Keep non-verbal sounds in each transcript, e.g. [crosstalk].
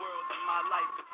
world in my life.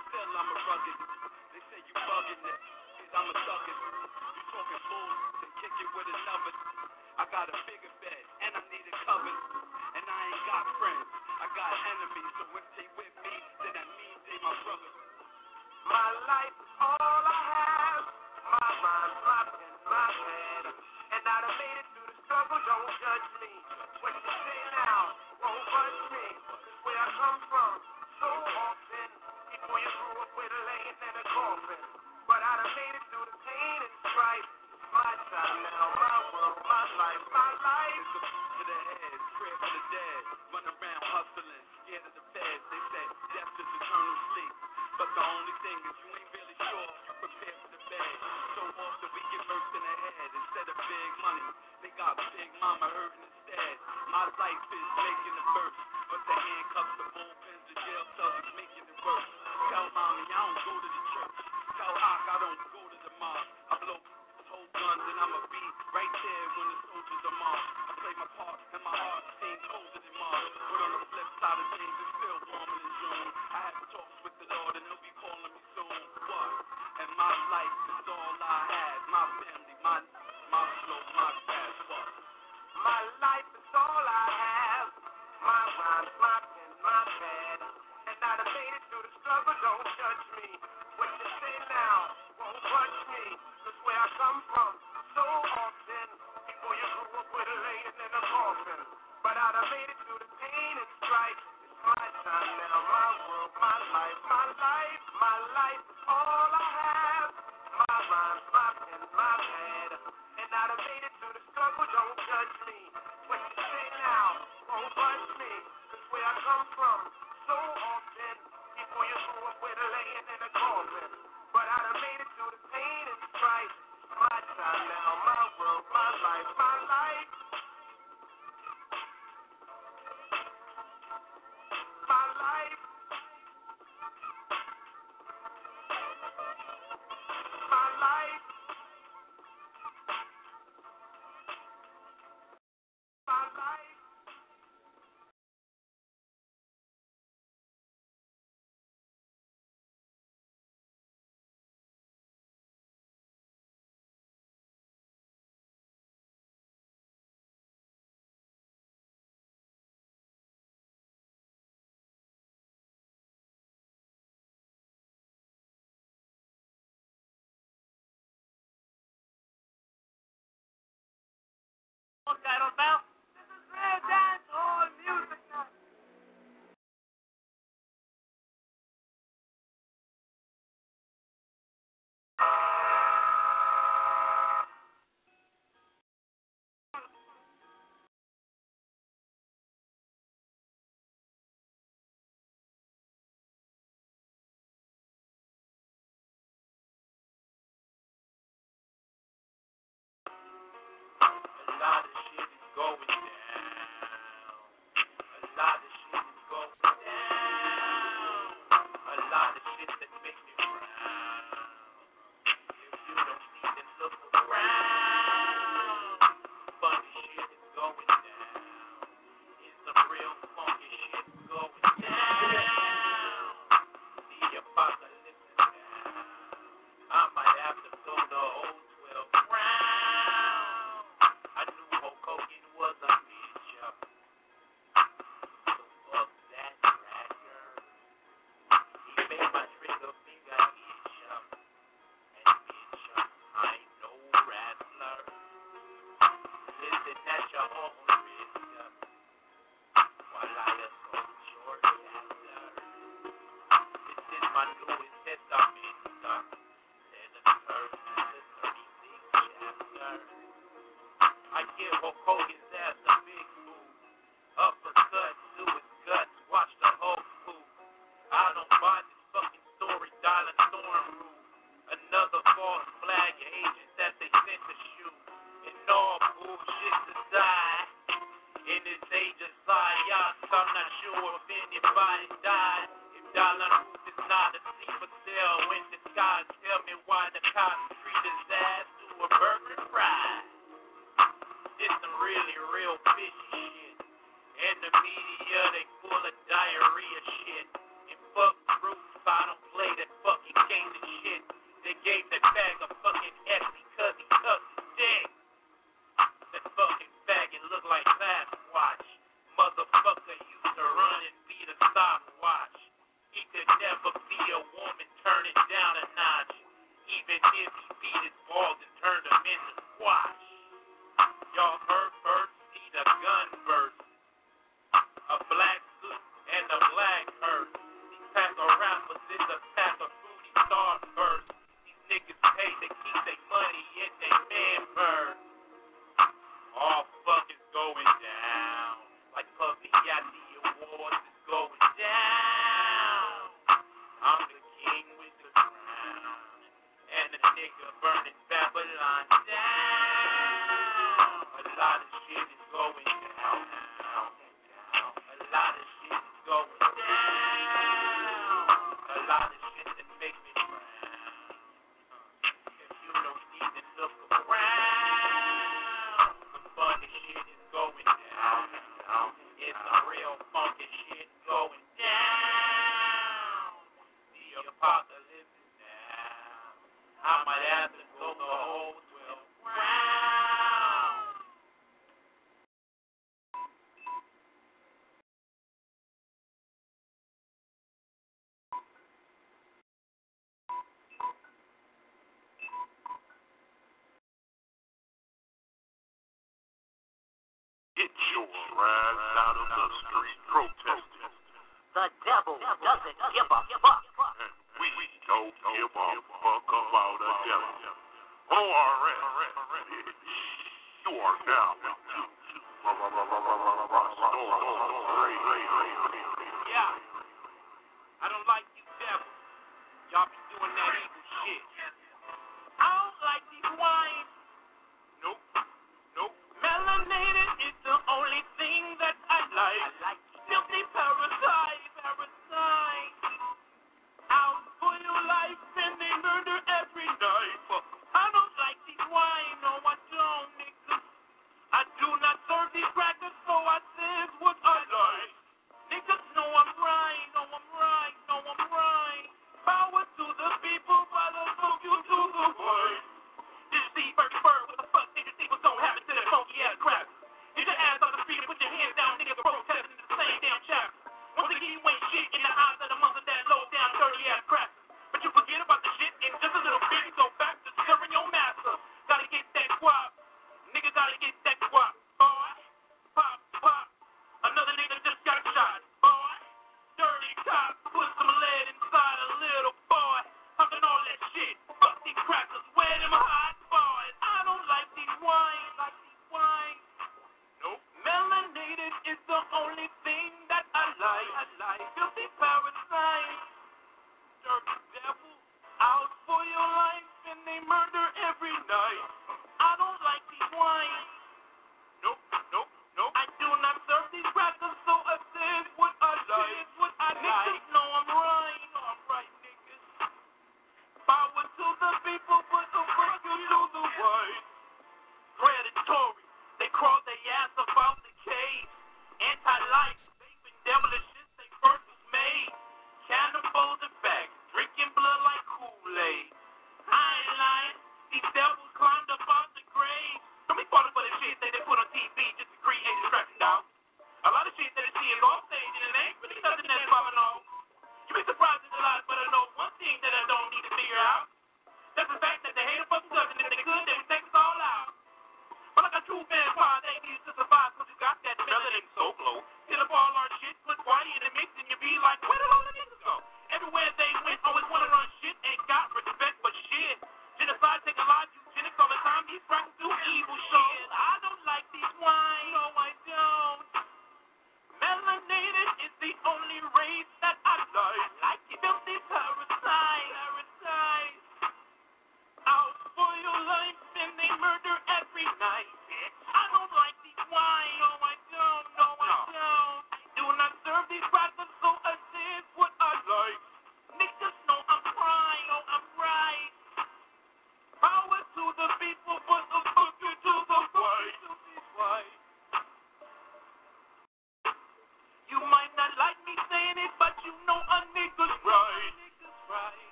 I give Hokogi doesn't give a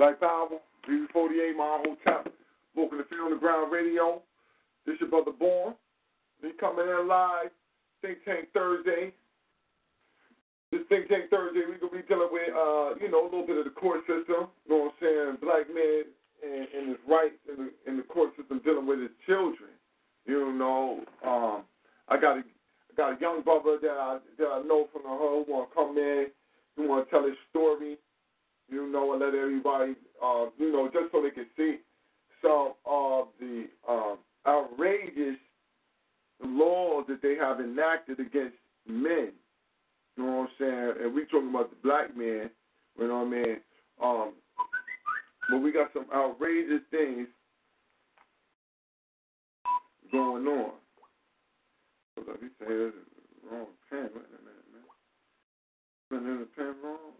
Black Power, B48, my hotel. Welcome to Feet on the Ground Radio. This your brother Born. We coming in live, Think Tank Thursday. This Think Tank Thursday, we gonna be dealing with, uh, you know, a little bit of the court system. You know what I'm saying? Black men and, and his rights in the in the court system, dealing with his children. You know, um, I got a I got a young brother that I that I know from the hood who wanna come in, who wanna tell his story. You know, and let everybody, uh, you know, just so they can see some of the um, outrageous laws that they have enacted against men. You know what I'm saying? And we talking about the black man. You know what I mean? Um, but we got some outrageous things going on. Hold up, this is wrong pen. Wait a minute, man. Been in the pen wrong?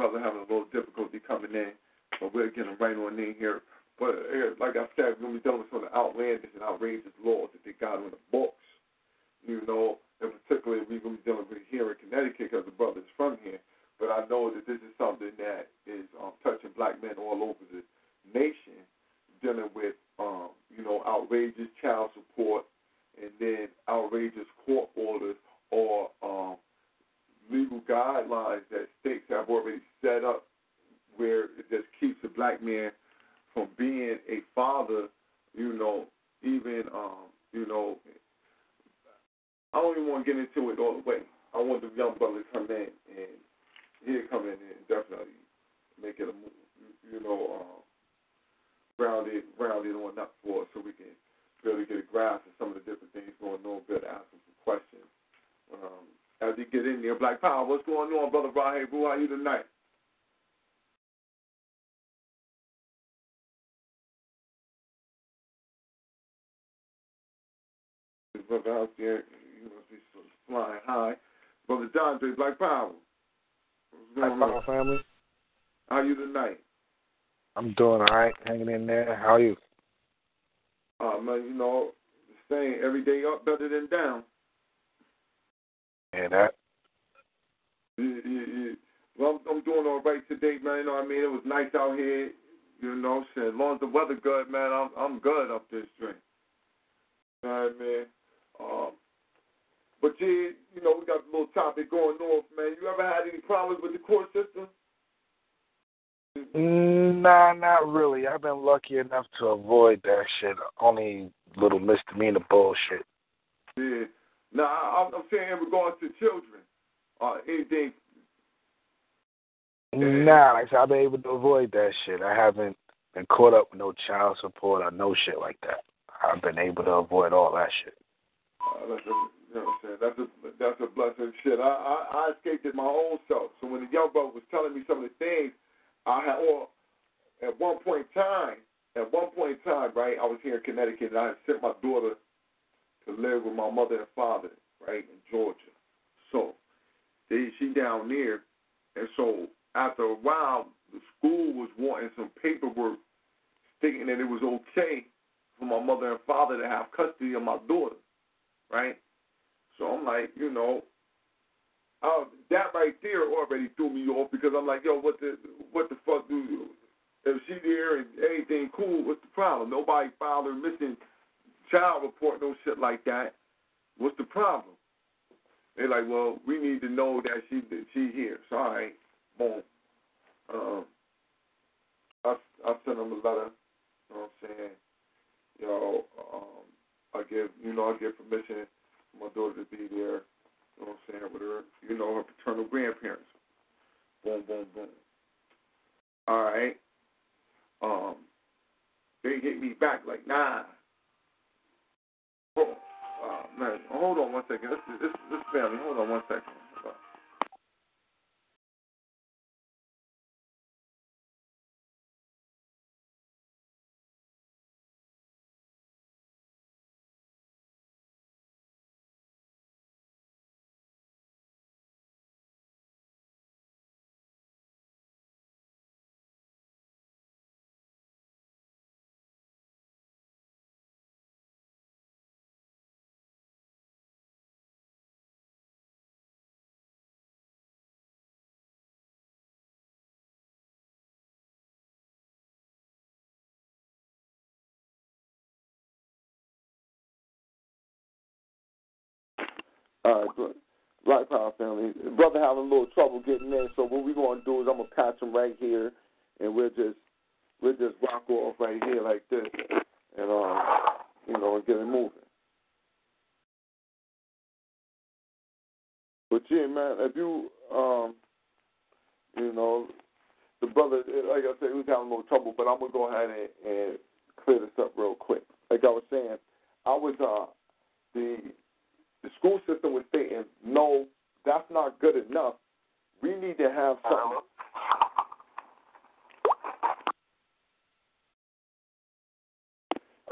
Brother having a little difficulty coming in, but we'll get him right on in here. But uh, like I said, we're gonna be dealing with some of the outlandish and outrageous laws that they got on the books. You know, and particularly we're gonna be dealing with here in Connecticut because the brother's from here. But I know that this is something that is um, touching black men all over the nation, dealing with um, you know outrageous child support and then outrageous court orders or um, legal guidelines that states have already set up where it just keeps a black man from being a father, you know, even, um, you know, I don't even want to get into it all the way. I want the young brother to come in and he'll come in and definitely make it a, you know, um, grounded, grounded on up for us so we can really get a grasp of some of the different things going on, be able to ask him some questions. Um, as we get in there, Black Power, what's going on, brother Rahe Boo? How you tonight? Brother out there, you must be flying high. Brother J. Black Power. Black Power on? family. How you tonight? I'm doing all right, hanging in there. How are you? Uh, man, you know, saying every day up better than down. Yeah, that. You, well, I'm, I'm doing all right today, man. You know what I mean? It was nice out here. You know, shit. As long as the weather good, man, I'm I'm good up this street. You know what I mean? Um, but yeah, you know, we got a little topic going north, man. You ever had any problems with the court system? Mm, Nah, not really. I've been lucky enough to avoid that shit. Only little misdemeanor bullshit. Yeah. Now, I, I'm saying in regards to children, uh, anything. Nah, like I said, I've been able to avoid that shit. I haven't been caught up with no child support or no shit like that. I've been able to avoid all that shit. Uh, that's a, you know what I'm saying? That's a that's a blessing. Shit, I, I I escaped it my own self. So when the young brother was telling me some of the things, I had, or at one point in time, at one point in time, right, I was here in Connecticut, and I had sent my daughter to live with my mother and father, right, in Georgia. So they she down there, and so after a while, the school was wanting some paperwork stating that it was okay for my mother and father to have custody of my daughter, right? So I'm like, you know, uh, that right there already threw me off because I'm like, yo, what the what the fuck do you? If she there and everything cool, what's the problem? Nobody filed her missing child report, no shit like that. What's the problem? They're like, well, we need to know that she that she here. So all right, boom. Um, I I sent them a letter. You know what I'm saying? You know, um, I give you know I give permission for my daughter to be there. You know what I'm saying with her, you know, her paternal grandparents. Boom, boom, boom. All right. Um, they hit me back like, nah. Oh, uh, man, hold on one second. This, this, this family, hold on one second. Good. Black Power family. Brother having a little trouble getting in, so what we're gonna do is I'm gonna patch him right here, and we'll just we'll just rock off right here like this, and um, you know, and get it moving. But yeah, man, if you um, you know, the brother, like I said, he was having a little trouble, but I'm gonna go ahead and, and clear this up real quick. Like I was saying, I was uh the the school system was stating, no, that's not good enough. We need to have something.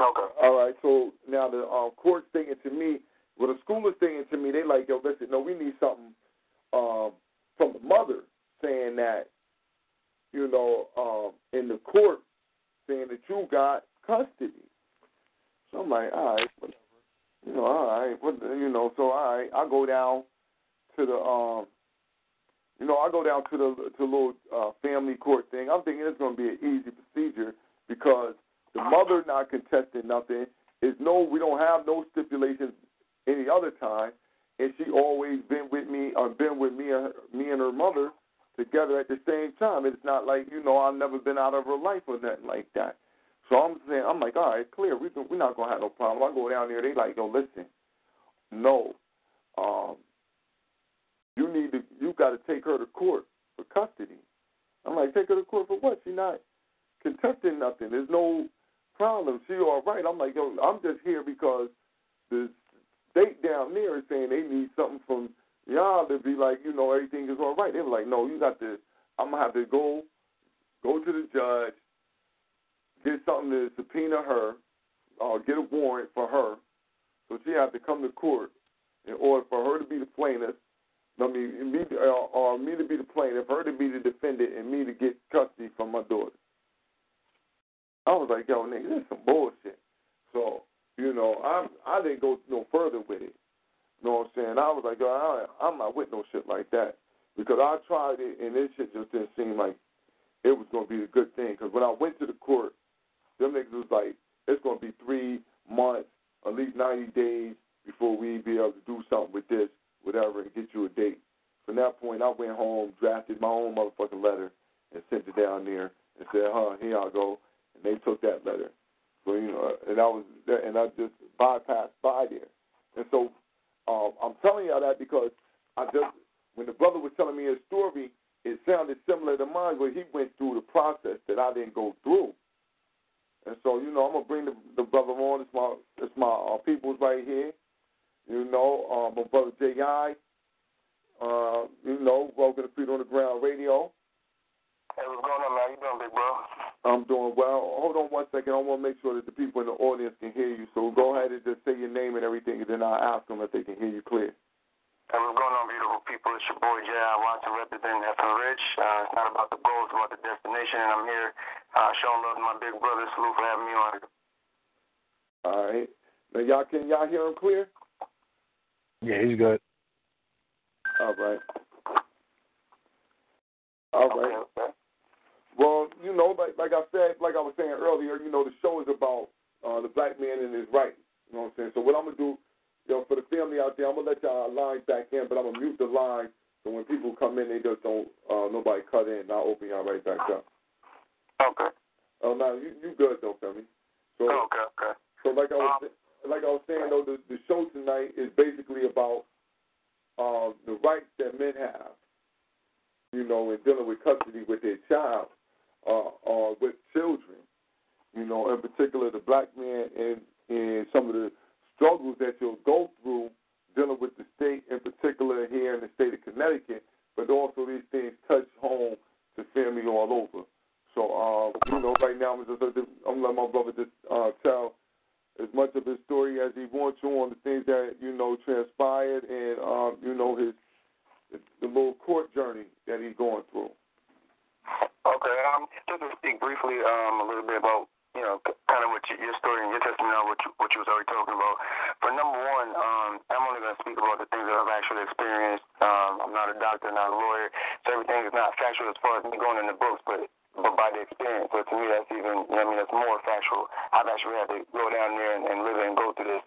Okay. All right, so now the um, court's thinking to me, well, the school is thinking to me, they like, yo, listen, no, we need something um, from the mother saying that, you know, um, in the court saying that you got custody. So I'm like, all right. You know, all right, the- you know, so all right, I go down to the, um, you know, I go down to the to the little uh, family court thing. I'm thinking it's going to be an easy procedure because the mother not contesting nothing. Is no, we don't have no stipulations any other time, and she always been with me or been with me and her, me and her mother together at the same time. It's not like you know I've never been out of her life or nothing like that. So I'm saying I'm like, all right, clear. We we're not gonna have no problem. I go down there. They like, yo, listen, no, um, you need to, you got to take her to court for custody. I'm like, take her to court for what? She not contesting nothing. There's no problem. She all right. I'm like, yo, I'm just here because the state down there is saying they need something from y'all to be like, you know, everything is all right. They were like, no, you got to. I'm gonna have to go, go to the judge, get something to subpoena her, or get a warrant for her, so she has to come to court in order for her to be the plaintiff. I mean, me uh, or me to be the plaintiff, her to be the defendant, and me to get custody from my daughter. I was like, yo, nigga, this is some bullshit. So, you know, I I didn't go no further with it. You know what I'm saying? I was like, yo, I, I'm not with no shit like that because I tried it and this shit just didn't seem like it was gonna be a good thing. Because when I went to the court, them niggas was like, it's gonna be three months, at least 90 days before we be able to do something with this, whatever, and get you a date. From that point, I went home, drafted my own motherfucking letter, and sent it down there and said, huh, here I go. And they took that letter. So, you know, and I was, and I just bypassed by there. And so um, I'm telling y'all that because I just, when the brother was telling me his story, it sounded similar to mine where he went through the process that I didn't go through. And so, you know, I'm gonna bring the, the brother on. It's my it's my uh, people's right here. You know, uh, my brother J.I. Uh, you know, welcome to Feet on the Ground Radio. Hey, what's going on, man? You doing, big bro? I'm doing well. Hold on one second. I want to make sure that the people in the audience can hear you. So go ahead and just say your name and everything, and then I'll ask them if they can hear you clear. Hey, what's going on, beautiful people? It's your boy Jay. I want to represent FM Rich. Uh, it's not about the goal, it's about the destination, and I'm here uh, showing love to my big brother. Salute for having me on. All right. Now y'all can y'all hear him clear? Yeah, he's good. All right. All right. Okay, okay. Well, you know, like like I said, like I was saying earlier, you know, the show is about uh, the black man and his rights. You know what I'm saying? So what I'm gonna do, you know, for the family out there, I'm gonna let y'all lines back in, but I'm gonna mute the line so when people come in, they just don't uh, nobody cut in. and I'll open y'all right back up. Okay. Oh no, you you good though, Femi. So Okay, okay. so like I was like I was saying though, the the show tonight is basically about uh, the rights that men have, you know, in dealing with custody with their child uh, or with children. You know, in particular, the black man and and some of the struggles that you'll go through dealing with the state, in particular here in the state of Connecticut, but also these things touch home to family all over. So, uh, you know, right now I'm just I'm gonna let my brother just uh, tell as much of his story as he wants to on the things that you know transpired and um, you know his the little court journey that he's going through. Okay, um, just to speak briefly um, a little bit about, you know, kind of what you, your story and your testimony on what you, what you was already talking about. For number one, um, I'm only going to speak about the things that I've actually experienced. Um, I'm not a doctor, not a lawyer, so everything is not factual as far as me going in the books, but but by the experience. So to me, that's even, you know, I mean, that's more factual. I've actually had to go down there and, and live and go through this.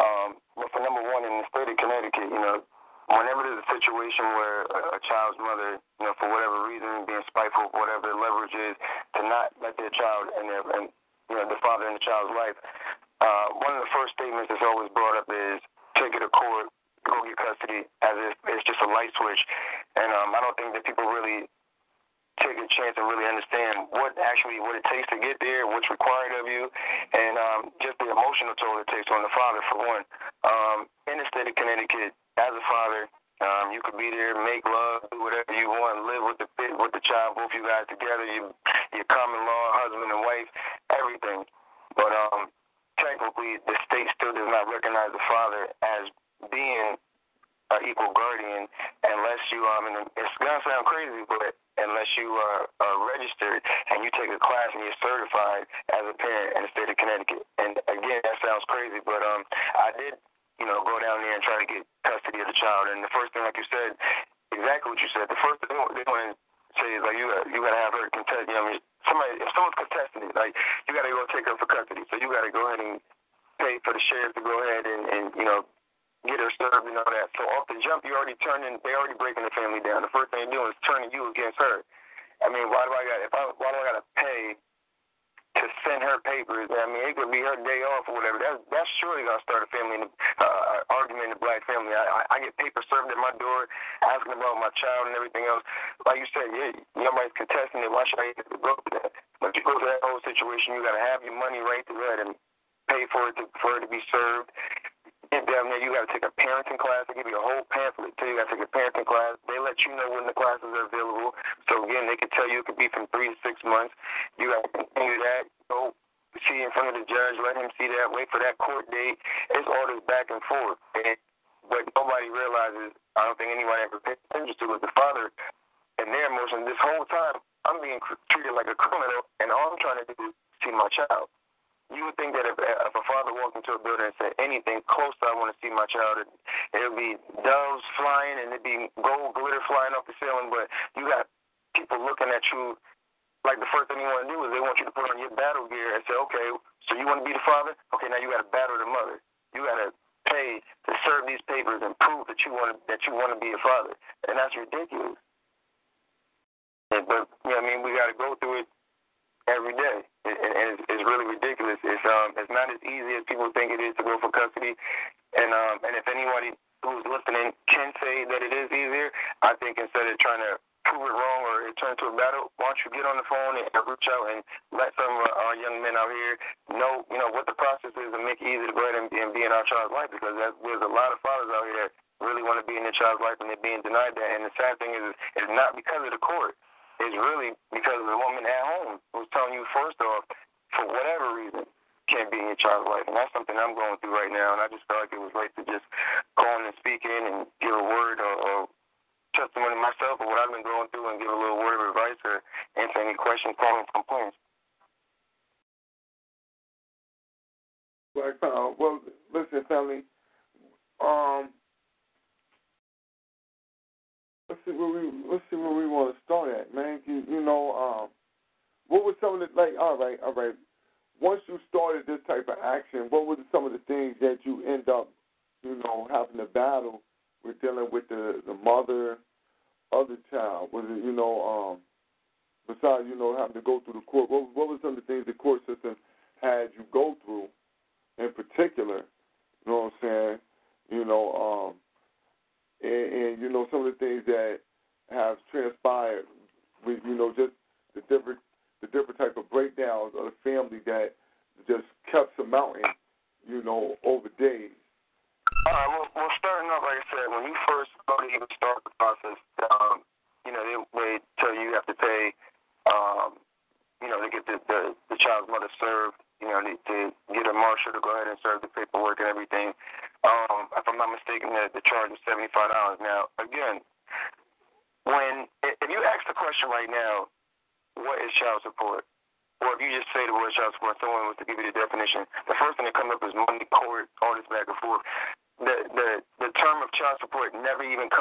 Um, but for number one, in the state of Connecticut, you know, whenever there's a situation where a, a child's mother, you know, for whatever reason, being spiteful, whatever the leverage is, to not let their child and their, and you know, the father in the child's life, uh, one of the first statements that's always brought up is take it to court, go get custody, as if it's just a light switch. And um, I don't think that people really take a chance and really understand what actually what it takes to get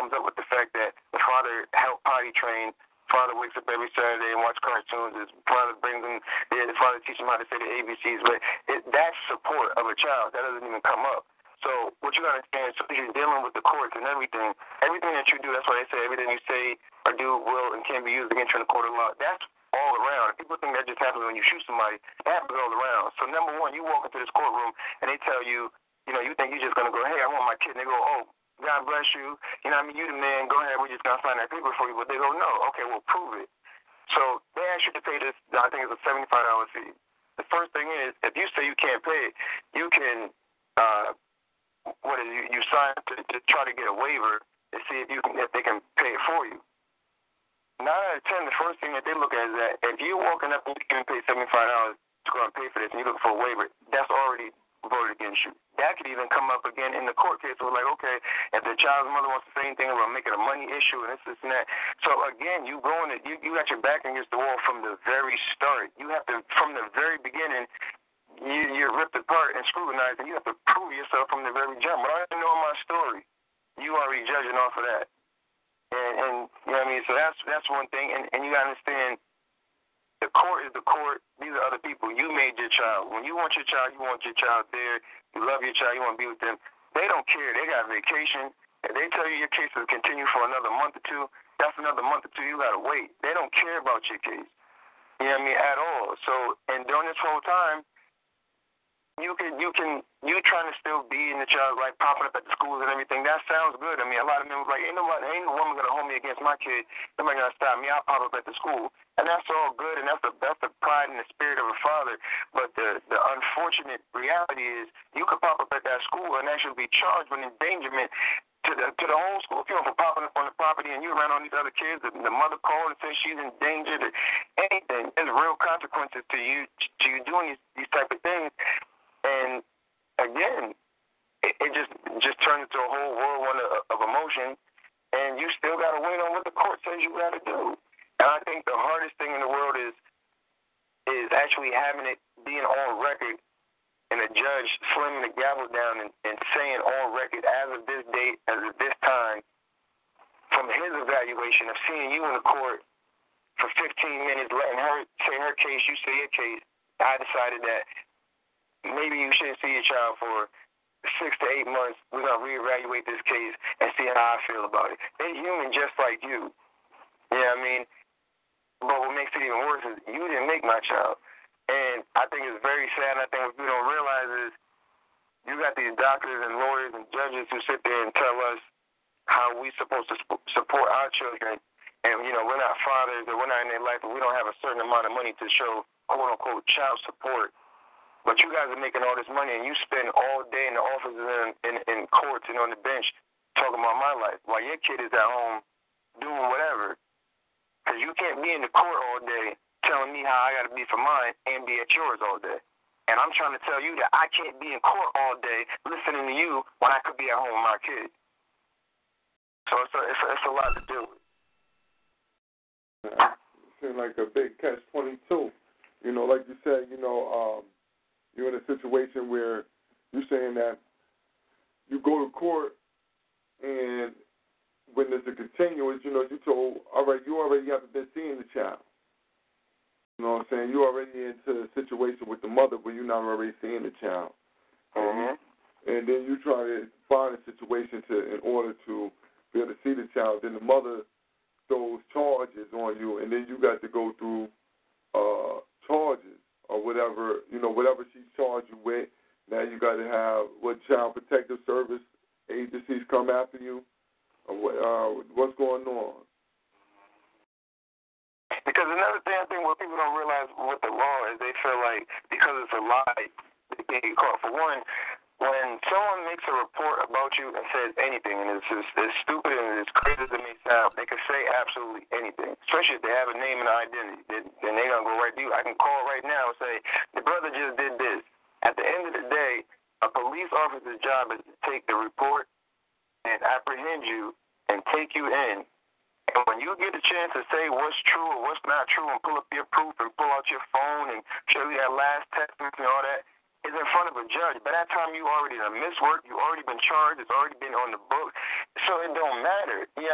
comes up with the fact that the father helped potty train father wakes up every Saturday and watch cartoons. His father brings him, his father teaches him how to say the ABCs. But it, that's support of a child. That doesn't even come up. So what you gotta understand, so you're dealing with the courts and everything. Everything that you do, that's why they say everything you say or do will and can be used against you in the court of law. That's all around. People think that just happens when you shoot somebody. That happens all around. So number one, you walk into this courtroom and they tell you, you know, you think you're just gonna go, hey, I want my kid. And they go, oh, God bless you. You know, I mean, you the man. Go ahead. We're just gonna sign that paper for you. But they go, no. Okay, we'll prove it. So they ask you to pay this. I think it's a seventy-five dollar fee.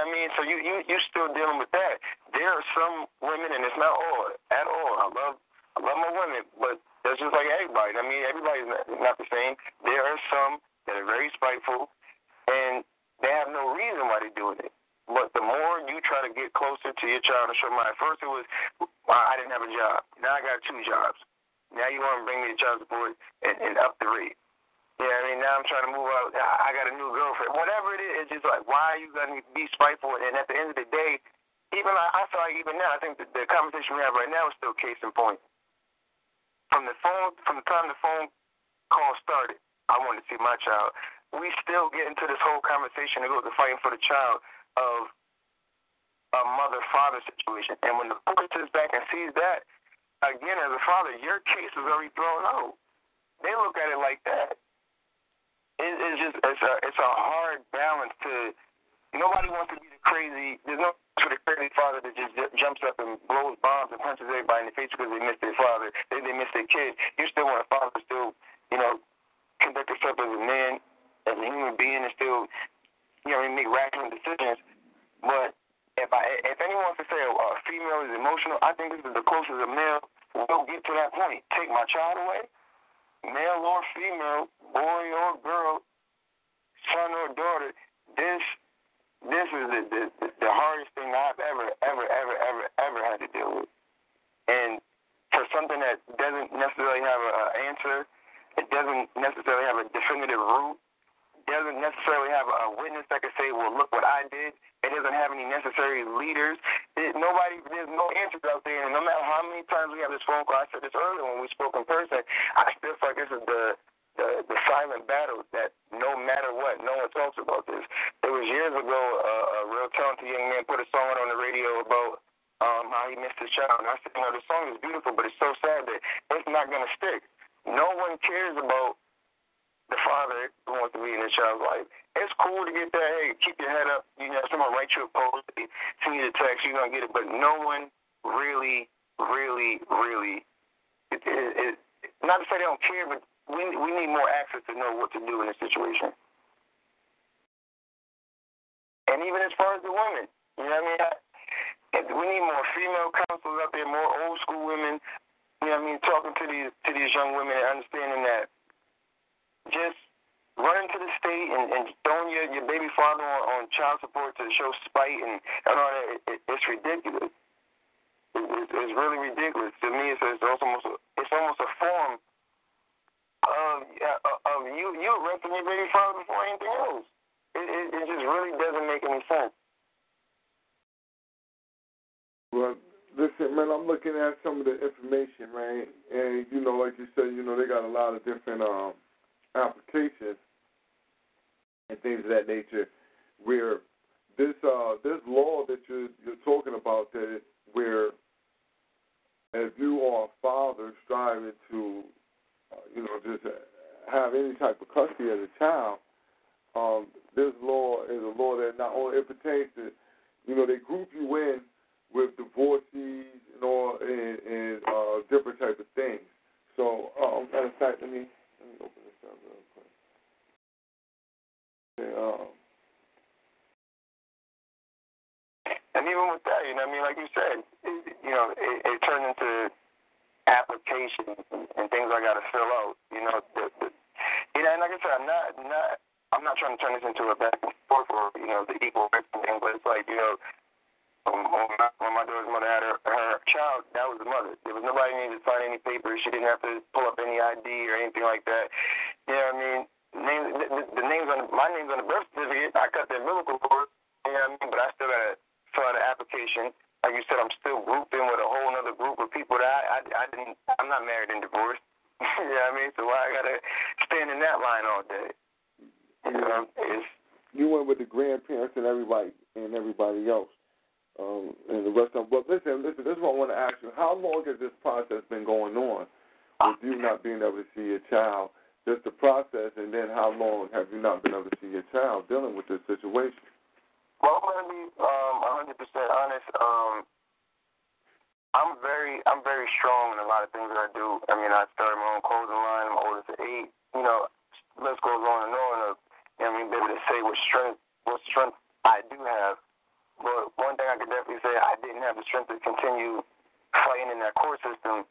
I mean? So you you you still dealing with that. There are some women, and it's not all at all. I love I love my women, but that's just like everybody. I mean, everybody's not, not the same. There are some that are very spiteful, and they have no reason why they're doing it. But the more you try to get closer to your child and show my first it was well, I didn't have a job. Now I got two jobs. Now you want to bring me to child support and, and up the rate. Mean, now I'm trying to move out. I got a new girlfriend. Whatever it is, it's just like, why are you going to be spiteful? And at the end of the day, even like, I feel like even now, I think the, the conversation we have right now is still case in point. From the phone, from the time the phone call started, I wanted to see my child. We still get into this whole conversation that goes to fighting for the child of a mother-father situation. And when the court sits back and sees that, again, as a father, your case is already thrown out. They look at it like that. It, it's just it's a it's a hard balance to. Nobody wants to be the crazy. There's no for the crazy father that just j- jumps up and blows bombs and punches everybody in the face because they missed their father. They they missed their kid. You still want a father still, you know, conduct himself as a man, as a human being, and still, you know, make rational decisions. But if I if anyone wants to say a, a female is emotional, I think this is the closest a male will get to that point. Take my child away, male or female, boy or girl, son or daughter. This this is the the, the hardest thing I've ever ever ever ever ever had to deal with. And for something that doesn't necessarily have an answer, it doesn't necessarily have a definitive root, doesn't necessarily have a witness that can say, well, look what I did. It doesn't have any necessary leaders. It, nobody, there's no answers out there. And no matter how many times we have this phone call, I said this earlier when we spoke in person, I still feel like this is the the, the silent battle that no matter what, no one talks about this. It was years ago, uh, a real talented young man put a song on the radio about um, how he missed his child. And I said, you know, the song is beautiful, but it's so sad that it's not going to stick. No one cares about the father wants to be in the child's life. It's cool to get that. Hey, keep your head up. You know, someone write you a post, send you the text, you're gonna get it. But no one really, really, really. It, it, it, not to say they don't care, but we we need more access to know what to do in this situation. And even as far as the women, you know what I mean? I, we need more female counselors out there, more old school women. You know what I mean? Talking to these to these young women and understanding that just running to the state and, and throwing your, your baby father on, on child support to show spite and, and all that, it, it's ridiculous. It, it, it's really ridiculous. To me, it's, it's almost it's almost a form of of you you arresting your baby father before anything else. It, it, it just really doesn't make any sense. Well, listen, man, I'm looking at some of the information, right? And you know, like you said, you know, they got a lot of different um applications and things of that nature where this uh this law that you're you're talking about that where if you are a father striving to uh, you know just have any type of custody of the child um this law is a law that not only it pertains to you know they group you in with divorcees and all and, and uh different type of things. So um matter fact let me let me open this up real quick Okay, um, And even with that, you know, I mean, like you said, it, you know, it, it turned into applications and, things I got to fill out. You know, the, the, you know, and like I said, I'm not, not, I'm not trying to turn this into a back and forth or you know the equal rights thing, but it's like you know, when, my, when my daughter's mother had her, her child, that was the mother. There was nobody needed to sign any papers. She didn't have to pull up any ID or anything like that. You know what I mean? Names, the, the names on my name's on the birth certificate. I cut the umbilical cord. You know what I mean? But I still gotta fill out an application. Like you said, I'm still grouped in with a whole other group of people that I, I, I didn't. I'm not married and divorced. [laughs] you know what I mean? So why I gotta stand in that line all day? You know, it's you went with the grandparents and everybody and everybody else, um, and the rest of them. But listen, listen. This is what I want to ask you: How long has this process been going on with you not being able to see your child? Just the process, and then how long have you not been able to see your child dealing with this situation? Well, I'm gonna be um 100% honest. Um, I'm very, I'm very strong in a lot of things that I do. I mean, I started my own clothing line. I'm oldest at eight. You know, list goes on and on. Of, you know, I mean, be able to say what strength, what strength I do have. But one thing I could definitely say, I didn't have the strength to continue fighting in that court system.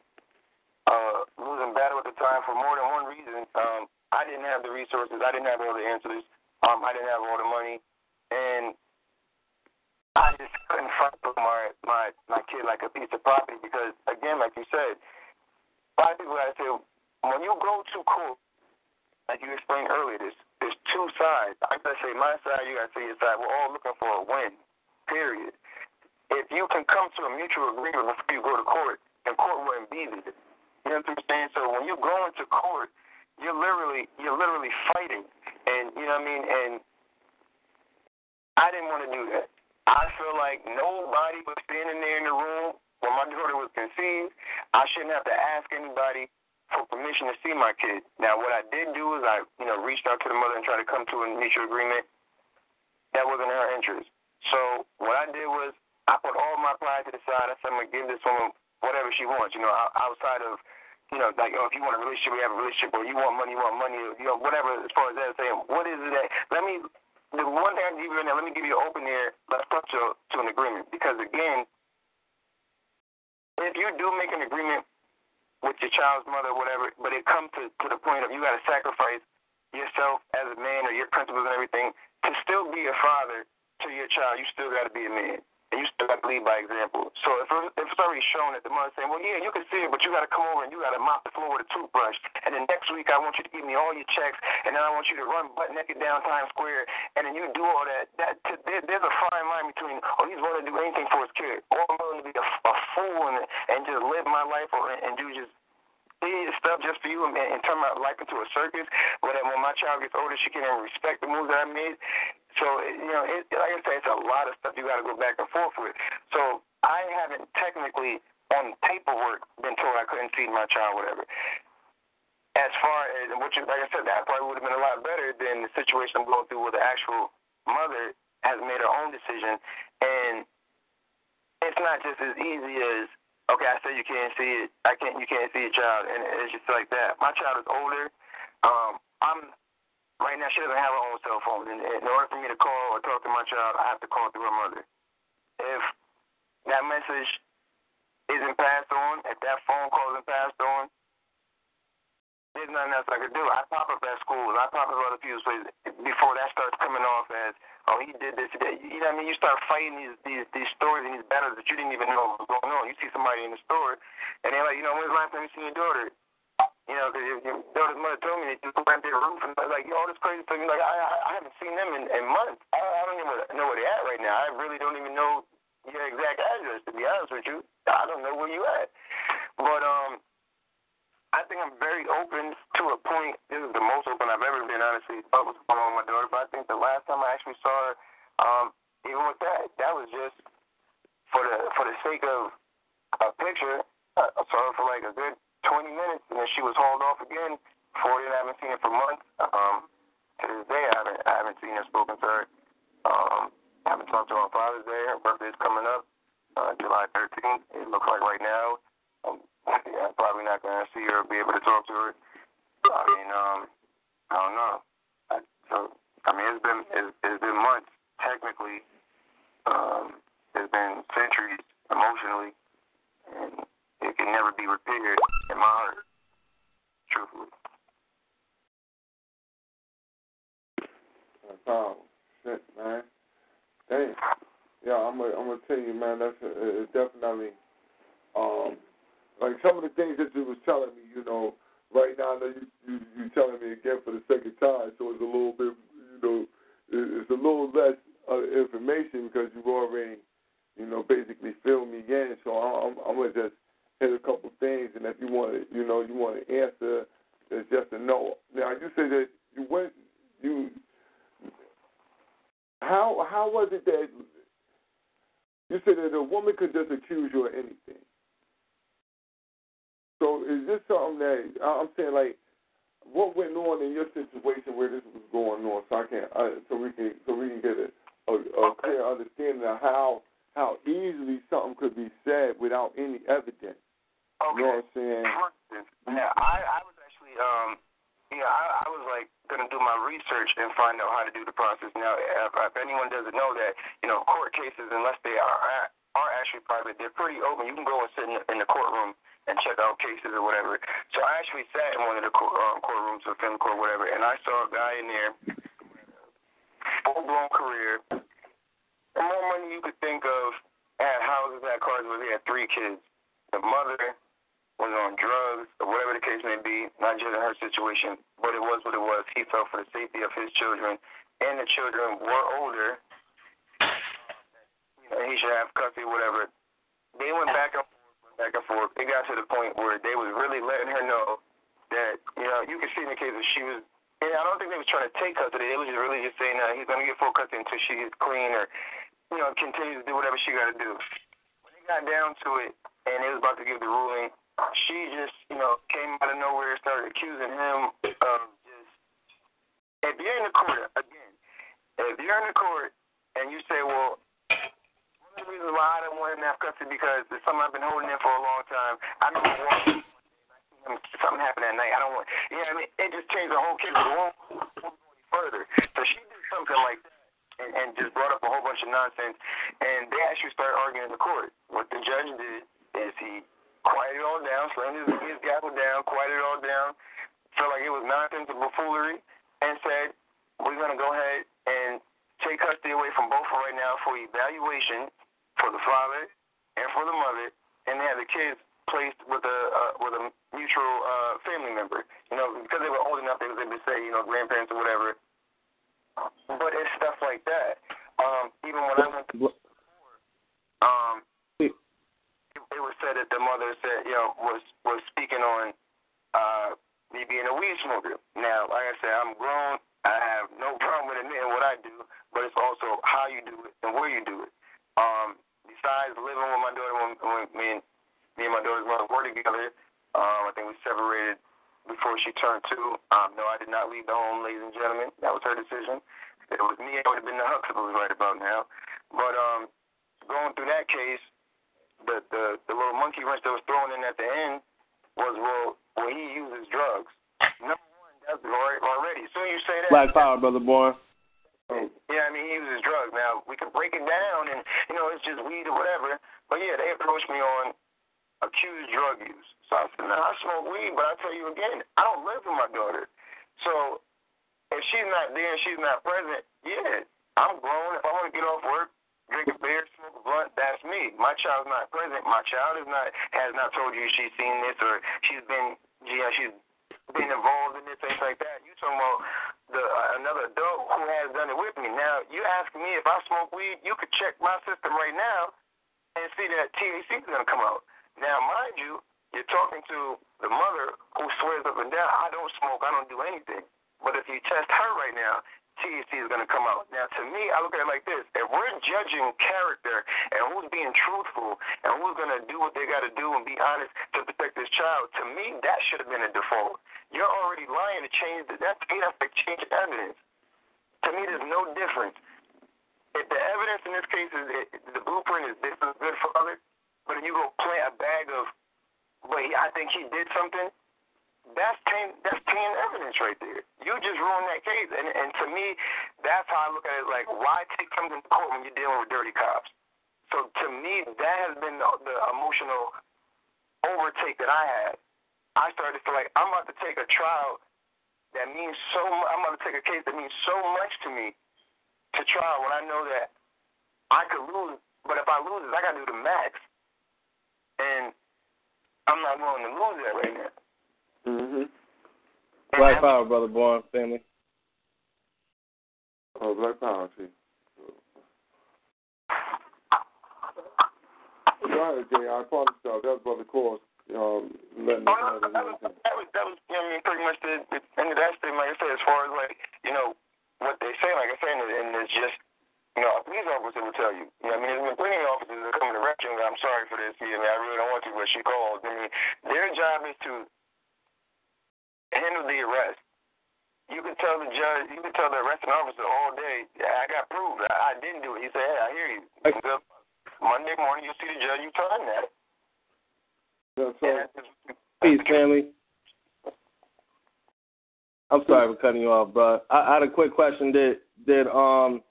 Uh, losing battle at the time for more than one reason. Um, I didn't have the resources. I didn't have all the answers. Um, I didn't have all the money, and I just couldn't fight for my my my kid like a piece of property because again, like you said, a lot of people I say when you go to court, like you explained earlier, there's there's two sides. I gotta say my side, you gotta say your side. We're all looking for a win. Period. If you can come to a mutual agreement before you go to court, then court wouldn't be there. You know what I'm saying? So when you go into court, you're literally you're literally fighting, and you know what I mean. And I didn't want to do that. I feel like nobody was standing there in the room when my daughter was conceived. I shouldn't have to ask anybody for permission to see my kid. Now, what I did do is I, you know, reached out to the mother and tried to come to a mutual agreement. That wasn't her interest. So what I did was I put all my pride to the side. I said I'm gonna give this woman whatever she wants. You know, outside of, you know, like oh, if you want a relationship, we have a relationship, or you want money, you want money, or, you know, whatever. As far as that, saying what is it that? Let me the one thing I give you in there, let me give you an open ear. Let's come to, to an agreement. Because again, if you do make an agreement with your child's mother, whatever, but it comes to, to the point of you got to sacrifice yourself as a man or your principles and everything to still be a father to your child, you still got to be a man. And you still got to lead by example. So if, if it's already shown that the mother's saying, well, yeah, you can see it, but you got to come over and you got to mop the floor with a toothbrush. And then next week, I want you to give me all your checks, and then I want you to run butt naked down Times Square, and then you do all that. That there, there's a fine line between, oh, he's willing to do anything for his kid, or I'm willing to be a, a fool and, and just live my life or and do just stuff just for you and, and turn my life into a circus. But when my child gets older, she can't respect the moves that I made. So you know, it, like I said, it's a lot of stuff you got to go back and forth with. So I haven't technically on paperwork been told I couldn't feed my child, whatever. As far what you like I said, that probably would have been a lot better than the situation I'm going through where the actual mother has made her own decision, and it's not just as easy as okay, I said you can't see it, I can't, you can't see your child, and it's just like that. My child is older. Um, I'm right now. She doesn't have her own cell phone, and in order for me to call or talk to my child, I have to call through her mother. If that message isn't passed on, if that phone call isn't passed on, there's nothing else I could do. I pop up at schools. I pop up at other people's places before that starts coming off as, oh, he did this, he. You know what I mean? You start fighting these these these stories and these battles that you didn't even know was going on. You see somebody in the store, and they're like, you know, when's the last time you seen your daughter? You know, because your daughter's mother told me they just went their roof and like, all this crazy stuff. Like, I, I haven't seen them in, in months. I, I don't even know where they're at right now. I really don't even know your exact address. To be honest with you, I don't know where you at. But um. I think I'm very open to a point. This is the most open I've ever been, honestly, about what's with my daughter. But I think the last time I actually saw her, um, even with that, that was just for the for the sake of a picture. I saw her for like a good 20 minutes, and then she was hauled off again. For it, I haven't seen her for months. Um, to this day, I haven't I haven't seen her, spoken to her. Um, I haven't talked to her on Father's Day. Her birthday's coming up, uh, July 13th. It looks like right now. Um, yeah, I'm probably not gonna see her or be able to talk to her. I mean, um, I don't know. I, so I mean, it's been it's, it's been months technically. Um, it's been centuries emotionally, and can never be repaired in my heart. Truthfully. Oh, shit, man. Dang. Yeah, I'm gonna I'm gonna tell you, man. That's a, it's definitely um like some of the things that you was telling me. You know, right now I know you you you telling me again for the second time, so it's a little bit you know it's a little less uh, information because you've already you know basically filled me in. So I'm I'm gonna just hit a couple things, and if you want to you know you want to answer, it's just a no. Now you said that you went you how how was it that you said that a woman could just accuse you of anything? So is this something that I'm saying like what went on in your situation where this was going on, so I can uh, so we can so we can get a, a, a clear understanding of how how easily something could be said without any evidence. Okay. You know what I'm saying? For instance, now I I was actually um yeah I I was like gonna do my research and find out how to do the process. Now if, if anyone doesn't know that you know court cases unless they are are actually private they're pretty open. You can go and sit in the, in the courtroom and check out cases or whatever. So I actually sat in one of the court, um, courtrooms or film court whatever, and I saw a guy in there full blown career, the more money you could think of, had houses, had cars, but he had three kids. The mother was on drugs, or whatever the case may be, not just in her situation, but it was what it was. He felt for the safety of his children, and the children were older. You he should have custody, whatever. They went back and forth, back and forth. It got to the point where they was really letting her know that, you know, you could see in the case that she was and I don't think they was trying to take custody. They was just really just saying uh, he's to get full custody until she gets clean or, you know, continues to do whatever she got to do. When it got down to it and it was about to give the ruling, she just, you know, came out of nowhere and started accusing him of just. If you're in the court again, if you're in the court and you say, well, one of the reasons why I don't want him to have custody because it's something I've been holding in for a long time. I one day. something happened that night. I don't want, you know what I mean? It just changed the whole case. It won't, won't go any further. So she did something like that and, and just brought up a whole bunch of nonsense. And they actually started arguing in the court. What the judge did is he quieted it all down, slammed his, his gavel down, quieted it all down, felt like it was nonsense and buffoonery, and said, we're going to go ahead and take custody away from both right now for evaluation for the father and for the mother, and they have the kids placed with a uh, with a mutual uh, family member. You know, because they were old enough, they was able to say, you know, grandparents or whatever. But it's stuff like that. Um, even when I went to um, it, it was said that the mother said, you know, was was speaking on uh, me being a weed smoker. Now, like I said, I'm grown. I have no problem with admitting what I do, but it's also how you do it and where you do it. Um, besides living with my daughter when, when me and me and my daughter's mother were together. Um, I think we separated before she turned two. Um, no, I did not leave the home, ladies and gentlemen. That was her decision. If it was me, it would have been the Huxtables right about now. But um, going through that case, the, the the little monkey wrench that was thrown in at the end was well, well he uses drugs. Number one, that's already. Soon you say that, Black Power, brother boy. yeah, I mean he uses drugs. Now we can break it down, and you know it's just weed or whatever. But yeah, they approached me on accused drug use. So I said, no, I smoke weed, but I tell you again, I don't live with my daughter. So if she's not there and she's not present, yeah, I'm grown. If I want to get off work, drink a beer, smoke a blunt, that's me. My child's not present. My child is not has not told you she's seen this or she's been yeah she's been involved in this things like that. You talking about the uh, another adult who has done it with me. Now you ask me if I smoke weed, you could check my system right now and see that THC is gonna come out. Now mind you, you're talking to the mother who swears up and down, I don't smoke, I don't do anything. But if you test her right now, THC is going to come out. Now, to me, I look at it like this: if we're judging character and who's being truthful and who's going to do what they got to do and be honest to protect this child, to me, that should have been a default. You're already lying to change the, that. To me, that's change evidence. To me, there's no difference. If the evidence in this case is it, the blueprint is this is good father, but if you go plant a bag of, but he, I think he did something that's ten that's ten evidence right there. You just ruined that case, and and to me, that's how I look at it. Like, why take something to court when you're dealing with dirty cops? So to me, that has been the, the emotional overtake that I had. I started to feel like I'm about to take a trial that means so. I'm about to take a case that means so much to me to trial when I know that I could lose. But if I lose I got to do the max, and I'm not willing to lose that right now. Mm-hmm. Black Power, brother born family. Oh, Black Power, see. Go ahead, Jay. I apologize. That was Brother Course. Um, letting us know that, that, was, that was that was you know, I mean pretty much the, the end of that statement. Like I said, as far as like you know what they say, like I said, and, and it's just you know a police officer will tell you. You know, I mean, there's been plenty of officers that come to arrest you. I'm sorry for this. You know, I really don't want to, but she called. I mean, their job is to handle the arrest. You can tell the judge, you can tell the arresting officer all day, I got proof. I, I didn't do it. He said, hey, I hear you. Monday morning, you see the judge, you tell him that. That's right. Peace, family. I'm sorry for cutting you off, bro. I, I had a quick question. Did did um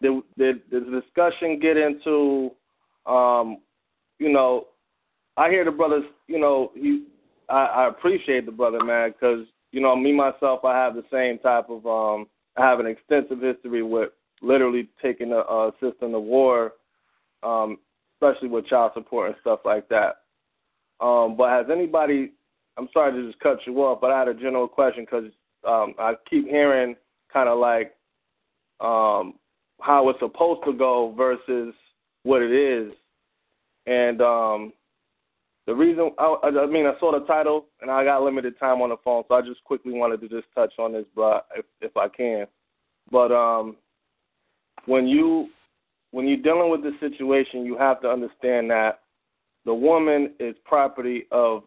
did did, did the discussion get into um you know I hear the brothers you know he I, I appreciate the brother man because you know me myself I have the same type of um I have an extensive history with literally taking a, a system to war, um, especially with child support and stuff like that. Um, but has anybody? I'm sorry to just cut you off, but I had a general question because um, I keep hearing kind of like um, how it's supposed to go versus what it is, and um, the reason I, I mean I saw the title and I got limited time on the phone, so I just quickly wanted to just touch on this, but if if I can, but um, when you when you're dealing with this situation, you have to understand that the woman is property of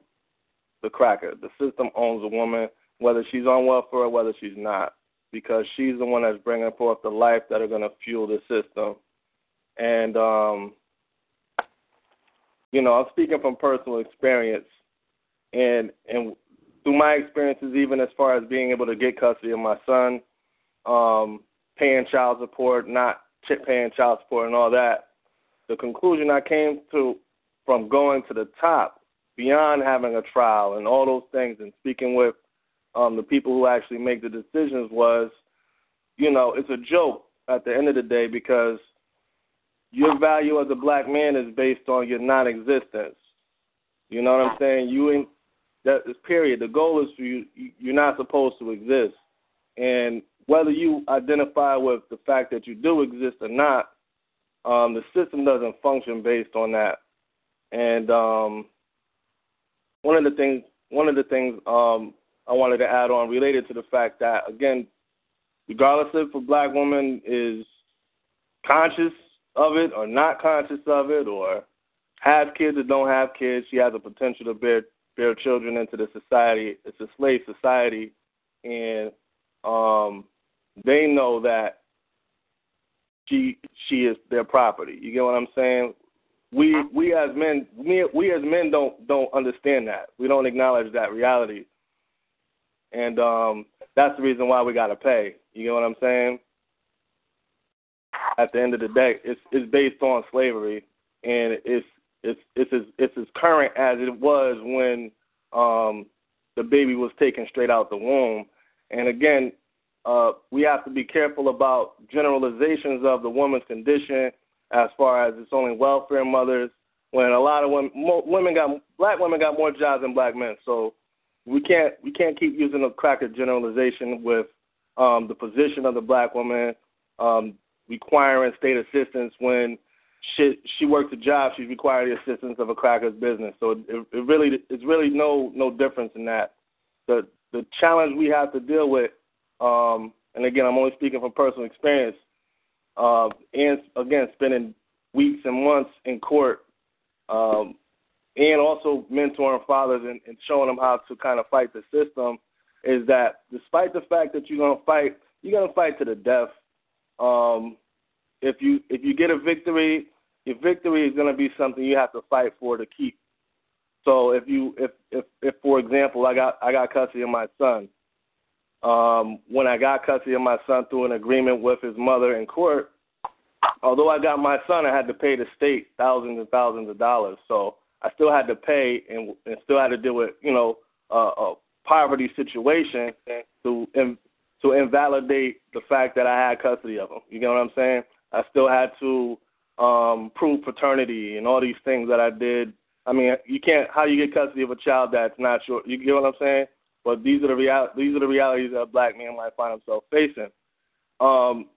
the cracker. The system owns the woman, whether she's on welfare or whether she's not, because she's the one that's bringing forth the life that are going to fuel the system. And um, you know, I'm speaking from personal experience, and and through my experiences, even as far as being able to get custody of my son, um, paying child support, not paying child support, and all that, the conclusion I came to from going to the top, beyond having a trial and all those things, and speaking with um, the people who actually make the decisions, was, you know, it's a joke at the end of the day because your value as a black man is based on your non-existence. You know what I'm saying? You ain't that is period. The goal is for you. You're not supposed to exist, and whether you identify with the fact that you do exist or not, um, the system doesn't function based on that. And um, one of the things, one of the things um, I wanted to add on related to the fact that again, regardless if a black woman is conscious of it or not conscious of it or have kids or don't have kids, she has a potential to bear bear children into the society. It's a slave society, and um, they know that she she is their property. You get what I'm saying? We we as men we, we as men don't don't understand that. We don't acknowledge that reality, and um, that's the reason why we got to pay. You get what I'm saying? At the end of the day, it's it's based on slavery, and it's it's it's as it's as current as it was when um, the baby was taken straight out the womb. And again, uh, we have to be careful about generalizations of the woman's condition as far as it's only welfare mothers. When a lot of women, women got black women got more jobs than black men, so we can't we can't keep using a cracker generalization with um, the position of the black woman um, requiring state assistance when she she works a job, she's required the assistance of a cracker's business. So it, it really it's really no no difference in that. The the challenge we have to deal with, um, and again I'm only speaking from personal experience, uh, and again spending weeks and months in court, um, and also mentoring fathers and, and showing them how to kind of fight the system, is that despite the fact that you're gonna fight, you're gonna fight to the death. Um, if you if you get a victory, your victory is going to be something you have to fight for to keep. So if you if if if for example I got I got custody of my son, um, when I got custody of my son through an agreement with his mother in court, although I got my son, I had to pay the state thousands and thousands of dollars. So I still had to pay and, and still had to deal with you know a, a poverty situation to to invalidate the fact that I had custody of him. You get what I'm saying? I still had to um, prove paternity and all these things that I did. I mean, you can't. How you get custody of a child that's not your? You get what I'm saying? But these are the real. These are the realities that a black man might find himself facing. Um,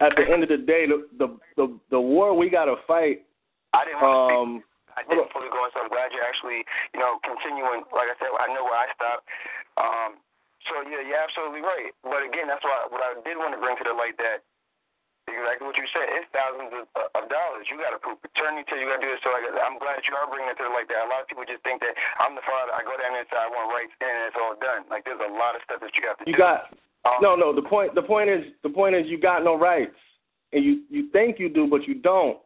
at the end of the day, the the the, the war we got to fight. I didn't want to um, I didn't fully go in, so I'm glad you're actually, you know, continuing. Like I said, I know where I stopped. Um, so yeah, you're absolutely right. But again, that's why what I did want to bring to the light that exactly what you said. It's thousands of, of dollars. You got to prove paternity. You got to do this. So like, I'm glad you are bringing it to like that. A lot of people just think that I'm the father. I go down there and say I want rights, and it's all done. Like there's a lot of stuff that you have to do. you do. got um, no, no. The point, the point is, the point is, you got no rights, and you you think you do, but you don't.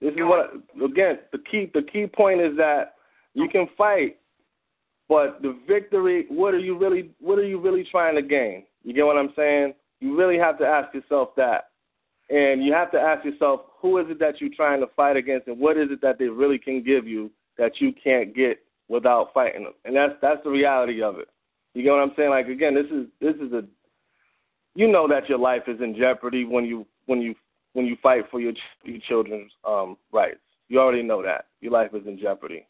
This is what again. The key, the key point is that you can fight, but the victory. What are you really? What are you really trying to gain? You get what I'm saying? You really have to ask yourself that. And you have to ask yourself, who is it that you're trying to fight against, and what is it that they really can give you that you can't get without fighting them? And that's that's the reality of it. You get what I'm saying? Like again, this is this is a, you know that your life is in jeopardy when you when you when you fight for your your children's um, rights. You already know that your life is in jeopardy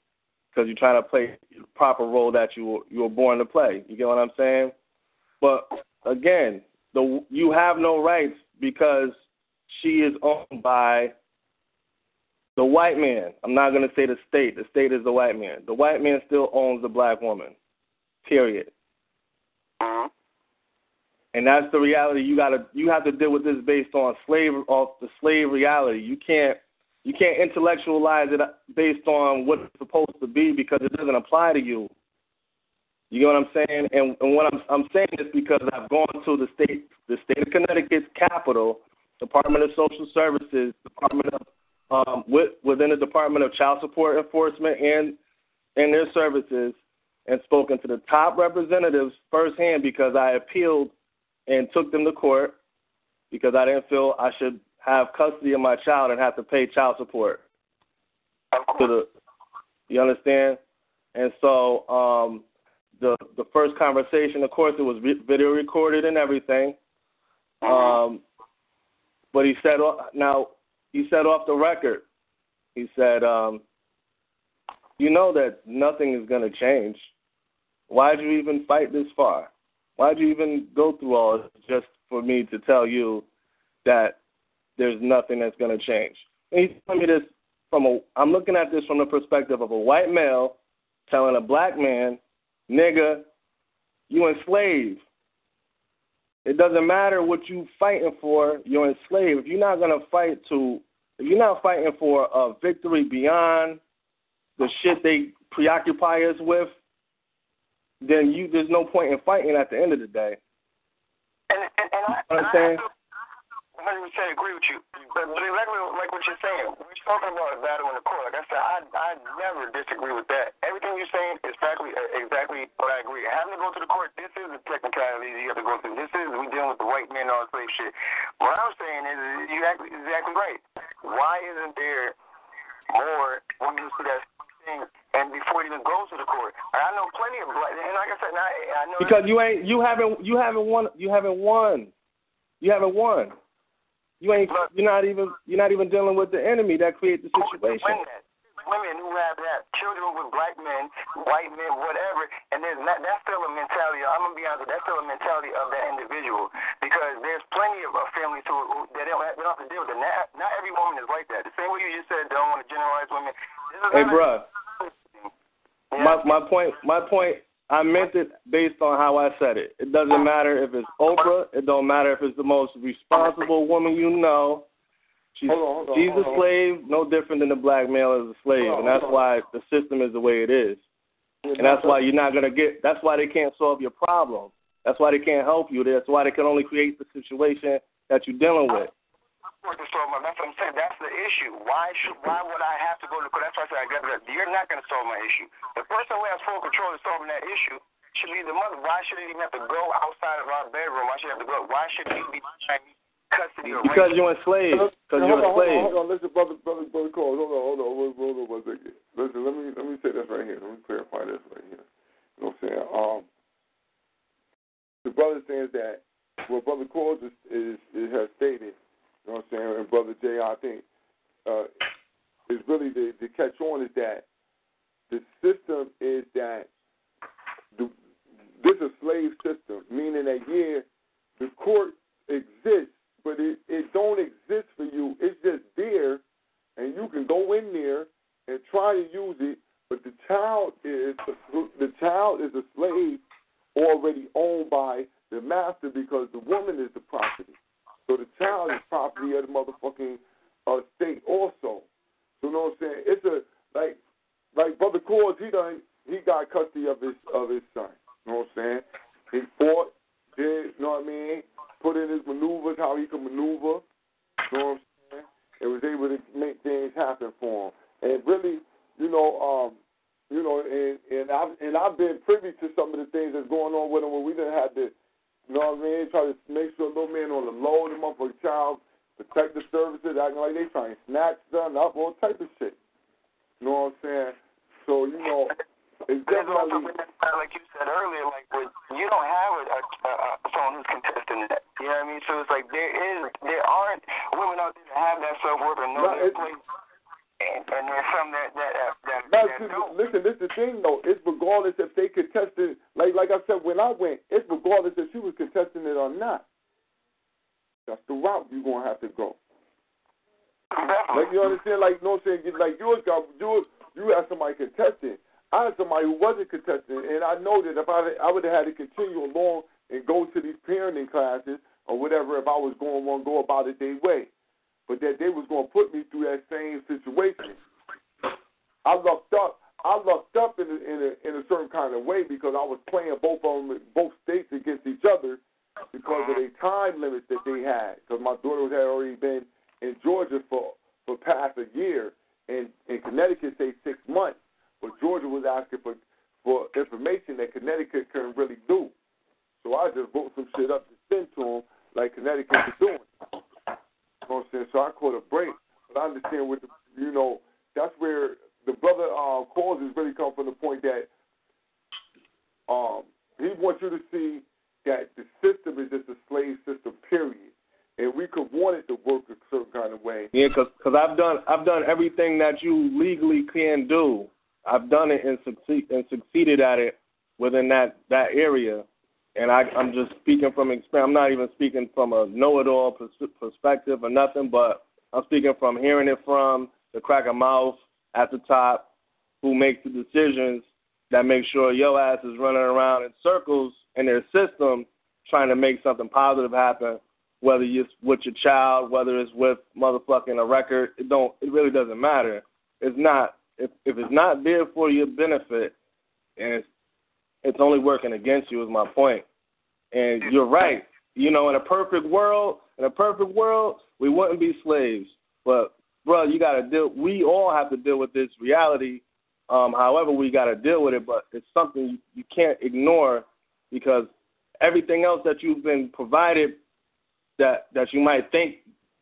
because you're trying to play the proper role that you were, you were born to play. You get what I'm saying? But again, the you have no rights because she is owned by the white man. I'm not going to say the state. The state is the white man. The white man still owns the black woman. Period. And that's the reality. You gotta you have to deal with this based on slave off the slave reality. You can't you can't intellectualize it based on what it's supposed to be because it doesn't apply to you. You know what I'm saying? And, and what I'm I'm saying this because I've gone to the state the state of Connecticut's capital Department of Social Services, Department of um, with, within the Department of Child Support Enforcement and and their services, and spoken to the top representatives firsthand because I appealed and took them to court because I didn't feel I should have custody of my child and have to pay child support. To the, you understand? And so um, the the first conversation, of course, it was video recorded and everything. Um, but he said now he said off the record, he said, um, "You know that nothing is going to change. Why'd you even fight this far? Why'd you even go through all this just for me to tell you that there's nothing that's going to change?" And he's telling me this from a. I'm looking at this from the perspective of a white male telling a black man, "Nigga, you enslaved." It doesn't matter what you're fighting for, you're enslaved. If you're not gonna fight to if you're not fighting for a victory beyond the shit they preoccupy us with, then you there's no point in fighting at the end of the day. And and, and I, You know what I'm saying? I 100 percent agree with you. But, but exactly like what you're saying, we're talking about a battle in the court. Like I said, I I never disagree with that. Everything you're saying is exactly exactly what I agree. Having to go to the court, this is the technicality you have to go through. This is we dealing with the white men on slave shit. What I'm saying is you exactly exactly right. Why isn't there more when you see that thing and before it even goes to the court? I know plenty of black and like I said, I, I know Because you ain't you haven't you haven't won you haven't won. You haven't won. You ain't you're not even you're not even dealing with the enemy that creates the situation. women, women who have that children with black men, white men, whatever, and there's not that's still a mentality. I'm gonna be honest, that's still a mentality of that individual because there's plenty of, of families who, who that don't have, they don't have to deal with it. Not, not every woman is like that. The same way you just said, don't want to generalize women. This is Hey, bruh. A, My my point my point I meant it based on how I said it. It doesn't matter if it's Oprah. It don't matter if it's the most responsible woman you know. She's Hold on, hold on, she's a slave, no different than the black male is a slave, on, and that's why the system is the way it is. And that's why you're not gonna get. That's why they can't solve your problem. That's why they can't help you. That's why they can only create the situation that you're dealing with. work to solve my. That's what I'm saying. That's issue. Why should? Why would I have to go to court? That's why I said I got that. You're not going to solve my issue. The person who has full control of solving that issue should be the mother. Why should it even have to go outside of our bedroom? Why should it have to go? Why should he be trying custody Because rape? you're enslaved. Because you're hold on, hold on, enslaved. hold on. Listen, brother, brother, brother, Cole. Hold on, hold on, hold on, hold on one second. Listen, let me let me say this right here. Let me clarify this right here. You know what I'm saying? Um, the brother says that what Brother Cole is, is, is has stated. You know what I'm saying? And Brother Jay, I think, uh, is really the, the catch on is that the system is that the, this is a slave system, meaning that yeah, the court exists, but it, it don't exist for you. It's just there, and you can go in there and try to use it, but the child is the child is a slave already owned by the master because the woman is the property. So the child is property of the motherfucking uh, state also. So you know what I'm saying? It's a like like Brother Claus, he done he got custody of his of his son. You know what I'm saying? He fought, did you know what I mean? Put in his maneuvers, how he could maneuver. You know what I'm saying? And was able to make things happen for him. And really, you know, um, you know, and and I've and I've been privy to some of the things that's going on with him where we didn't have to, you know what I mean? Try to make sure little man on the low, the motherfucking child, protective services acting like they trying to snatch them up, all type of shit. You know what I'm saying? So you know, it's definitely. like you said earlier, like with, you don't have a, a, a someone who's contesting that. You know what I mean? So it's like there is, there aren't women out there that have that self worth and know No, their place. And, and there's some that that that, that, No, that see, don't. listen, this is the thing though. It's regardless if they contested, like like I said when I went. It's regardless if she was contesting it or not. That's the route you're gonna have to go. Uh-huh. Like you understand, like you know what I'm saying, like yours got you you had somebody contesting. I had somebody who wasn't contesting, and I know that if I I would have had to continue along and go to these parenting classes or whatever, if I was going to go about it their way, but that they was going to put me through that same situation. I lucked up. I lucked up in a, in a in a certain kind of way because I was playing both of them, both states against each other because of the time limits that they had. Because my daughter had already been in Georgia for for past a year, and in Connecticut say six months, but Georgia was asking for for information that Connecticut couldn't really do. So I just wrote some shit up to send to them like Connecticut was doing. You know what I'm saying? So I caught a break, but I understand what the, you know. That's where the brother uh, is really come from the point that um, he wants you to see that the system is just a slave system, period. And we could want it to work a certain kind of way. Yeah, because cause I've done I've done everything that you legally can do. I've done it and succeed and succeeded at it within that that area. And I, I'm just speaking from experience. I'm not even speaking from a know-it-all pers- perspective or nothing, but I'm speaking from hearing it from the crack of mouth at the top, who makes the decisions that make sure your ass is running around in circles in their system, trying to make something positive happen whether it's with your child, whether it's with motherfucking a record, it don't it really doesn't matter. It's not if if it's not there for your benefit, and it's it's only working against you, is my point. And you're right. You know, in a perfect world, in a perfect world, we wouldn't be slaves. But bro, you got to deal. We all have to deal with this reality. Um, however, we got to deal with it, but it's something you, you can't ignore because everything else that you've been provided that that you might think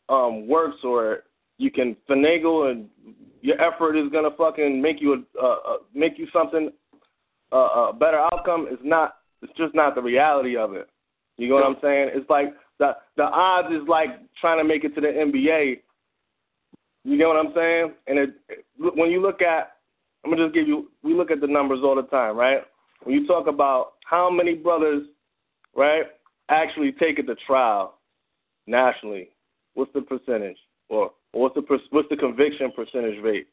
um, works or you can finagle and your effort is gonna fucking make you a uh, make you something uh, a better outcome. It's not. It's just not the reality of it. You know what I'm saying? It's like the the odds is like trying to make it to the NBA. You know what I'm saying? And it, when you look at, I'm gonna just give you. We look at the numbers all the time, right? When you talk about how many brothers, right, actually take it to trial nationally, what's the percentage, or, or what's the what's the conviction percentage rate?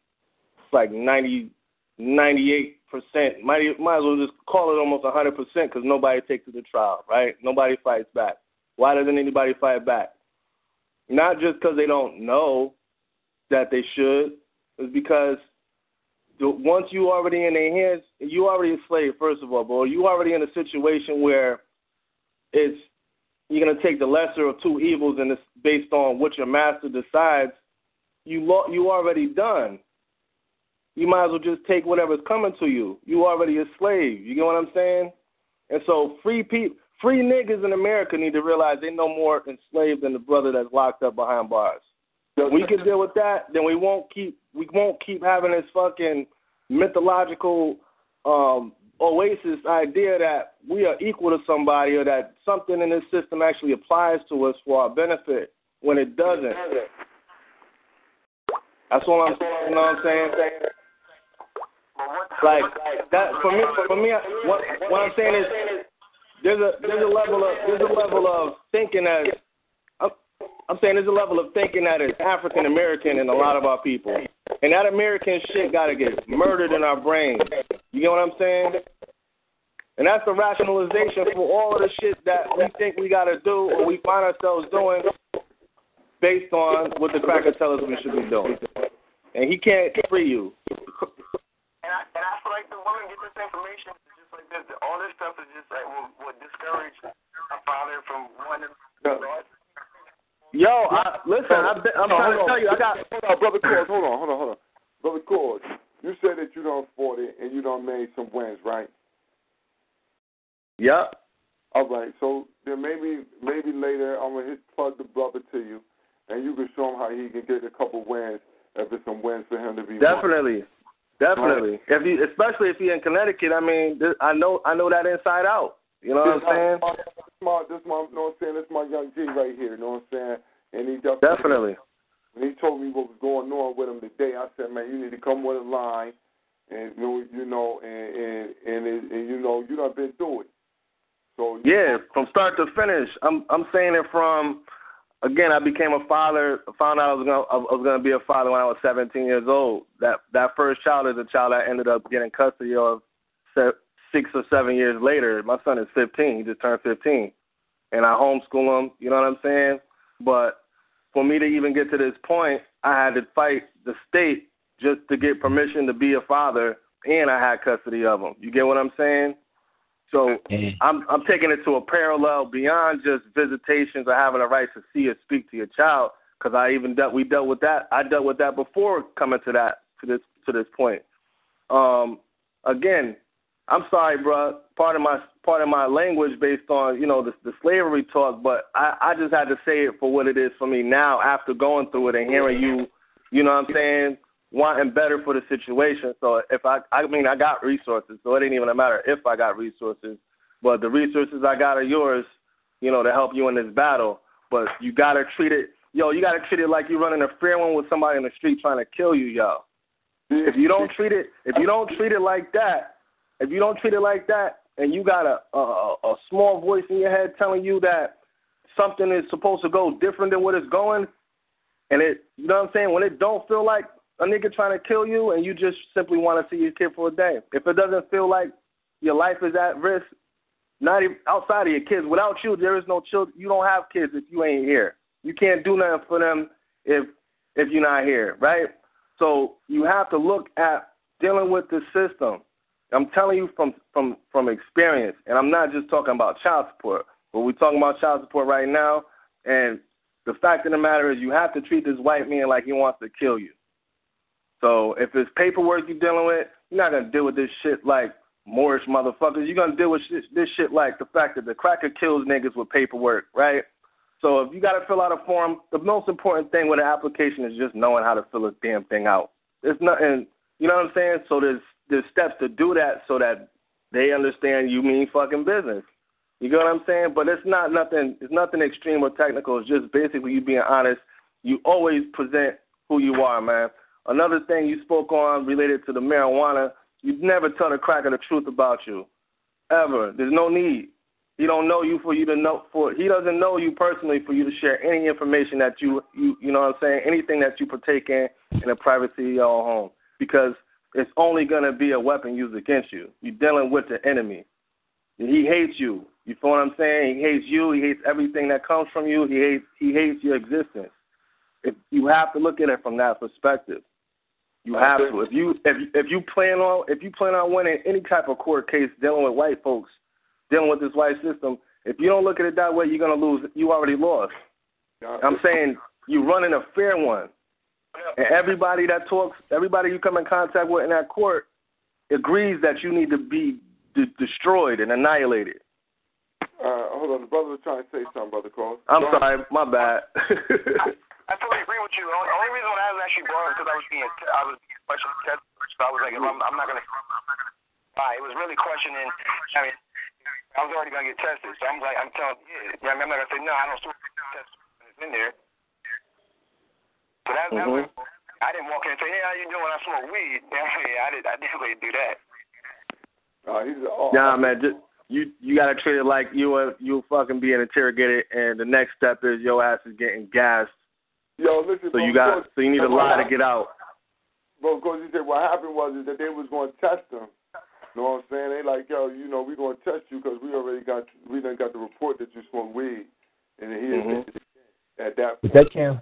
It's like 90, 98 percent. Might might as well just call it almost 100 percent because nobody takes it to trial, right? Nobody fights back. Why doesn't anybody fight back? Not just because they don't know that they should, it's because once you already in their hands, you already a slave first of all, boy. You already in a situation where it's you're gonna take the lesser of two evils, and it's based on what your master decides. You lo- you already done. You might as well just take whatever's coming to you. You already a slave. You get what I'm saying? And so free people, free niggas in America need to realize they no more enslaved than the brother that's locked up behind bars. We can deal with that, then we won't keep we won't keep having this fucking mythological um, oasis idea that we are equal to somebody or that something in this system actually applies to us for our benefit when it doesn't. That's all I'm saying. You know what I'm saying? Like that for me. For me, what, what I'm saying is there's a there's a level of there's a level of thinking as I'm, saying there's a level of thinking that is African American in a lot of our people, and that American shit got to get murdered in our brains. You get what I'm saying? And that's the rationalization for all of the shit that we think we got to do or we find ourselves doing based on what the cracker tell us we should be doing. And he can't free you. And I, and I feel like the women get this information just like this. All this stuff is just like will, will discourage a father from wanting to. Yo, I, listen, I, I'm No, trying to tell on. you, I got. Hold on, brother Cause. Hold on, hold on, hold on. Brother Cause, you said that you done fought it and you done made some wins, right? Yep. All right. So then maybe maybe later I'm gonna hit plug the brother to you, and you can show him how he can get a couple wins if it's some wins for him to be. won. Definitely, definitely. If you, especially if you're in Connecticut, I mean, I know, I know that inside out. You know what I'm saying? This my, this my, you know what I'm saying? This my young G right here. You know what I'm saying? And he definitely, Definitely. When he told me what was going on with him today, I said, man, you need to come with a line, and you know, you know, and and and, it, and you know, you done been through it. So Yeah, from start to finish. I'm I'm saying it from again. I became a father. Found out I was gonna I was gonna be a father when I was 17 years old. That that first child is a child I ended up getting custody of six or seven years later. My son is 15. He just turned 15, and I homeschool him. You know what I'm saying? But for me to even get to this point, I had to fight the state just to get permission to be a father, and I had custody of him. You get what I'm saying? So I'm I'm taking it to a parallel beyond just visitations or having a right to see or speak to your child. Because I even dealt we dealt with that. I dealt with that before coming to that to this to this point. Um, again, I'm sorry, bro. Part of my part of my language based on you know the, the slavery talk, but I I just had to say it for what it is for me now after going through it and hearing you, you know what I'm saying, wanting better for the situation. So if I I mean I got resources, so it ain't even a matter if I got resources, but the resources I got are yours, you know, to help you in this battle. But you gotta treat it, yo, you gotta treat it like you're running a fair one with somebody in the street trying to kill you, yo. If you don't treat it, if you don't treat it like that, if you don't treat it like that, and you got a a, a small voice in your head telling you that something is supposed to go different than what it's going, and it, you know what I'm saying? When it don't feel like a nigga trying to kill you, and you just simply want to see your kid for a day. If it doesn't feel like your life is at risk, not even outside of your kids. Without you, there is no children. You don't have kids if you ain't here. You can't do nothing for them if if you're not here, right? So you have to look at dealing with the system. I'm telling you from from from experience, and I'm not just talking about child support. But we're talking about child support right now, and the fact of the matter is, you have to treat this white man like he wants to kill you. So if it's paperwork you're dealing with, you're not gonna deal with this shit like Moorish motherfuckers. You're gonna deal with shit, this shit like the fact that the cracker kills niggas with paperwork, right? So if you gotta fill out a form, the most important thing with an application is just knowing how to fill a damn thing out. There's nothing, you know what I'm saying? So there's there's steps to do that so that they understand you mean fucking business. You get what I'm saying? But it's not nothing. It's nothing extreme or technical. It's just basically you being honest. You always present who you are, man. Another thing you spoke on related to the marijuana. You never tell the cracker the truth about you, ever. There's no need. He don't know you for you to know for. He doesn't know you personally for you to share any information that you you you know what I'm saying. Anything that you partake in in the privacy of your home because it's only gonna be a weapon used against you. You're dealing with the enemy. He hates you. You feel what I'm saying? He hates you. He hates everything that comes from you. He hates he hates your existence. If you have to look at it from that perspective, you have to. If you if if you plan on if you plan on winning any type of court case dealing with white folks, dealing with this white system, if you don't look at it that way, you're gonna lose. You already lost. I'm saying you running a fair one, and everybody that talks, everybody you come in contact with in that court, agrees that you need to be de- destroyed and annihilated. Uh, hold on, the brother was trying to say something, brother Cross. I'm sorry, my bad. I totally agree with you. The only, only reason why I was actually brought up because I was being I was being questioned. So I was like, I'm, I'm not gonna. Right, it was really questioning. I mean, I was already gonna get tested, so I'm like, I'm telling you, yeah, I'm not gonna say no. I don't smoke test it's in there. So that, that was, I didn't walk in and say, hey, how you doing? I smoke weed. [laughs] Yeah, I did. I didn't do that. Uh, he's oh, Nah, man, just you you gotta treat it like you are you fucking being interrogated, and the next step is your ass is getting gassed. Yo, listen. So you got because- so you need to lie to get out. Bro, because he said what happened was is that they was going to test him. You know what I'm saying? They like, yo, you know, we're going to test you because we already got we done got the report that you smoke weed, and then he admitted it at that But point. they can't, already-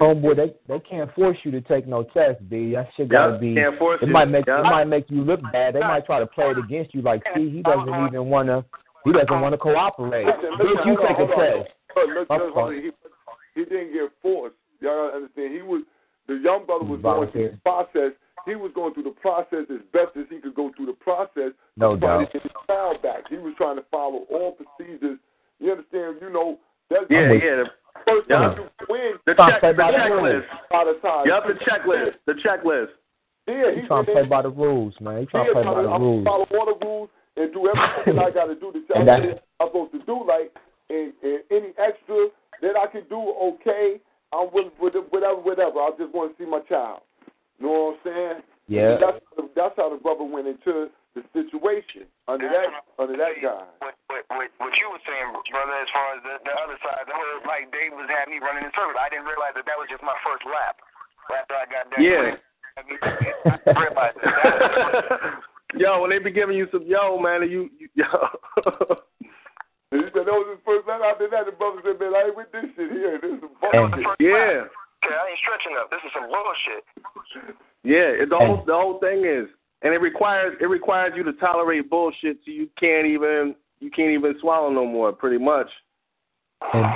homeboy, they they can't force you to take no test, B. That shit gotta Yup, be. can't force it you. might make Yup. it might make you look bad. They might try to play it against you. Like, see, he doesn't uh-uh. even wanna. He doesn't want to cooperate. Listen, Bitch, listen, you hold on, take a test. Look, look, look, fault. hold on. He, he didn't get forced. Y'all gotta understand. He was the young brother was going through the process. He was going through the process as best as he could go through the process. No doubt. his child back. He was trying to follow all procedures. You understand? You know that's Yeah, yeah. First Yeah. time you win. The, check, play the by the checklist. By the time. Yup, the checklist. The checklist. Yeah, He he trying to play by the rules, man. He trying to play by the I'm rules. follow all the rules and do everything I got to do to [laughs] tell And you that's- I'm supposed to do. Like, and, and any extra that I can do, okay. I'm with, with whatever, whatever. I just want to see my child. You know what I'm saying? Yeah. That's that's how the brother went into the situation under that under that guy. What, what, what, what you were saying, brother, as far as the, the other side, the whole, like, Dave was having me running in circles. I didn't realize that that was just my first lap. After I got done. Yeah. I mean, I realized that. that [laughs] yo, when they be giving you some yo, man, you, you yo. [laughs] And he said that was his first time. After that, the brother said, "Man, I ain't with this shit here. This is was bullshit." the first yeah. Okay, I ain't stretching up. This is some bullshit. Yeah, it, the whole the whole thing is, and it requires it requires you to tolerate bullshit so you can't even you can't even swallow no more, pretty much. And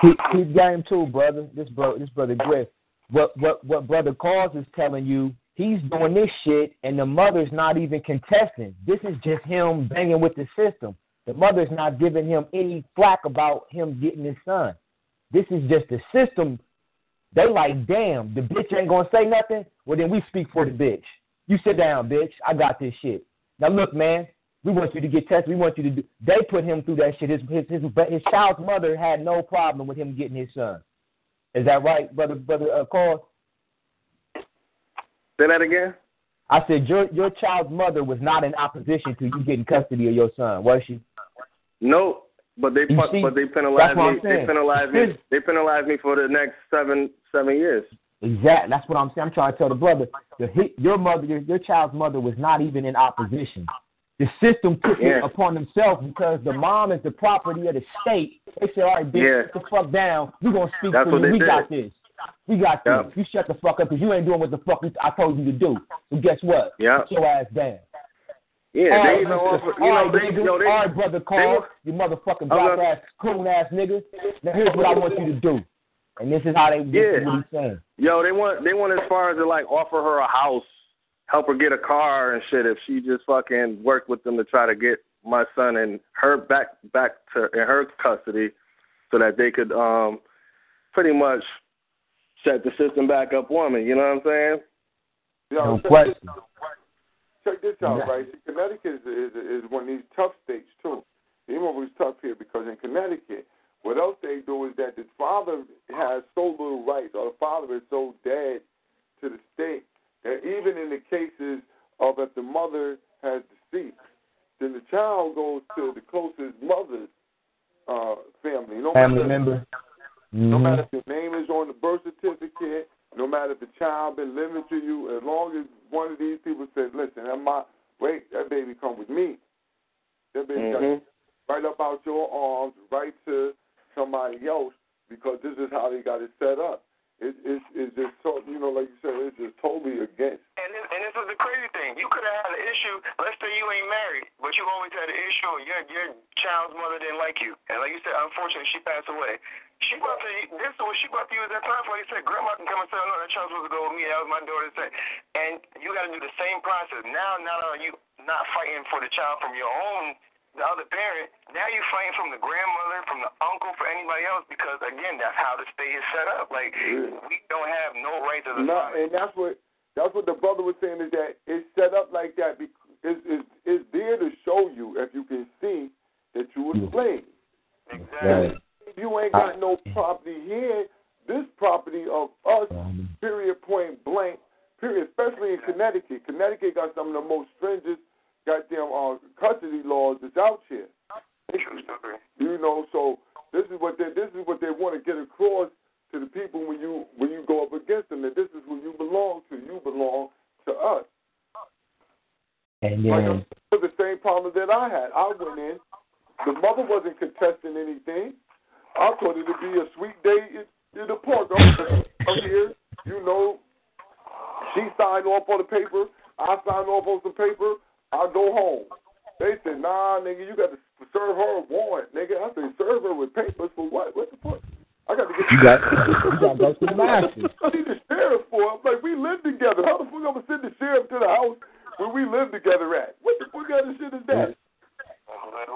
he he game too, brother. This bro, this brother Griff. What what what brother Cause is telling you? He's doing this shit, and the mother's not even contesting. This is just him banging with the system. The mother's not giving him any flack about him getting his son. This is just the system. They like, damn, the bitch ain't gonna say nothing. Well, then we speak for the bitch. You sit down, bitch. I got this shit. Now look, man. We want you to get tested. We want you to do. They put him through that shit. His his his, his child's mother had no problem with him getting his son. Is that right, brother? Brother uh, Carl? Say that again. I said your your child's mother was not in opposition to you getting custody of your son, was she? No, but they put, see, but they penalized me. They penalized me. They penalized me for the next seven seven years. Exactly. That's what I'm saying. I'm trying to tell the brother. The, he- your mother, your, your child's mother, was not even in opposition. The system took Yeah. it upon themselves because the mom is the property of the state. They said, "All right, bitch, Yeah. get the fuck down. We're gonna speak That's for you. We did. got this." We got. Yep. You shut the fuck up because you ain't doing what the fuck I told you to do. So guess what? Yeah. Sit your ass down. Yeah, All they right, even offer, you all know, right, they, nigga. yo, they, all right, brother Carl, you motherfucking I'm black ass, coon ass nigga. Now here's what I want you to do. And this is how they this Yeah. what he's saying. yo, they want, they want as far as to like offer her a house, help her get a car and shit if she just fucking worked with them to try to get my son and her back, back to in her custody, so that they could um pretty much set the system back up on me. You know what I'm saying? Yeah, No check question. This, check this out, Yeah. right? See, Connecticut is, is is one of these tough states too. Even though it's tough here because in Connecticut, what else they do is that the father has so little rights, or the father is so dead to the state that even in the cases of if the mother has deceased, then the child goes to the closest mother's uh, family. No Family matter, member. no Mhm. matter if your name is on the birth certificate, no matter if the child been living to you, as long as one of these people said, "Listen, that my wait, that baby come with me." That baby got Mhm. right up out your arms, right to somebody else, because this is how they got it set up. It, it's, it's just so you know, like you said, it's just totally against. And this, and this is the crazy thing. You could have had an issue. Let's say you ain't married, but you always had an issue. and Your your child's mother didn't like you, and like you said, unfortunately, she passed away. She brought to you. This is what she brought to you at that time. Like you said, grandma can come and say, "Oh, no, that child's supposed to go with me." That was my daughter. Say, and you got to do the same process. Now, not are you not fighting for the child from your own, the other parent. Now you're fighting from the grandmother, from the uncle, for anybody else, because again, that's how the state is set up. Like we don't have no rights as a No, father. and that's what that's what the brother was saying is that it's set up like that because it's, it's, it's there to show you if you can see that you were slaves. Right. You ain't got no property here, this property of us, Um, period, point blank, period, especially in Connecticut. Connecticut got some of the most stringent goddamn uh, custody laws that's out here. True. [laughs] You know, so this is what they this is what they want to get across to the people when you when you go up against them that this is who you belong to. You belong to us. and Like then it was the same problem that I had. I went in, the mother wasn't contesting anything. I thought it'd be a sweet day in, in the park. I'm, I'm here, you know. She signed off on the paper. I signed off on some paper. I go home. They said, Nah, nigga, you got to serve her a warrant, nigga. I said, serve her with papers for what? What the fuck? I got to get you got [laughs] you got to go to the masters. [laughs] I need the sheriff for. I'm like, we live together. How the fuck I'm gonna send the sheriff to the house where we live together at? What the fuck kind of shit is that?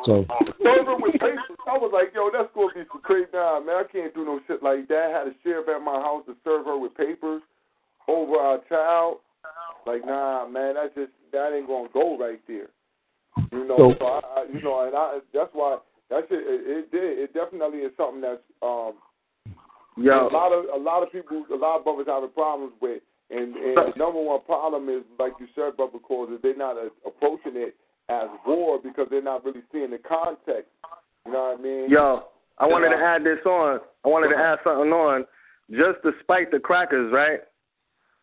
So Server with papers. I was like, yo, that's gonna be some crazy. Nah, man, I can't do no shit like that. Had a sheriff at my house to serve her with papers over our child. Like, nah, man, that just that ain't gonna go right there. You know, So- so, I, I, you know, and I that's why that shit it, it did. It definitely is something that's um Yo, a lot of a lot of people, a lot of brothers having problems with, and, and the number one problem is, like you said, brother Cause, is they're not uh, approaching it as war because they're not really seeing the context. You know what I mean? Yo, I wanted to add this on. I wanted to add something on. Just despite the crackers, right?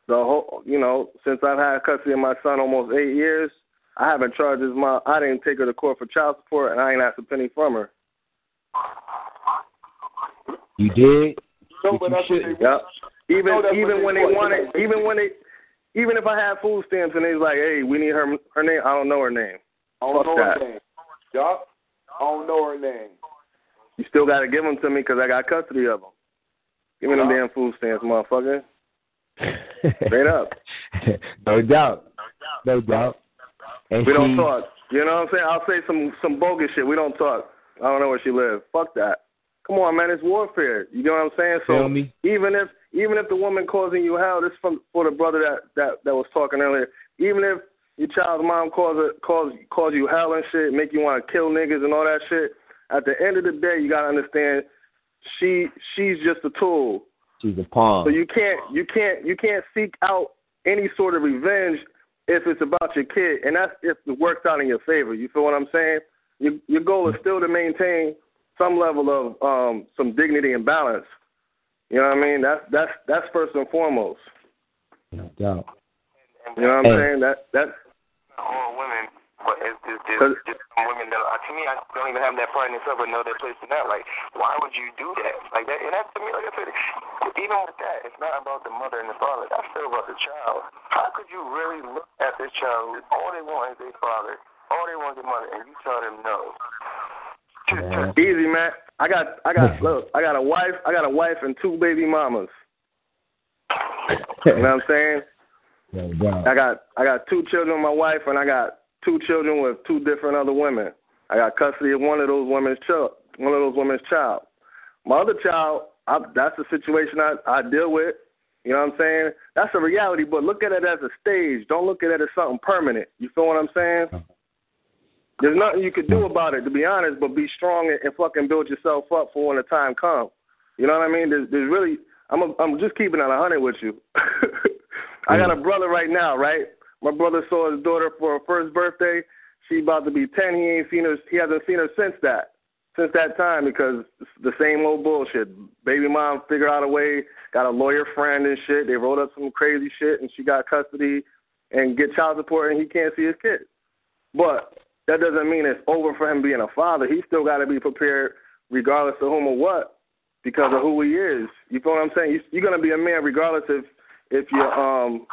The whole, you know, since I've had custody of my son almost eight years, I haven't charged his mom. I didn't take her to court for child support, and I ain't asked a penny from her. you did. No, But but you that's what shouldn't. want. Yep. Even know that's what even when they want. wanted, even when they, even if I had food stamps and they was like, hey, we need her her name. I don't know her name. I don't Fuck know that. her name. Yup. I don't know her name. You still got to give them to me because I got custody of them. Give me them damn food stamps, motherfucker. Straight up. [laughs] no doubt. No doubt. And We don't talk. You know what I'm saying? I'll say some some bogus shit. We don't talk. I don't know where she lives. Fuck that. Come on, man. It's warfare. You know what I'm saying? So me? even if even if the woman causing you hell, this from for the brother that that that was talking earlier. Even if your child's mom calls it calls calls you hell and shit, make you want to kill niggas and all that shit. At the end of the day, you gotta understand, she she's just a tool. She's a pawn. So you can't you can't you can't seek out any sort of revenge if it's about your kid, and that's if it works out in your favor. You feel what I'm saying? Your your goal is still to maintain some level of um some dignity and balance. You know what I mean? That's that's that's first and foremost. no doubt. You know what I'm Hey. saying? That that all women, but It's, it's, it's just some women that, uh, to me, I don't even have that pride in themselves, but know their place in that. Like, why would you do that? Like that, and that's to me, like I said, even with that, it's not about the mother and the father. That's still about the child. How could you really look at this child who all they want is their father, all they want is their mother, and you tell them no? Yeah. Easy, man. I got, I got, [laughs] look, I got a wife, I got a wife and two baby mamas. [laughs] you know what I'm saying? I got I got two children with my wife, and I got two children with two different other women. I got custody of one of those women's child, one of those women's child. My other child, I, that's the situation I, I deal with. You know what I'm saying? That's a reality, but look at it as a stage. Don't look at it as something permanent. You feel what I'm saying? There's nothing you could do about it, to be honest, but be strong and, and fucking build yourself up for when the time comes. You know what I mean? There's, there's really, I'm, a, I'm just keeping it a hundred with you. [laughs] I got a brother right now, right? My brother saw his daughter for her first birthday. She about to be ten. He ain't seen her. He hasn't seen her since that. Since that time, because the same old bullshit. Baby mom figured out a way, got a lawyer friend and shit. They wrote up some crazy shit, and she got custody and get child support, and he can't see his kid. But that doesn't mean it's over for him being a father. He still got to be prepared, regardless of whom or what, because of who he is. You feel what I'm saying? You're gonna be a man regardless if if you um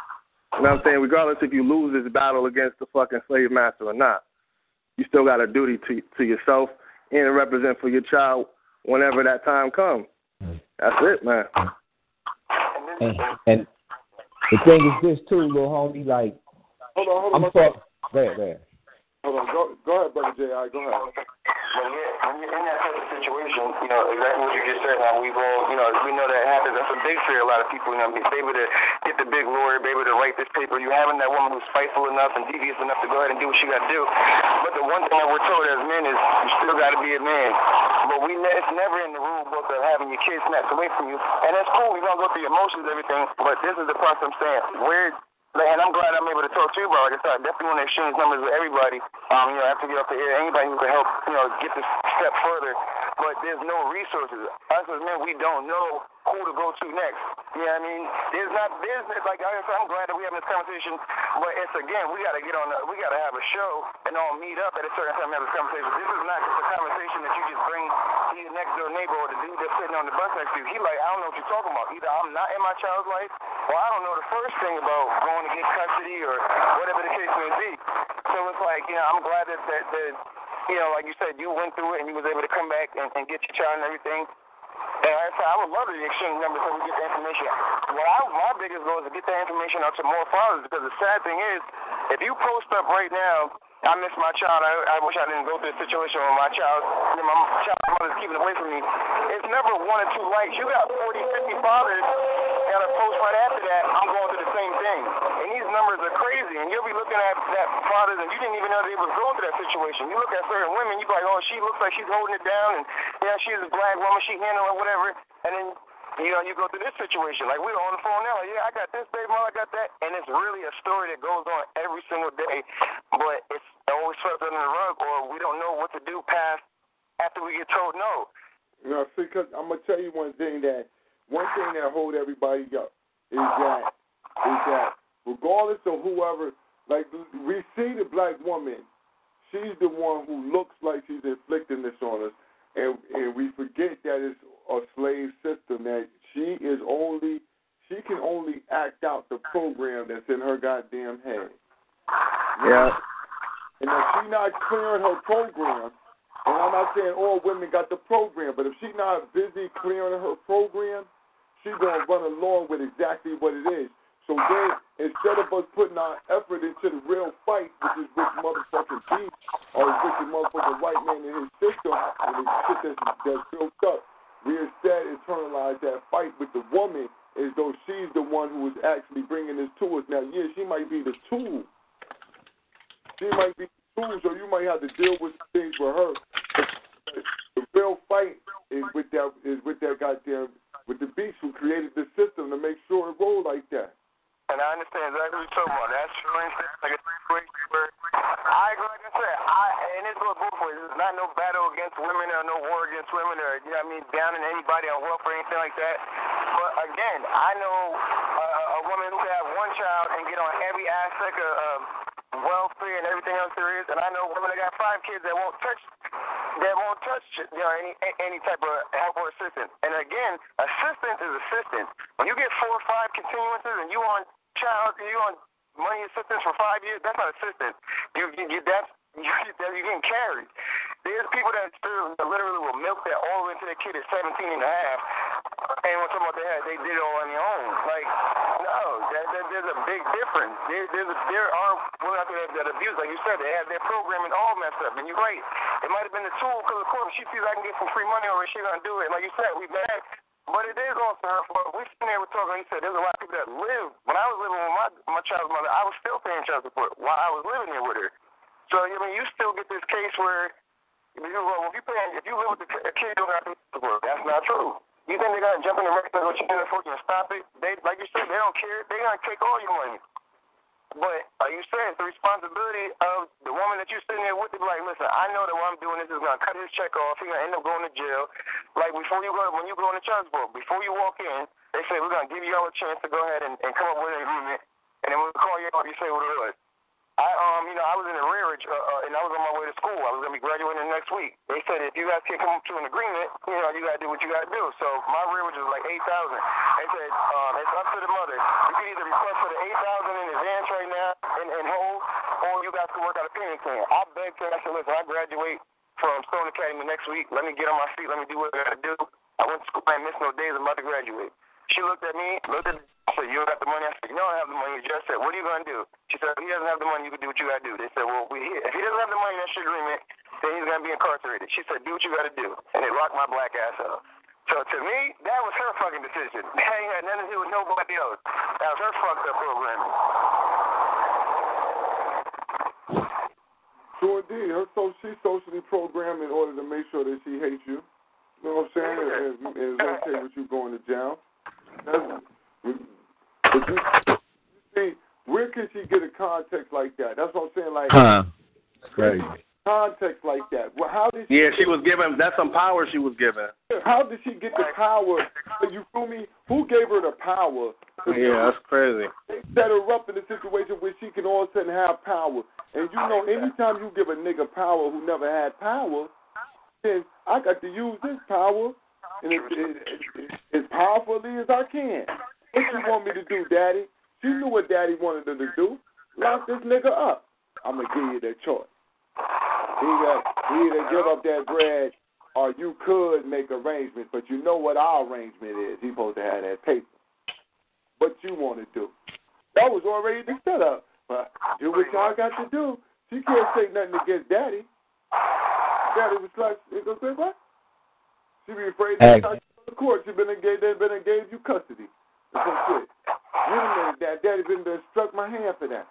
you know what I'm saying, regardless if you lose this battle against the fucking slave master or not. You still got a duty to to yourself and represent for your child whenever that time comes. That's it, man. And, and the thing is this too, little homie, like hold on, hold on. I'm talking go ahead, go ahead. Hold on, go, go ahead, brother J.I., go ahead. When you're, when you're in that type of situation, you know, exactly what you just said, now we've all, you know, we know that happens. That's a big fear a lot of people, you know, be able to get the big lawyer, be able to write this paper. You having that woman who's spiteful enough and devious enough to go ahead and do what she got to do. But the one thing that we're told as men is you still got to be a man. But we, ne- it's never in the rule book of having your kids snatched away from you. And that's cool. We're to go through your emotions everything. But this is the part I'm saying. Where and I'm glad I'm able to talk to you. Like I said, I definitely want to exchange numbers with everybody. Um, you know, after we get off the air, anybody who can help, you know, get this step further. But there's no resources. Us as men, we don't know who to go to next. You know what I mean? There's not, there's like I said, I'm glad that we having this conversation. But it's again, we got to get on, the, we got to have a show and all meet up at a certain time and have this conversation. This is not just a conversation that you just bring to your next door neighbor or the dude that's sitting on the bus next to you. He like, I don't know what you're talking about. Either I'm not in my child's life, or I don't know the first thing about going to get custody or whatever the case may be. So it's like, you know, I'm glad that that, that you know, like you said, you went through it and you was able to come back and, and get your child and everything. And I said, I would love to exchange numbers so we get the information. What I, my biggest goal is to get that information out to more fathers because the sad thing is, if you post up right now, I miss my child. I, I wish I didn't go through a situation where my child, my child mother's keeping away from me. It's never one or two likes. You got 40, 50 fathers that are post right after that. I'm going through the same thing, and these numbers are crazy. And you'll be looking at that fathers, and you didn't even know they was going through that situation. You look at certain women, you be like, oh, she looks like she's holding it down, and yeah, she's a black woman, she handling whatever, and then you know, you go through this situation. Like we're on the phone now. Yeah, I got this baby mom, I got that, and it's really a story that goes on every single day. But it's always swept under the rug, or we don't know what to do past after we get told no. You know, see, cause I'm gonna tell you one thing that one thing that hold everybody up is that is that regardless of whoever, like we see the black woman, she's the one who looks like she's inflicting this on us, and and we forget that it's a slave system that she is only she can only act out the program that's in her goddamn head. Yeah. And if she's not clearing her program, and I'm not saying all women got the program, but if she's not busy clearing her program, she's gonna run along with exactly what it is. So then, instead of us putting our effort into the real fight, which is with motherfucking beef, or with the motherfucking white man in his system, and the shit that's, that's built up, we instead internalize that fight with the woman as though she's the one who is actually bringing this to us. Now, yeah, she might be the tool. She might be the tool, so you might have to deal with things with her. The real fight is with that is with that goddamn with the beast who created the system to make sure it roll like that. And I understand exactly what you're talking about. That's true like a where I agree, like I said, I and it goes both ways. It's not no battle against women or no war against women or you know what I mean, downing anybody on welfare or anything like that. But again, I know a, a woman who can have one child and get on every aspect of, of welfare and everything else there is. And I know women that got five kids that won't touch that won't touch you know any any type of help or assistance. And again, assistance is assistance. When you get four or five continuances and you on child you on money assistance for five years, that's not assistance. You you, you that's [laughs] you you're getting carried. There's people that still that literally will milk that all into their kid at 17 and a half. And when talking about that, they did it all on their own. Like, no, that, that, there's a big difference. There, there's a, there are women out there that, that abuse, like you said, they have their programming all messed up. And you're right. It might have been the tool because, of course, she sees I can get some free money over it, she's going to do it. Like you said, we bad. But it is also her fault. We sitting there, we're talking, he said, there's a lot of people that live. When I was living with my, my child's mother, I was still paying child support while I was living there with her. So, I mean, you still get this case where if you, well, if you pay, if you live with a kid, you don't have to pay support. That's not true. You think they're gonna jump in the record go you doing for you and stop it? They, like you said, they don't care. They're gonna take all your money. But like you it's the responsibility of the woman that you're sitting there with be like, listen, I know that what I'm doing this is gonna cut his check off. He's gonna end up going to jail. Like before you go, when you go on the child support, before you walk in, they say we're gonna give you all a chance to go ahead and, and come up with an agreement, and then we'll call you up. You say what it was. I um, you know, I was in arrearage, uh, uh, and I was on my way to school. I was gonna be graduating next week. They said if you guys can't come up to an agreement, you know, you gotta do what you gotta do. So my arrearage was like eight thousand. They said um, it's up to the mother. You can either request for the eight thousand in advance right now and, and hold, or you guys can work out a payment plan. I begged her. I said, listen, I graduate from Stone Academy next week. Let me get on my feet. Let me do what I gotta do. I went to school. I missed no days. I'm about to graduate. She looked at me, looked at said, you don't got the money? I said, you don't have the money. You just said, what are you going to do? She said, if he doesn't have the money, you can do what you got to do. They said, well, we, here. if he doesn't have the money, that's your agreement, then he's going to be incarcerated. She said, do what you got to do. And they locked my black ass up. So to me, that was her fucking decision. That ain't had nothing to do with nobody else. That was her fucked up programming. Sure indeed. Her so she's socially programmed in order to make sure that she hates you. You know what I'm saying? It's, it's okay with you going to jail. That's, but you, you see, where can she get a context like that? That's what I'm saying. Like, Huh. Crazy. context like that. Well, how did she Yeah, she was given. That's some power she was given. How did she get the power? You feel me? Who gave her the power? Yeah, that's crazy. set her up in a situation where she can all of a sudden have power. And you know, anytime you give a nigga power who never had power, then I got to use this power and it, it, as powerfully as I can. What you want me to do, Daddy? She knew what Daddy wanted her to do. Lock this nigga up. I'm gonna give you that choice. Either either give up that bread or you could make arrangements, but you know what our arrangement is. He's supposed to have that paper. What you want to do? That was already the setup. But do what y'all got to do. She can't say nothing against Daddy. Daddy was like, he what? She be afraid Hey. to touch the court. She been engaged. They been engaged you custody. That's some shit. Wait a minute, Dad. Daddy been done struck my hand for that.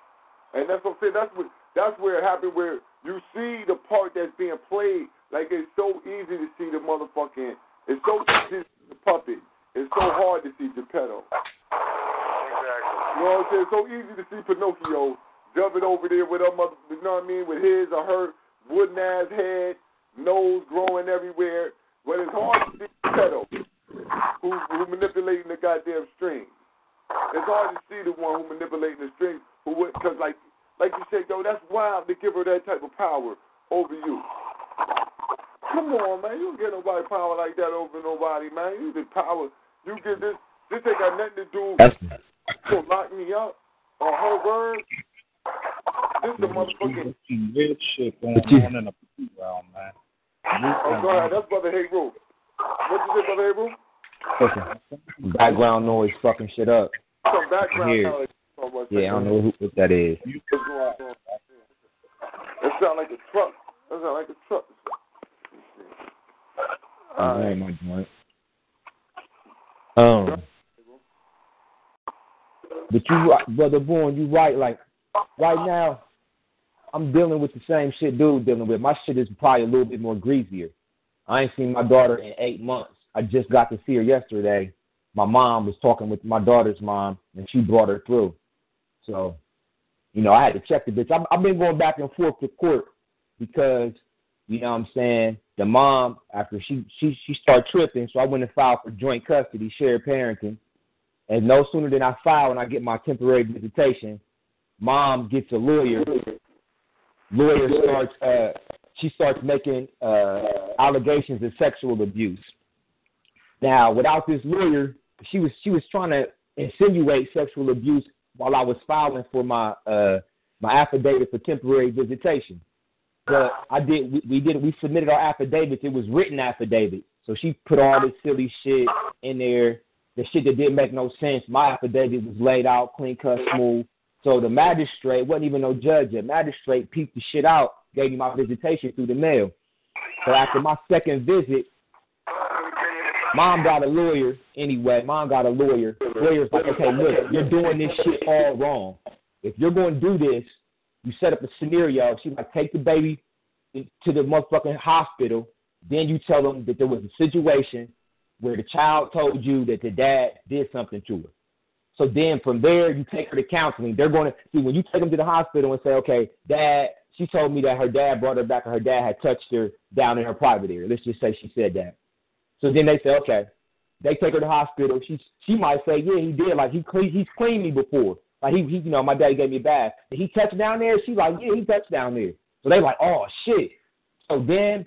And that's what I'm saying. That's what. That's where it happened. Where you see the part that's being played. Like it's so easy to see the motherfucking. It's so easy to see the puppet. It's so hard to see Geppetto. Exactly. You know what I'm saying? It's so easy to see Pinocchio jumping over there with her mother, you know what I mean, with his or her wooden ass head, nose growing everywhere. But it's hard to see Geppetto, who who manipulating the goddamn strings. It's hard to see the one who manipulating the strings, who would, cause like like you said, yo, that's wild to give her that type of power over you. Come on, man, you don't get nobody power like that over nobody, man. You get power. You get this. This ain't got nothing to do. That's to lock me up or her word. This is a motherfucking. Some real shit going on in the playground, man. Oh, go ahead. That's Brother Hey Roo. What you say, Brother Hey Roo? listen, background noise fucking shit up. Some background noise. Oh, Yeah, I don't know who, what that is. It sound like a truck. That sound like a truck. I'm my joint. Um, but you, brother Bourne, you right. Like right now, I'm dealing with the same shit dude dealing with. My shit is probably a little bit more greasier. I ain't seen my daughter in eight months. I just got to see her yesterday. My mom was talking with my daughter's mom, and she brought her through. So, you know, I had to check the bitch. I've, I've been going back and forth to court because, you know, what I'm saying the mom after she she she started tripping, so I went and filed for joint custody, shared parenting. And no sooner than I file and I get my temporary visitation, mom gets a lawyer. Lawyer starts uh she starts making uh allegations of sexual abuse. Now, without this lawyer, she was she was trying to insinuate sexual abuse while I was filing for my uh my affidavit for temporary visitation. But I did we, we did we submitted our affidavits. It was written affidavit. So she put all this silly shit in there, the shit that didn't make no sense. My affidavit was laid out clean cut smooth. So the magistrate wasn't even no judge. The magistrate peeped the shit out, gave me my visitation through the mail. So after my second visit, mom got a lawyer anyway. Mom got a lawyer. Lawyer's like, okay, look, you're doing this shit all wrong. If you're going to do this, you set up a scenario. She like, take the baby to the motherfucking hospital. Then you tell them that there was a situation where the child told you that the dad did something to her. So then from there, you take her to counseling. They're going to see when you take them to the hospital and say, okay, dad, she told me that her dad brought her back and her dad had touched her down in her private area. Let's just say she said that. So then they say, okay. They take her to the hospital. She she might say, yeah, he did. Like he clean, he's cleaned me before. Like he, he, you know, my daddy gave me a bath. Did he touch down there? She's like, yeah, he touched down there. So they like, oh shit. So then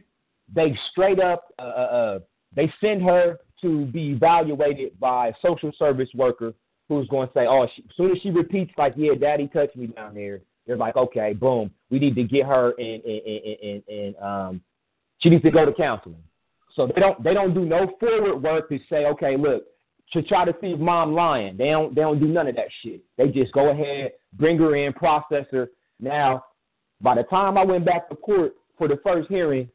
they straight up, uh, uh, they send her to be evaluated by a social service worker who's going to say, oh, she, as soon as she repeats like, yeah, daddy touched me down there, they're like, okay, boom, we need to get her and, and, and, in um, she needs to go to counseling. So they don't they don't do no forward work to say, okay, look, to try to see mom lying. They don't they don't do none of that shit. They just go ahead, bring her in, process her. Now, by the time I went back to court for the first hearing,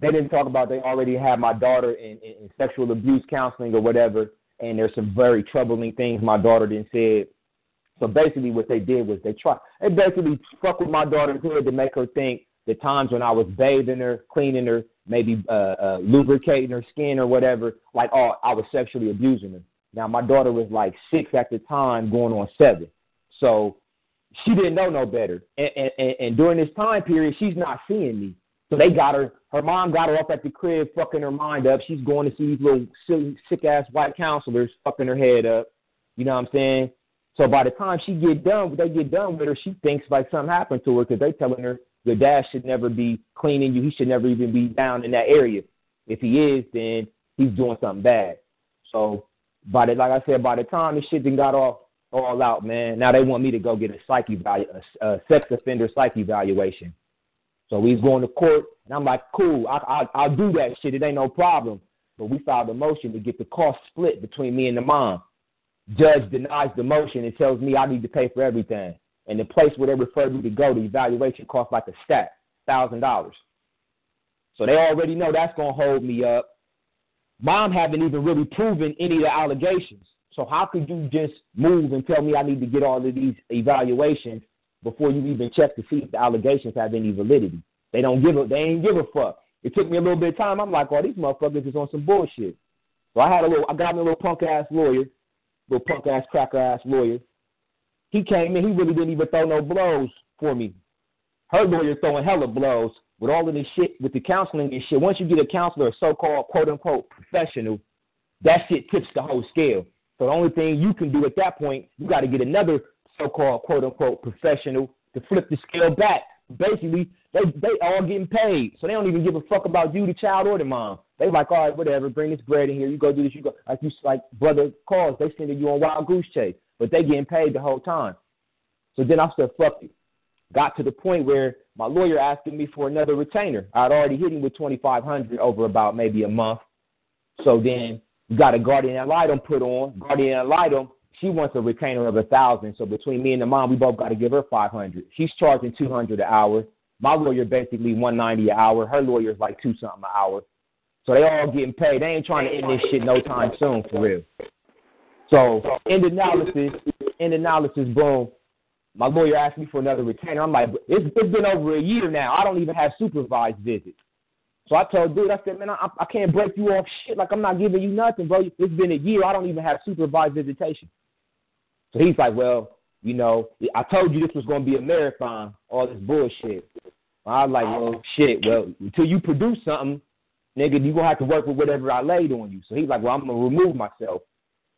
they didn't talk about they already had my daughter in, in, in sexual abuse counseling or whatever, and there's some very troubling things my daughter didn't say. So basically, what they did was they tried they basically fuck with my daughter's head to make her think the times when I was bathing her, cleaning her, maybe uh, uh, lubricating her skin or whatever, like oh I was sexually abusing her. Now my daughter was like six at the time, going on seven, so she didn't know no better. And, and, and during this time period, she's not seeing me. So they got her. Her mom got her up at the crib, fucking her mind up. She's going to see these little silly, sick ass white counselors, fucking her head up. You know what I'm saying? So by the time she get done, they get done with her, she thinks like something happened to her because they telling her your dad should never be cleaning you. He should never even be down in that area. If he is, then he's doing something bad. So by the like I said, by the time this shit then got all all out, man. Now they want me to go get a psych evalu- a, a sex offender psych evaluation. So he's going to court, and I'm like, cool, I, I, I'll do that shit. It ain't no problem. But we filed a motion to get the cost split between me and the mom. Judge denies the motion and tells me I need to pay for everything. And the place where they referred me to go, the evaluation cost like a stack, thousand dollars. So they already know that's gonna hold me up. Mom haven't even really proven any of the allegations. So how could you just move and tell me I need to get all of these evaluations before you even check to see if the allegations have any validity? They don't give a they ain't give a fuck. It took me a little bit of time. I'm like, oh, these motherfuckers is on some bullshit. So I had a little I got me a little punk ass lawyer, little punk ass cracker ass lawyer. He came in, he really didn't even throw no blows for me. Her lawyer throwing hella blows with all of this shit with the counseling and shit. Once you get a counselor, a so called quote unquote professional, that shit tips the whole scale. So the only thing you can do at that point, you got to get another so-called quote-unquote professional to flip the scale back. Basically, they they all getting paid, so they don't even give a fuck about you, the child, or the mom. They like, all right, whatever, bring this bread in here. You go do this. You go like you like brother calls. They sending you on wild goose chase, but they getting paid the whole time. So then I said, fuck you. Got to the point where my lawyer asking me for another retainer. I'd already hit him with twenty five hundred over about maybe a month. So then got a guardian ad litem put on. Guardian ad litem, she wants a retainer of a thousand. So between me and the mom, we both got to give her five hundred. She's charging two hundred an hour. My lawyer basically one ninety an hour. Her lawyer's like two something an hour. So they all getting paid. They ain't trying to end this shit no time soon for real. So end analysis, end analysis, boom. My lawyer asked me for another retainer. I'm like, it's, it's been over a year now. I don't even have supervised visits. So I told dude, I said, man, I, I can't break you off shit. Like I'm not giving you nothing, bro. It's been a year. I don't even have supervised visitation. So he's like, well, you know, I told you this was going to be a marathon. All this bullshit. I was like, well, shit. Well, until you produce something, nigga, you're gonna have to work with whatever I laid on you. So he's like, well, I'm gonna remove myself.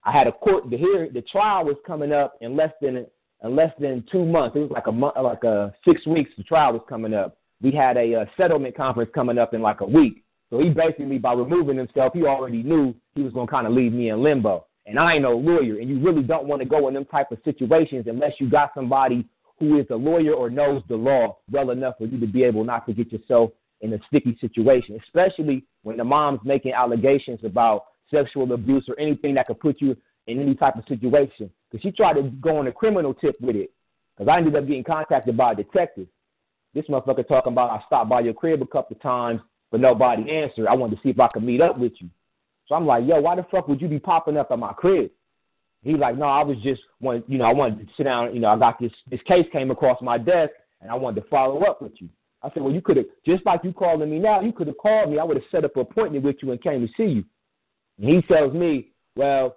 I had a court. The hear the trial was coming up in less than in less than two months. It was like a month, like a six weeks. The trial was coming up. We had a, uh settlement conference coming up in like a week. So he basically, by removing himself, he already knew he was going to kind of leave me in limbo. And I ain't no lawyer, and you really don't want to go in them type of situations unless you got somebody who is a lawyer or knows the law well enough for you to be able not to get yourself in a sticky situation, especially when the mom's making allegations about sexual abuse or anything that could put you in any type of situation. Because she tried to go on a criminal tip with it. Because I ended up getting contacted by a detective. This motherfucker talking about I stopped by your crib a couple of times, but nobody answered. I wanted to see if I could meet up with you. So I'm like, yo, why the fuck would you be popping up at my crib? He's like, no, I was just one, you know, I wanted to sit down. You know, I got this this case came across my desk, and I wanted to follow up with you. I said, well, you could have just like you calling me now. You could have called me. I would have set up an appointment with you and came to see you. And he tells me, well,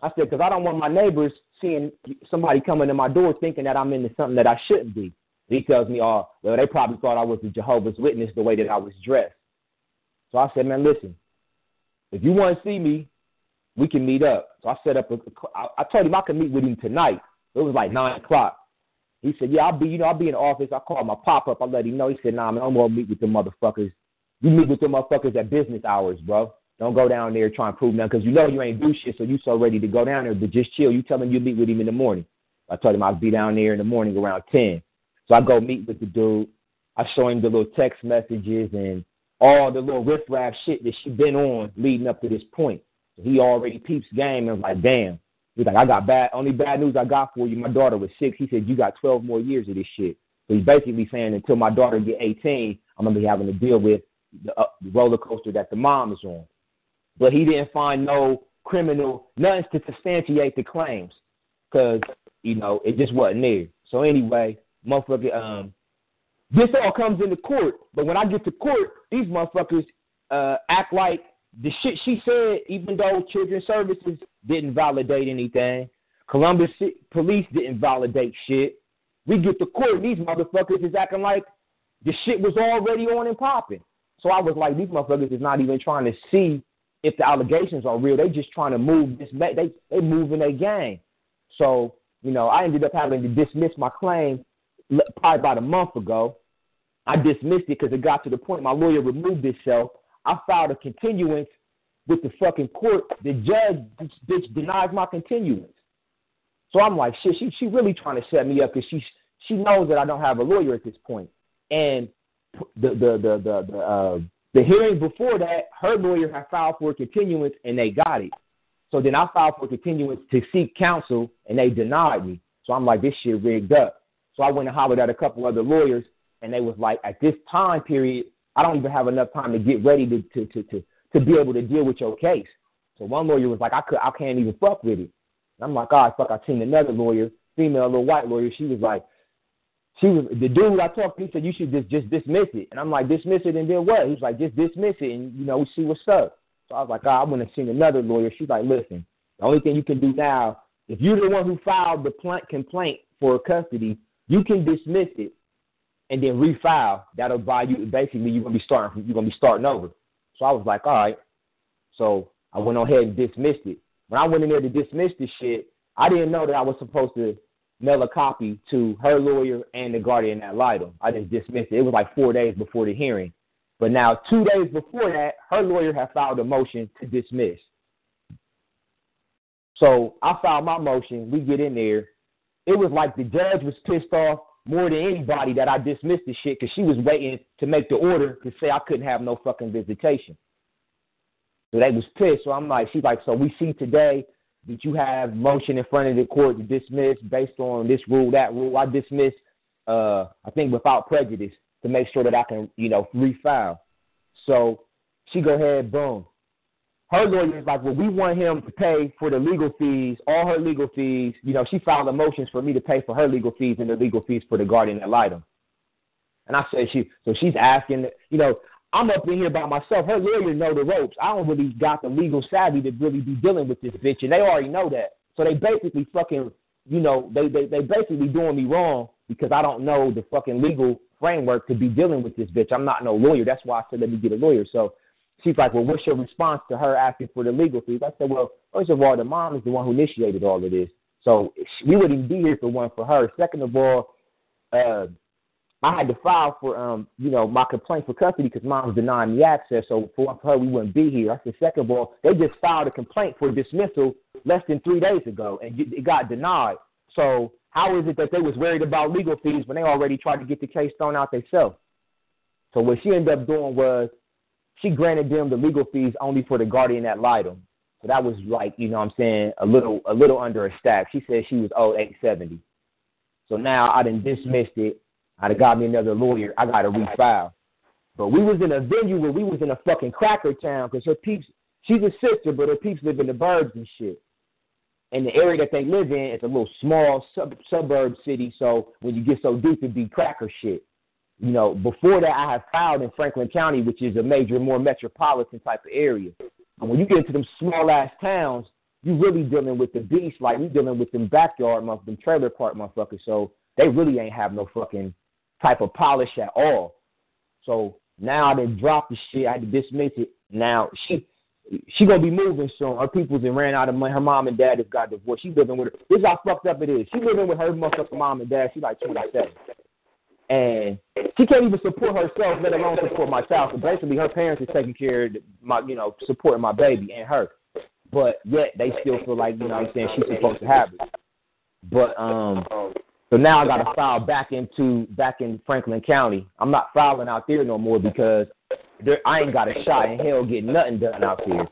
I said, because I don't want my neighbors seeing somebody coming to my door thinking that I'm into something that I shouldn't be. He tells me, oh, well, they probably thought I was a Jehovah's Witness the way that I was dressed. So I said, man, listen, if you want to see me, we can meet up. So I set up a, I told him I could meet with him tonight. It was like nine o'clock. He said, yeah, I'll be, you know, I'll be in the office. I called my pop up. I let him know. He said, nah, man, I'm gonna meet with the motherfuckers. You meet with the motherfuckers at business hours, bro. Don't go down there trying to prove nothing because you know you ain't do shit, so you so ready to go down there. But just chill. You tell him you meet with him in the morning. I told him I'd be down there in the morning around ten. So I go meet with the dude. I show him the little text messages and all the little riffraff shit that she been on leading up to this point. So he already peeps game and was like, damn. He's like, I got bad. Only bad news I got for you. My daughter was six. He said you got 12 more years of this shit. So he's basically saying until my daughter get 18, I'm gonna be having to deal with the, uh, the roller coaster that the mom is on. But he didn't find no criminal nothing to substantiate the claims because you know it just wasn't there. So anyway, motherfucker, um, this all comes into court. But when I get to court, these motherfuckers uh, act like the shit she said, even though Children's Services didn't validate anything, Columbus Police didn't validate shit. We get to court, these motherfuckers is acting like the shit was already on and popping. So I was like, these motherfuckers is not even trying to see if the allegations are real. They just trying to move this. They they moving their game. So you know, I ended up having to dismiss my claim probably about a month ago. I dismissed it because it got to the point my lawyer removed himself. I filed a continuance with the fucking court. The judge bitch denies my continuance. So I'm like, shit, she she really trying to set me up because she she knows that I don't have a lawyer at this point. And the the the the the, uh, the hearing before that, her lawyer had filed for a continuance and they got it. So then I filed for a continuance to seek counsel and they denied me. So I'm like, this shit rigged up. So I went and hollered at a couple other lawyers and they was like, at this time period, I don't even have enough time to get ready to to to to, to be able to deal with your case. So one lawyer was like, I could I can't even fuck with it. And I'm like, all right, fuck. I seen another lawyer, female little white lawyer. She was like, she was the dude I talked to. He said you should just just dismiss it. And I'm like, dismiss it and then what? He's like, just dismiss it and you know we see what's up. So I was like, oh, I went and seen another lawyer. She's like, listen, the only thing you can do now, if you're the one who filed the complaint for custody, you can dismiss it and then refile. That'll buy you basically you're gonna be starting you're gonna be starting over. So I was like, all right. So I went on ahead and dismissed it. When I went in there to dismiss this shit, I didn't know that I was supposed to mail a copy to her lawyer and the guardian ad litem. I just dismissed it. It was like four days before the hearing. But now, two days before that, her lawyer had filed a motion to dismiss. So I filed my motion. We get in there. It was like the judge was pissed off more than anybody that I dismissed the shit because she was waiting to make the order to say I couldn't have no fucking visitation. So they was pissed. So I'm like, she's like, so we see today that you have motion in front of the court to dismiss based on this rule, that rule. I dismiss, uh, I think without prejudice to make sure that I can, you know, refile. So she go ahead, boom her lawyer is like, well, we want him to pay for the legal fees, all her legal fees. You know, she filed motions for me to pay for her legal fees and the legal fees for the guardian ad litem. And I said, she, so she's asking, you know, I'm up in here by myself. Her lawyer know the ropes. I don't really got the legal savvy to really be dealing with this bitch, and they already know that. So they basically fucking, you know, they they they basically doing me wrong because I don't know the fucking legal framework to be dealing with this bitch. I'm not no lawyer. That's why I said let me get a lawyer. So she's like, well, what's your response to her asking for the legal fees? I said, well, first of all, the mom is the one who initiated all of this. So we wouldn't be here for one for her. Second of all, uh, I had to file for um, you know, my complaint for custody because mom's denying me access. So for, for her, we wouldn't be here. I said, second of all, they just filed a complaint for dismissal less than three days ago, and it got denied. So how is it that they was worried about legal fees when they already tried to get the case thrown out themselves? So what she ended up doing was she granted them the legal fees only for the guardian ad litem. So that was like, you know what I'm saying, a little a little under a stack. She said she was owed eight seventy. So now I done dismissed it. I'd have got me another lawyer. I got to refile. But we was in a venue where we was in a fucking cracker town because her peeps, she's a sister, but her peeps live in the burbs and shit. And the area that they live in is a little small sub, suburb city. So when you get so deep, it be cracker shit. You know, before that, I have filed in Franklin County, which is a major, more metropolitan type of area. And when you get into them small ass towns, you really dealing with the beast. Like we dealing with them backyard motherfuckers, them trailer park motherfuckers. So they really ain't have no fucking type of polish at all. So now done dropped the shit. I had to dismiss it. Now she she gonna be moving soon. Her people's and ran out of money. Her mom and dad just got divorced. She living with her. This is how fucked up it is. She living with her motherfucking mom and dad. She like twenty seven. And she can't even support herself, let alone support my child. So basically her parents are taking care of my you know, supporting my baby and her. But yet they still feel like, you know what I'm saying, she's supposed to have it. But um so now I got to file back into back in Franklin County. I'm not filing out there no more because there, I ain't got a shot in hell getting nothing done out there.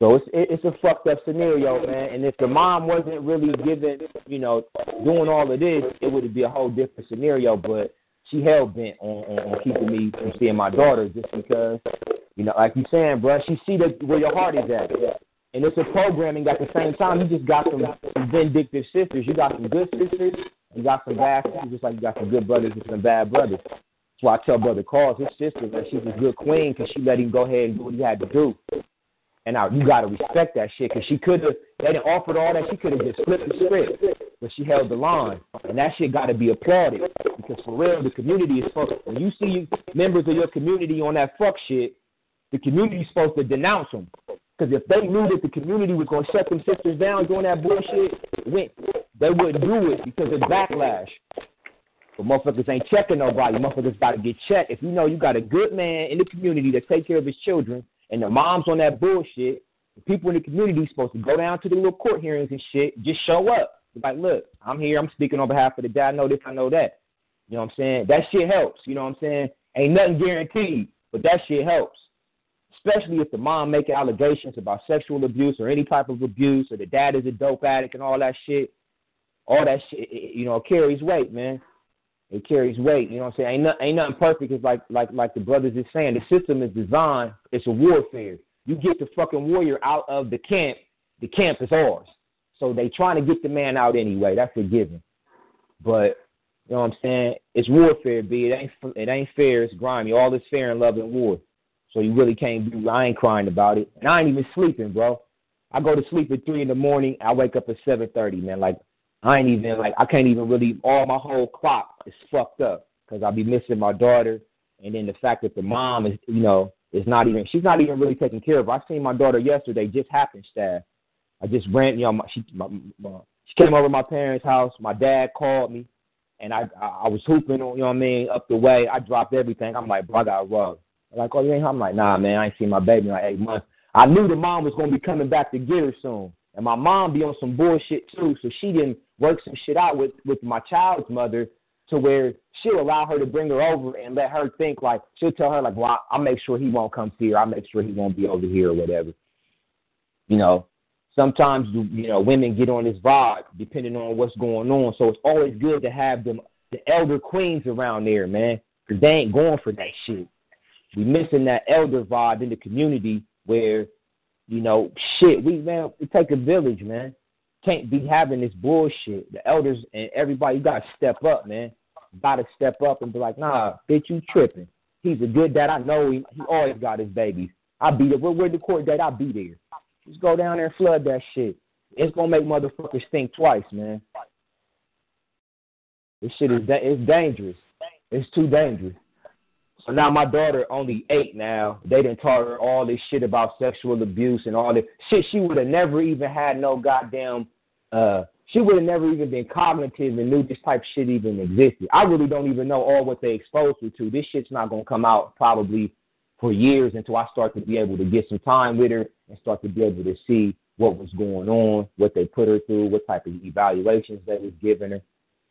So it's it's a fucked up scenario, man. And if the mom wasn't really giving, you know, doing all of this, it would be a whole different scenario. But she hell bent on, on, on keeping me from seeing my daughter just because, you know, like you're saying, bro, she see the where your heart is at. And it's a programming at the same time. You just got some, some vindictive sisters. You got some good sisters. You got some bad sisters, just like you got some good brothers and some bad brothers. That's why I tell Brother Carl, his sister, that she's a good queen because she let him go ahead and do what he had to do. And now you got to respect that shit because she could have, they didn't offered all that. She could have just flipped the script, but she held the line. And that shit got to be applauded because for real, the community is supposed to, when you see members of your community on that fuck shit, the community is supposed to denounce them. Because if they knew that the community was to shut them sisters down doing that bullshit, went they wouldn't do it because of backlash. But motherfuckers ain't checking nobody. Motherfuckers got to get checked. If you know you got a good man in the community that take care of his children, and the mom's on that bullshit, the people in the community supposed to go down to the little court hearings and shit, just show up. Like, look, I'm here. I'm speaking on behalf of the dad. I know this. I know that. You know what I'm saying? That shit helps. You know what I'm saying? Ain't nothing guaranteed, but that shit helps. Especially if the mom making allegations about sexual abuse or any type of abuse, or the dad is a dope addict and all that shit. All that shit, you know, carries weight, man. It carries weight. You know what I'm saying? Ain't, no, ain't nothing perfect. It's like like like the brothers is saying. The system is designed. It's a warfare. You get the fucking warrior out of the camp. The camp is ours. So they trying to get the man out anyway. That's a given. But you know what I'm saying? It's warfare, B. It ain't it ain't fair. It's grimy. All this fair and love and war. So you really can't do. I ain't crying about it, and I ain't even sleeping, bro. I go to sleep at three in the morning. I wake up at seven thirty, man. Like I ain't even like I can't even really. All my whole clock is fucked up because I'll be missing my daughter, and then the fact that the mom is, you know, is not even. She's not even really taking care of. Her. I seen my daughter yesterday, just happenstance. I just ran, you know, my, she my, my, she came over to my parents' house. My dad called me, and I I, was hooping, you know what I mean, up the way. I dropped everything. I'm like, bro, I got. Like, oh, you ain't? I'm like, nah, man, I ain't seen my baby in like eight months. I knew the mom was gonna be coming back to get her soon, and my mom be on some bullshit too, so she didn't work some shit out with with my child's mother to where she'll allow her to bring her over and let her think like she'll tell her like, well, I'll make sure he won't come see her. I'll make sure he won't be over here or whatever. You know, sometimes you know women get on this vibe depending on what's going on. So it's always good to have them the elder queens around there, man, because they ain't going for that shit. We missing that elder vibe in the community where, you know, shit, we man, it take a village, man. Can't be having this bullshit. The elders and everybody, you gotta step up, man. Gotta step up and be like, nah, bitch, you tripping. He's a good dad. I know he he always got his babies. I'll be there. Where, where the court date? I'll be there. Just go down there and flood that shit. It's gonna make motherfuckers think twice, man. This shit is da- it's dangerous. It's too dangerous. So now my daughter only eight now. They didn't taught her all this shit about sexual abuse and all this shit. She would have never even had no goddamn uh, she would have never even been cognitive and knew this type of shit even existed. I really don't even know all what they exposed her to. This shit's not gonna come out probably for years until I start to be able to get some time with her and start to be able to see what was going on, what they put her through, what type of evaluations they was giving her.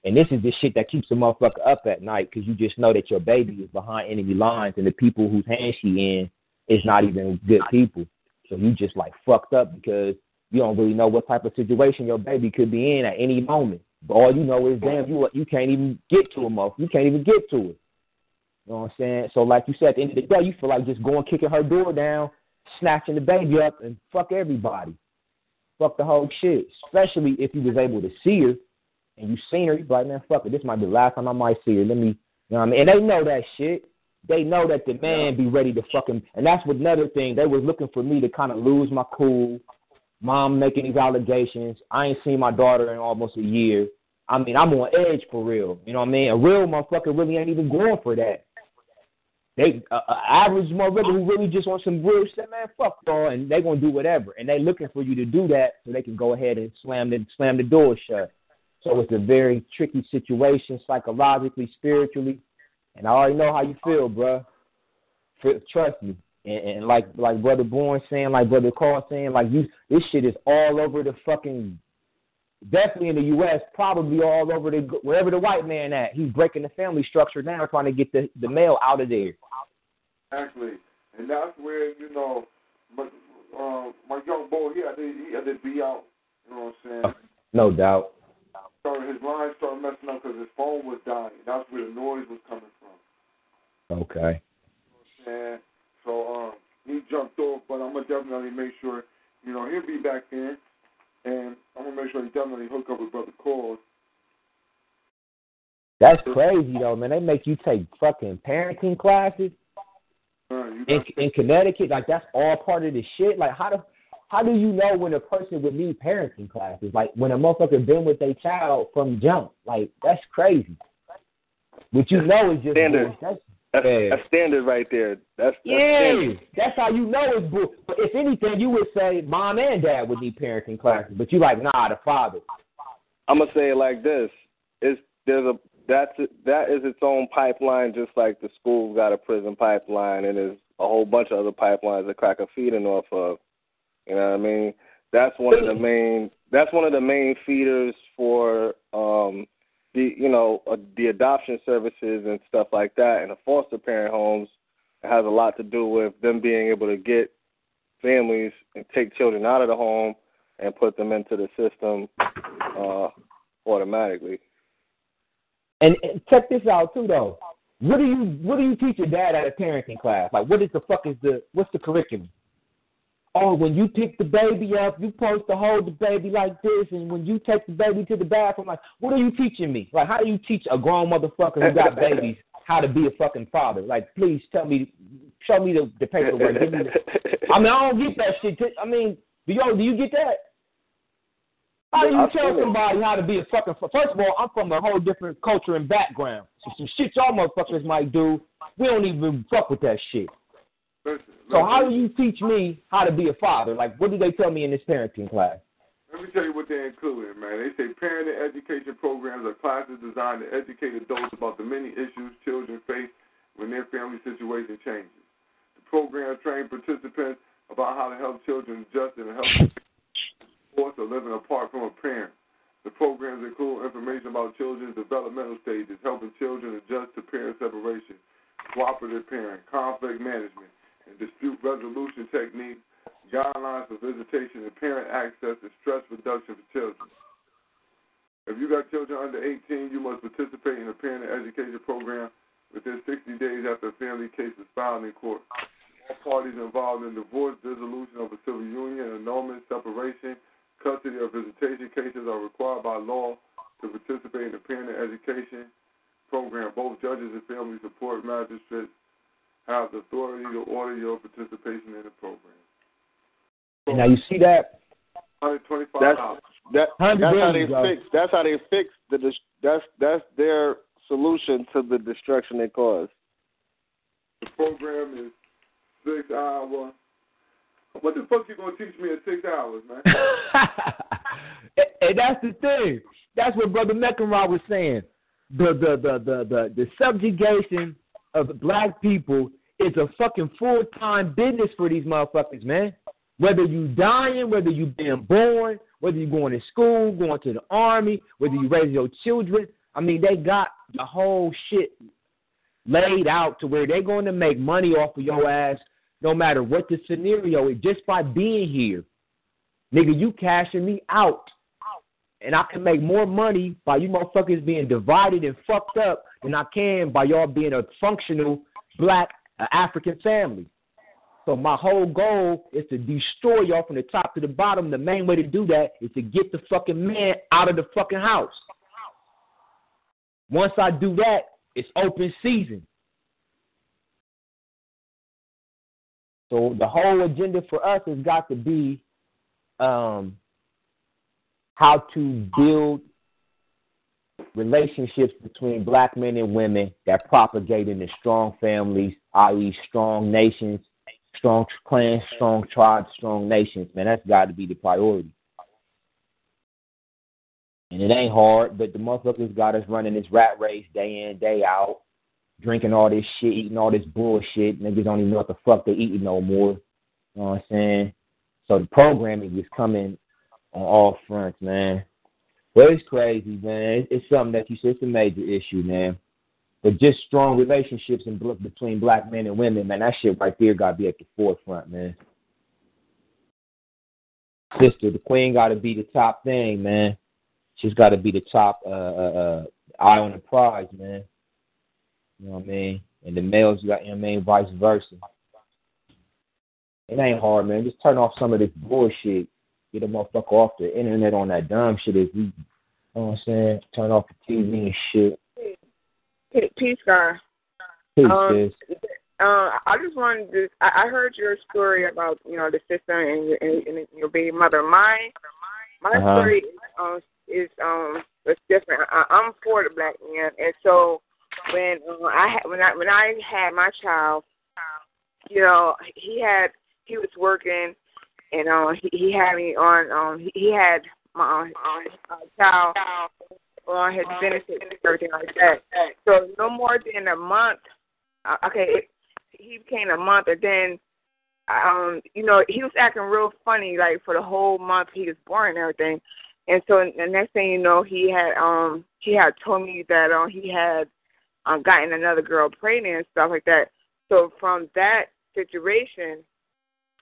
And this is the shit that keeps a motherfucker up at night because you just know that your baby is behind enemy lines and the people whose hands she in is not even good people. So you just like fucked up because you don't really know what type of situation your baby could be in at any moment. But all you know is damn you you can't even get to a mother. You can't even get to it. You know what I'm saying? So like you said, at the end of the day, you feel like just going kicking her door down, snatching the baby up, and fuck everybody. Fuck the whole shit. Especially if you was able to see her and you seen her, you be like, man, fuck it. This might be the last time I might see her. Let me, you know what I mean? And they know that shit. They know that the man be ready to fucking, and that's what another thing. They was looking for me to kind of lose my cool. Mom making these allegations. I ain't seen my daughter in almost a year. I mean, I'm on edge for real. You know what I mean? A real motherfucker really ain't even going for that. They uh, uh, average motherfucker who really just want some real shit, man, fuck y'all, and they gonna do whatever, and they looking for you to do that so they can go ahead and slam the slam the door shut. So it's a very tricky situation psychologically, spiritually, and I already know how you feel, bro. Trust me. And, and like like brother Bourne saying, like brother Carl saying, like you, this shit is all over the fucking. Definitely in the U.S., probably all over the wherever the white man at. He's breaking the family structure down, trying to get the the male out of there. Actually, and that's where you know, my uh, my young boy he had to he had to be out. You know what I'm saying? No doubt. Started his line started messing up because his phone was dying. That's where the noise was coming from. Okay. And so um, he jumped off, but I'm gonna definitely make sure you know he'll be back in, and I'm gonna make sure he definitely hook up with brother Cause. That's crazy though, man. They make you take fucking parenting classes in in Connecticut. Like that's all part of the shit. Like how do how do you know when a person would need parenting classes? Like when a motherfucker been with their child from jump. Like that's crazy. What you know is just Standard. bull- That's That's, Yeah. that's standard right there. That's, that's yeah, standard. that's how you know it's bull. But if anything, you would say mom and dad would need parenting classes, but you like nah, the father. I'm gonna say it like this: it's there's a that's that is its own pipeline, just like the school's got a prison pipeline, and there's a whole bunch of other pipelines that crack are feeding off of. You know what I mean? That's one of the main. That's one of the main feeders for um the you know uh, the adoption services and stuff like that, and the foster parent homes. It has a lot to do with them being able to get families and take children out of the home and put them into the system uh, automatically. And, and check this out too, though. What do you what do you teach your dad at a parenting class? Like, what is the fuck is the what's the curriculum? Oh, when you pick the baby up, you supposed to hold the baby like this, and when you take the baby to the bathroom, like, what are you teaching me? Like, how do you teach a grown motherfucker who got babies how to be a fucking father? Like, please tell me, show me the, the paperwork. Give me the, I mean, I don't get that shit. I mean, do you do you get that? How do you I've tell seen it. somebody how to be a fucking? First of all, I'm from a whole different culture and background. So some shit y'all motherfuckers might do, we don't even fuck with that shit. Listen, So listen, how do you teach me how to be a father? Like, what do they tell me in this parenting class? Let me tell you what they included, man. They say parenting education programs are classes designed to educate adults about the many issues children face when their family situation changes. The program train participants about how to help children adjust and help forced or living apart from a parent. The programs include information about children's developmental stages, helping children adjust to parent separation, cooperative parent, conflict management, and dispute resolution techniques, guidelines for visitation and parent access and stress reduction for children. If you got children under 18, you must participate in a parent education program within 60 days after a family case is filed in court. All parties involved in divorce, dissolution of a civil union, annulment, separation, custody, or visitation cases are required by law to participate in the parent education program. Both judges and family support magistrates have the authority to order your participation in the program. Now you see that? $125. That's that, that's how they billion, fix. That's how they fix the. That's that's their solution to the destruction they caused. The program is six hour What the fuck you gonna teach me in six hours, man? [laughs] and that's the thing. That's what Brother Meckenrod was saying. The the the the the, the subjugation of black people is a fucking full time business for these motherfuckers, man. Whether you dying, whether you being born, whether you going to school, going to the army, whether you raise your children. I mean, they got the whole shit laid out to where they're going to make money off of your ass no matter what the scenario is, just by being here. Nigga, you cashing me out. And I can make more money by you motherfuckers being divided and fucked up than I can by y'all being a functional black uh, African family. So my whole goal is to destroy y'all from the top to the bottom. The main way to do that is to get the fucking man out of the fucking house. Once I do that, it's open season. So the whole agenda for us has got to be um, how to build relationships between black men and women that propagate into strong families, i.e., strong nations, strong clans, strong tribes, strong nations. Man, that's got to be the priority. And it ain't hard, but the motherfuckers got us running this rat race day in, day out drinking all this shit, eating all this bullshit. Niggas don't even know what the fuck they eating no more. You know what I'm saying? So the programming is coming on all fronts, man. But it's crazy, man. It's, something that you said it's a major issue, man. But just strong relationships in, between black men and women, man, that shit right there got to be at the forefront, man. Sister, the queen got to be the top thing, man. She's got to be the top uh, uh, uh, eye on the prize, man. You know what I mean? And the males, you got, you know what I mean, vice versa. It ain't hard, man. Just turn off some of this bullshit. Get a motherfucker off the internet on that dumb shit. If you, you know what I'm saying? Turn off the TV and shit. Peace, guy. Peace, um, uh, I just wanted to. I, I heard your story about you know the sister and, and, and your baby mother. My my Uh-huh. story is, um, is um it's different. I, I'm for the black man, and so when uh, I had when I when I had my child, you know, he had he was working, and uh, he he had me on um he, he had my uh, child on his benefits and everything like that. So no more than a month. Uh, okay, he became a month, and then um you know he was acting real funny like for the whole month he was born and everything. And so the next thing you know, he had um he had told me that um he had um gotten another girl pregnant and stuff like that. So from that situation,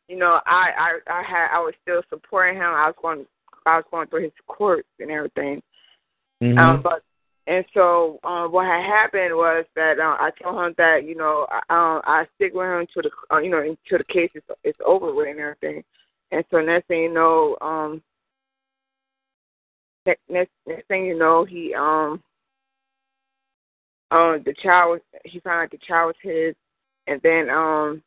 you know, I I I had I was still supporting him. I was going I was going through his courts and everything. Mm-hmm. Um, but and so um, what had happened was that uh, I told him that you know I, um, I stick with him to the uh, you know until the case is, is over with and everything. And so next thing you know, um, next next, next thing you know, he um um the child was he found out the child was his, and then um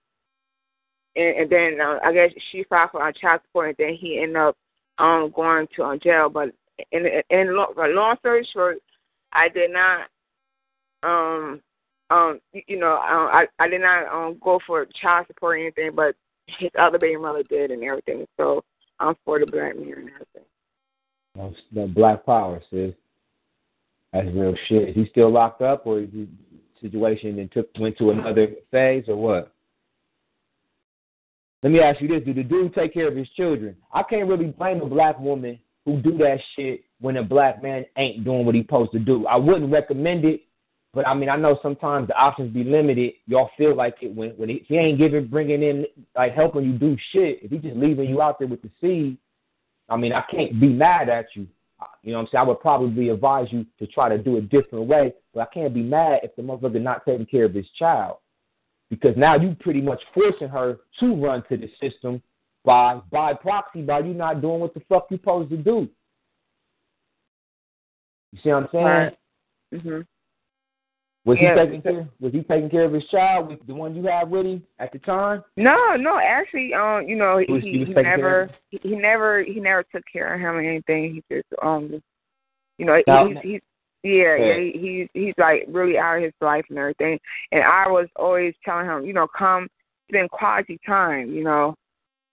and, and then uh, I guess she filed for child support, and then he ended up um going to um, jail. But in in long, long story short, I did not um um you, know um, I I did not um go for child support or anything, but his other baby mother did and everything. So I'm for the black man and everything. The black power, sis. That's real shit. Is he still locked up, or is he situation and took went to another phase, or what? Let me ask you this: Do the dude take care of his children? I can't really blame a black woman who do that shit when a black man ain't doing what he's supposed to do. I wouldn't recommend it, but I mean, I know sometimes the options be limited. Y'all feel like it when when he, he ain't giving, bringing in, like helping you do shit. If he just leaving you out there with the seed, I mean, I can't be mad at you. You know what I'm saying? I would probably advise you to try to do a different way, but I can't be mad if the motherfucker not taking care of his child. Because now you pretty much forcing her to run to the system by by proxy by you not doing what the fuck you're supposed to do. You see what I'm saying? Right. Mhm. Was Yeah, he taking care was he taking care of his child with the one you had with him at the time? No, no, actually, um, you know, he He was- he he, was he taking care never he, he never he never took care of him or anything. He just um, you know, Now- he's he's yeah, Yeah. yeah, he, he's he's like really out of his life and everything. And I was always telling him, you know, come spend quality time, you know.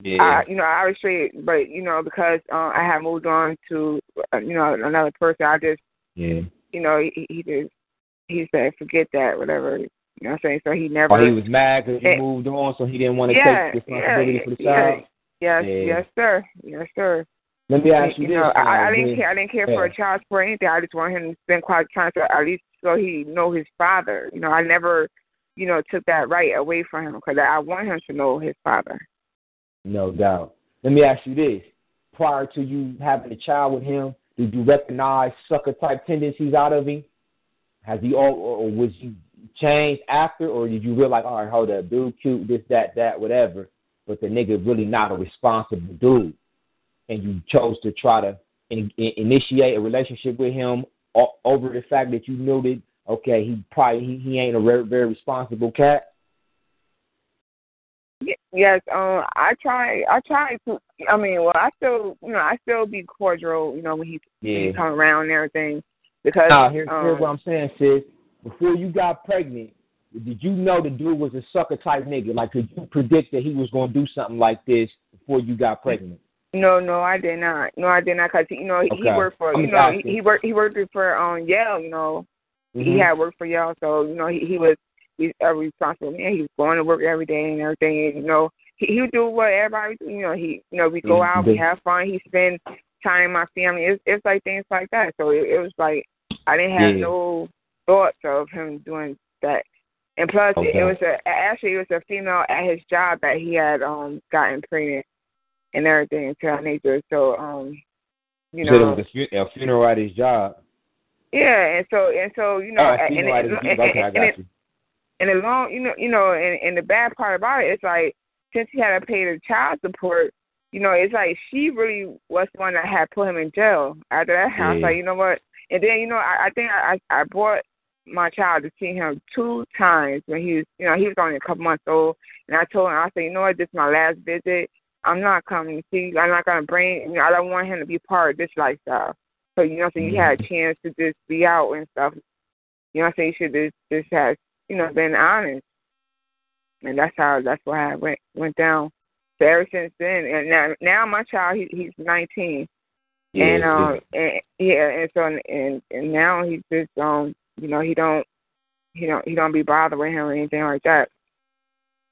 Yeah. I, you know, I was straight, but you know, because um, I had moved on to, uh, you know, another person. I just, Yeah. you know, he, he just, he said, forget that, whatever. You know what I'm saying? So he never. Or he was mad because you Eh, moved on, so he didn't want to yeah, take responsibility yeah, for the child. Yes, Yeah. yes, sir, yes, sir. Let me ask you, you know, this. I, I uh, didn't care. I didn't care for a Yeah. child support or anything. I just want him to spend quality time, so at least so he know his father. You know, I never, you know, took that right away from him because I want him to know his father. No doubt. Let me ask you this: Prior to you having a child with him, did you recognize sucker type tendencies out of him? Has he all, or was he changed after, or did you realize, all right, hold up, dude, cute, this, that, that, whatever, but the nigga really not a responsible dude, and you chose to try to in, in, initiate a relationship with him o- over the fact that you knew that okay, he probably he, he ain't a very, very responsible cat. Yes, um, I try. I try to. I mean, well, I still, you know, I still be cordial. You know, when he when he come around and everything, because Nah, here's, um, here's what I'm saying, sis. Before you got pregnant, did you know the dude was a sucker type nigga? Like, could you predict that he was going to do something like this before you got pregnant? No, no, I did not. No, I did not. Cause you know he Okay. worked for I'm you know he, he worked he worked for um Yale. You know he Mhm. had worked for Yale, so you know he he was he's a responsible man. He was going to work every day and everything. And, you know he he would do what everybody do. You know he you know we go Mhm. out, we have fun. He spend time with my family. It's it's like things like that. So it, it was like I didn't have Yeah. no thoughts of him doing that. And plus, it, it was a actually it was a female at his job that he had um gotten pregnant and everything to that nature. So um, you You said it know, was a, a funeral at his job. yeah, and so and so you know, oh, and, and, and. Okay, and, and, you. and the long, you know, you know, and, and the bad part about it is like since he had to pay the child support, you know, it's like she really was the one that had put him in jail. After that, I was like, you know what? And then you know, I, I think I I brought my child to see him two times when he was, you know, he was only a couple months old, and I told him, I said, you know what, this is my last visit. I'm not coming see. I'm not gonna bring. You know, I don't want him to be part of this lifestyle. So you know, so you had a chance to just be out and stuff. You know, what I'm saying you should just just have you know been honest, and that's how that's why I went went down. So ever since then, and now now my child he he's 19, Yeah, and um yeah. and yeah, and so and and now he's just um you know he don't he don't he don't be bothered with him or anything like that.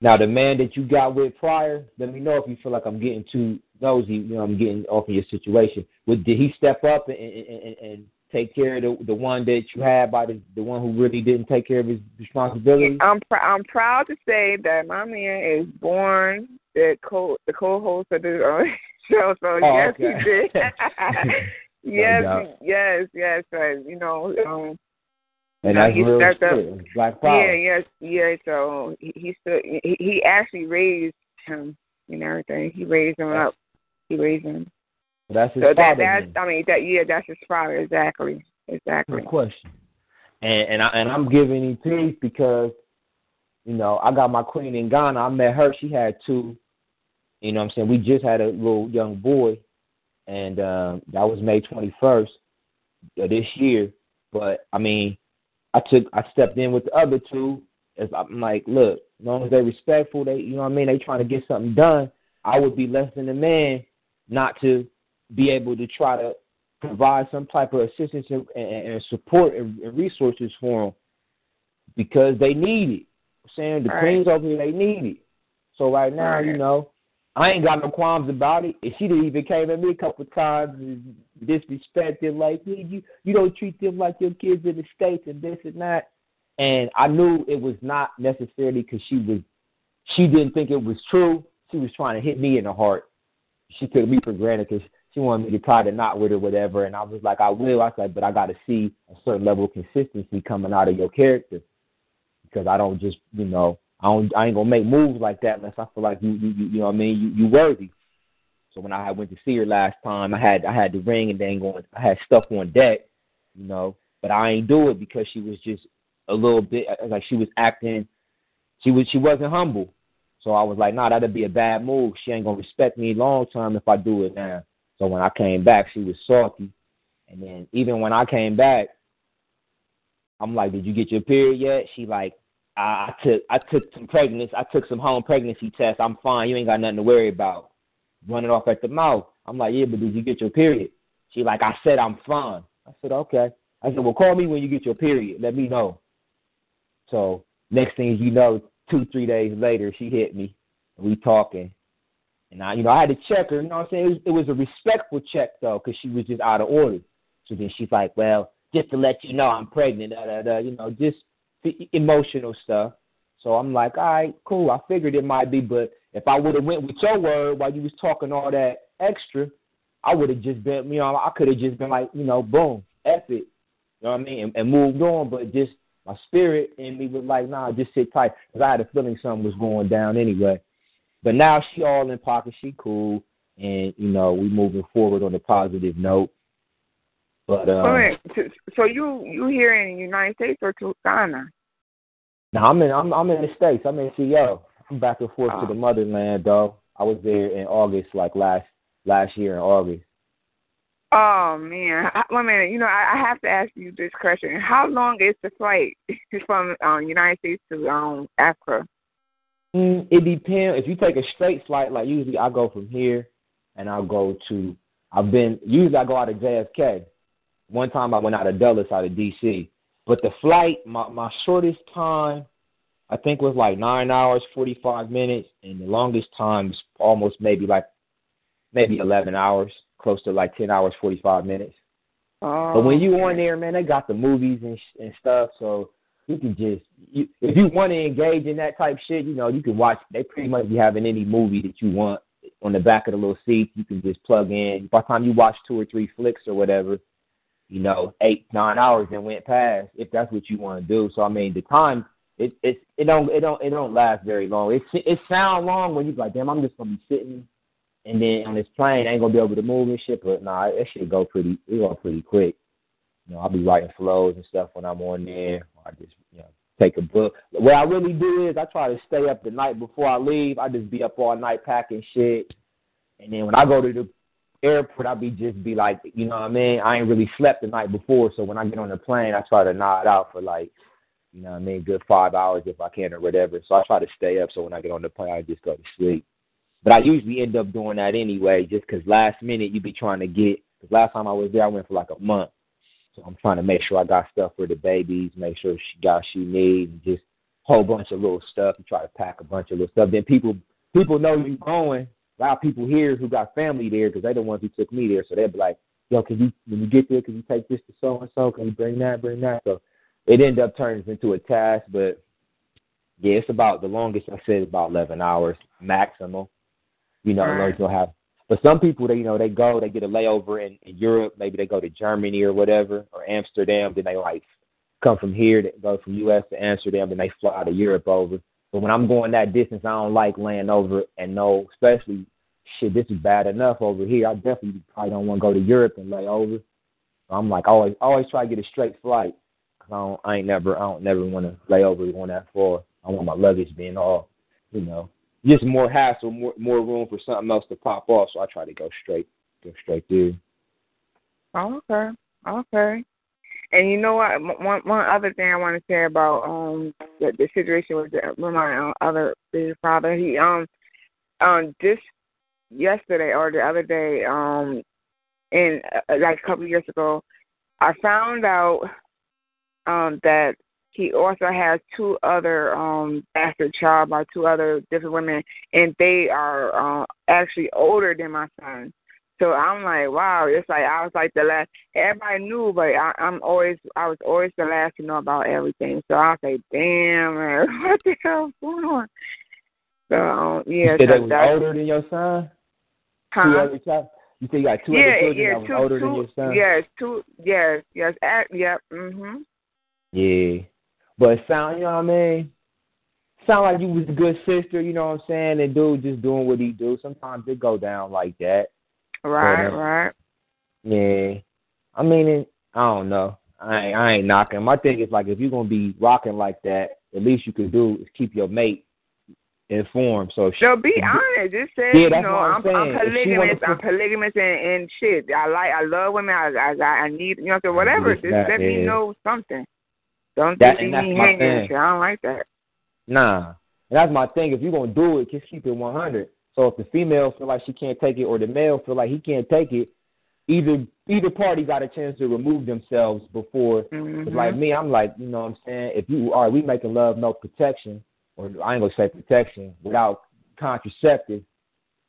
Now, the man that you got with prior, let me know if you feel like I'm getting too nosy. You know, I'm getting off of your situation. Would did he step up and, and, and, take care of the the one that you had by the the one who really didn't take care of his responsibilities? I'm pr- I'm proud to say that my man is born the co the co-host of the uh, [laughs] show. So Oh, yes, okay. he did. [laughs] [laughs] yes, yes, yes. Uh, you know, um, and no, that's he real stepped up. Black power. yeah, yes, yeah. So he he, stood, he he actually raised him and everything. He raised him up. He raised him. That's his so that father. that's then. I mean that yeah that's his father exactly exactly. Good question. And and I and I'm giving him peace because, you know, I got my queen in Ghana. I met her. She had two. You know what I'm saying? We just had a little young boy, and um, that was May 21st of this year. But I mean, I took I stepped in with the other two. As I'm like, look, as long as they're respectful, they you know what I mean. They trying to get something done. I would be less than a man not to be able to try to provide some type of assistance and, and, and support and, and resources for them because they need it. I'm saying the Right. queens over here, they need it. So right now, you know, I ain't got no qualms about it. And she even came at me a couple of times and disrespected, like, "Yeah, you you don't treat them like your kids in the states and this and that. And I knew it was not necessarily because she was, she didn't think it was true. She was trying to hit me in the heart. She took me for granted because she wanted me to tie the knot with her, whatever. And I was like, I will. I said, but I got to see a certain level of consistency coming out of your character because I don't just, you know, I don't, I ain't gonna make moves like that unless I feel like you, you, you, you know what I mean, you, you worthy. So when I went to see her last time, I had, I had the ring and then going, I had stuff on deck, you know, but I ain't do it because she was just a little bit uh, like she was acting, she was, she wasn't humble. So I was like, nah, that'd be a bad move. She ain't gonna respect me long term if I do it now. So when I came back, she was salty. And then even when I came back, I'm like, Did you get your period yet? She like, I, I took I took some pregnancy I took some home pregnancy tests. I'm fine. You ain't got nothing to worry about. Running off at the mouth. I'm like, yeah, but did you get your period? She like, I said I'm fine. I said, okay. I said, well, call me when you get your period. Let me know. So next thing you know, two three days later, she hit me. And we talking, and I, you know, I had to check her. You know what I'm saying? It was, it was a respectful check though, because she was just out of order. So then she's like, well, just to let you know, I'm pregnant. Da, da, da, you know, just emotional stuff. So I'm like, all right, cool. I figured it might be, but if I would have went with your word while you was talking all that extra, I would have just been, you know, I could have just been like, you know, boom, it. You know what I mean? And, and moved on. But just my spirit in me was like, nah, just sit tight. Because I had a feeling something was going down anyway. But now she all in pocket. She cool. And, you know, we moving forward on a positive note. But um, so you you here in the United States or to Ghana? No, I'm in I'm I'm in the States. I'm in Seattle. Back and forth to the motherland though. I was there in August, like last last year in August. Oh man, one minute. You know, I, I have to ask you this question: How long is the flight [laughs] from um, United States to um, Africa? Mm, it depends. If you take a straight flight, like usually I go from here, and I'll go to. I've been usually I go out of JFK. One time I went out of Dulles, out of DC. But the flight, my my shortest time, I think was like nine hours forty five minutes, and the longest time was almost maybe like maybe eleven hours close to like ten hours forty five minutes. Oh, but when you on there, man, they got the movies and and stuff, so you can just you, if you want to engage in that type shit, you know, you can watch. They pretty much be having any movie that you want on the back of the little seat. You can just plug in. By the time you watch two or three flicks or whatever, you know, eight nine hours and went past if that's what you want to do. So I mean, the time it it it don't it don't it don't last very long. It it sound long when you like, damn, I'm just gonna be sitting and then on this plane, I ain't gonna be able to move and shit. But nah, it should go pretty. It go pretty quick. You know, I'll be writing flows and stuff when I'm on there. I just you know take a book. What I really do is I try to stay up the night before I leave. I just be up all night packing shit, and then when I go to the airport, I be just be like, you know what I mean? I ain't really slept the night before, so when I get on the plane, I try to nod out for like, you know what I mean, good five hours if I can or whatever. So I try to stay up, so when I get on the plane, I just go to sleep. But I usually end up doing that anyway, just because last minute you be trying to get. Cause last time I was there, I went for like a month, so I'm trying to make sure I got stuff for the babies, make sure she got she needs, and just whole bunch of little stuff. You try to pack a bunch of little stuff. Then people people know you going. A lot of people here who got family there because they're the ones who took me there, so they'll be like, "Yo, can you when you get there, can you take this to so and so? Can you bring that, bring that?" So it ended up turning into a task, but yeah, it's about the longest I said about eleven hours maximum. You know, right. they'll have. But some people, they you know, they go, they get a layover in, in Europe. Maybe they go to Germany or whatever, or Amsterdam. Then they like come from here, they go from U.S. to Amsterdam, then they fly to Europe over. But when I'm going that distance, I don't like laying over and no, especially shit. This is bad enough over here. I definitely probably don't want to go to Europe and lay over. So I'm like always, always try to get a straight flight. I don't, I ain't never, I don't never want to lay over going that far. I want my luggage being all, you know, just more hassle, more more room for something else to pop off. So I try to go straight, go straight through. Okay, okay. And you know what? One one other thing I want to say about um the, the situation with, the, with my uh, other big father. He um um just yesterday or the other day um in uh, like a couple of years ago, I found out um that he also has two other um bastard child by two other different women and they are uh, actually older than my son. So i'm like wow it's like i was like the last everybody knew but I, i'm always i was always the last to know about everything. So i was like damn man [laughs] what the hell's going on? So um, yeah you said so they was older than your son? Huh? two other child? You say you got two yeah, other children yeah, that was two, older two, than your son? yes two yes yes at, yep mm mhm yeah but it sound, you know what I mean? Sound like you was a good sister, you know what I'm saying? And dude just doing what he do. Sometimes it go down like that. right but, uh, right Yeah. I mean, I don't know. I ain't, I ain't knocking. My thing is like if you're gonna be rocking like that, at least you could do is keep your mate informed. So she, So be honest. Just say, Yeah, you know, I'm I'm. I'm polygamous. I'm polygamous and, and shit. I like, I love women. I, I, I need, you know, so whatever. Just let me know something. Don't That- and that's my thing. I don't like that. Nah. And that's my thing. If you're gonna do it, just keep it one hundred. So if the female feel like she can't take it or the male feel like he can't take it, either either party got a chance to remove themselves before. Mhm. Like me, I'm like, you know what I'm saying? If you are we making love no protection, or I ain't gonna say protection, without contraceptive,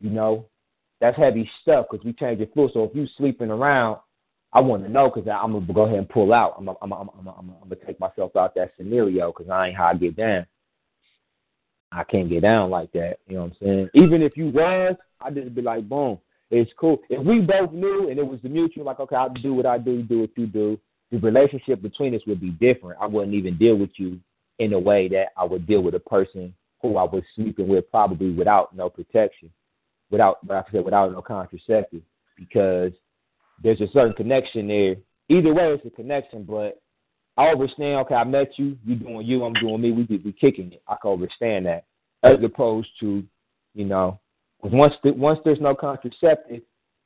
you know, that's heavy stuff because we change your fluid. So if you sleeping around, I want to know because I'm gonna go ahead and pull out. I'm gonna, I'm gonna, I'm gonna, I'm gonna take myself out that scenario because I ain't how I get down. I can't get down like that. You know what I'm saying? Even if you was, I just be like, boom, it's cool. If we both knew and it was the mutual, like, okay, I'll do what I do, do what you do. The relationship between us would be different. I wouldn't even deal with you in a way that I would deal with a person who I was sleeping with, probably without no protection, without, like I said, without no contraceptive, because there's a certain connection there. Either way, it's a connection, but I understand. Okay, I met you. You doing you. I'm doing me. We we kicking it. I can understand that, as opposed to, you know, once the, once there's no contraceptive,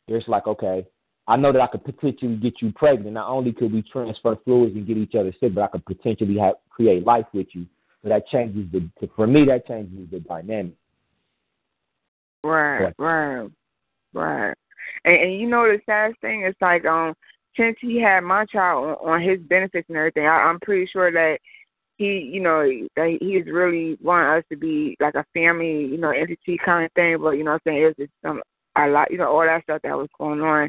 there's like okay, I know that I could potentially get you pregnant. Not only could we transfer fluids and get each other sick, but I could potentially have create life with you. So that changes the for me. That changes the dynamic. Right, right, right. And, and you know the saddest thing is like um since he had my child on, on his benefits and everything, I, I'm pretty sure that he, you know, that he's really wanting us to be like a family, you know, entity kind of thing. But you know, what I'm saying it's just some a lot, you know, all that stuff that was going on.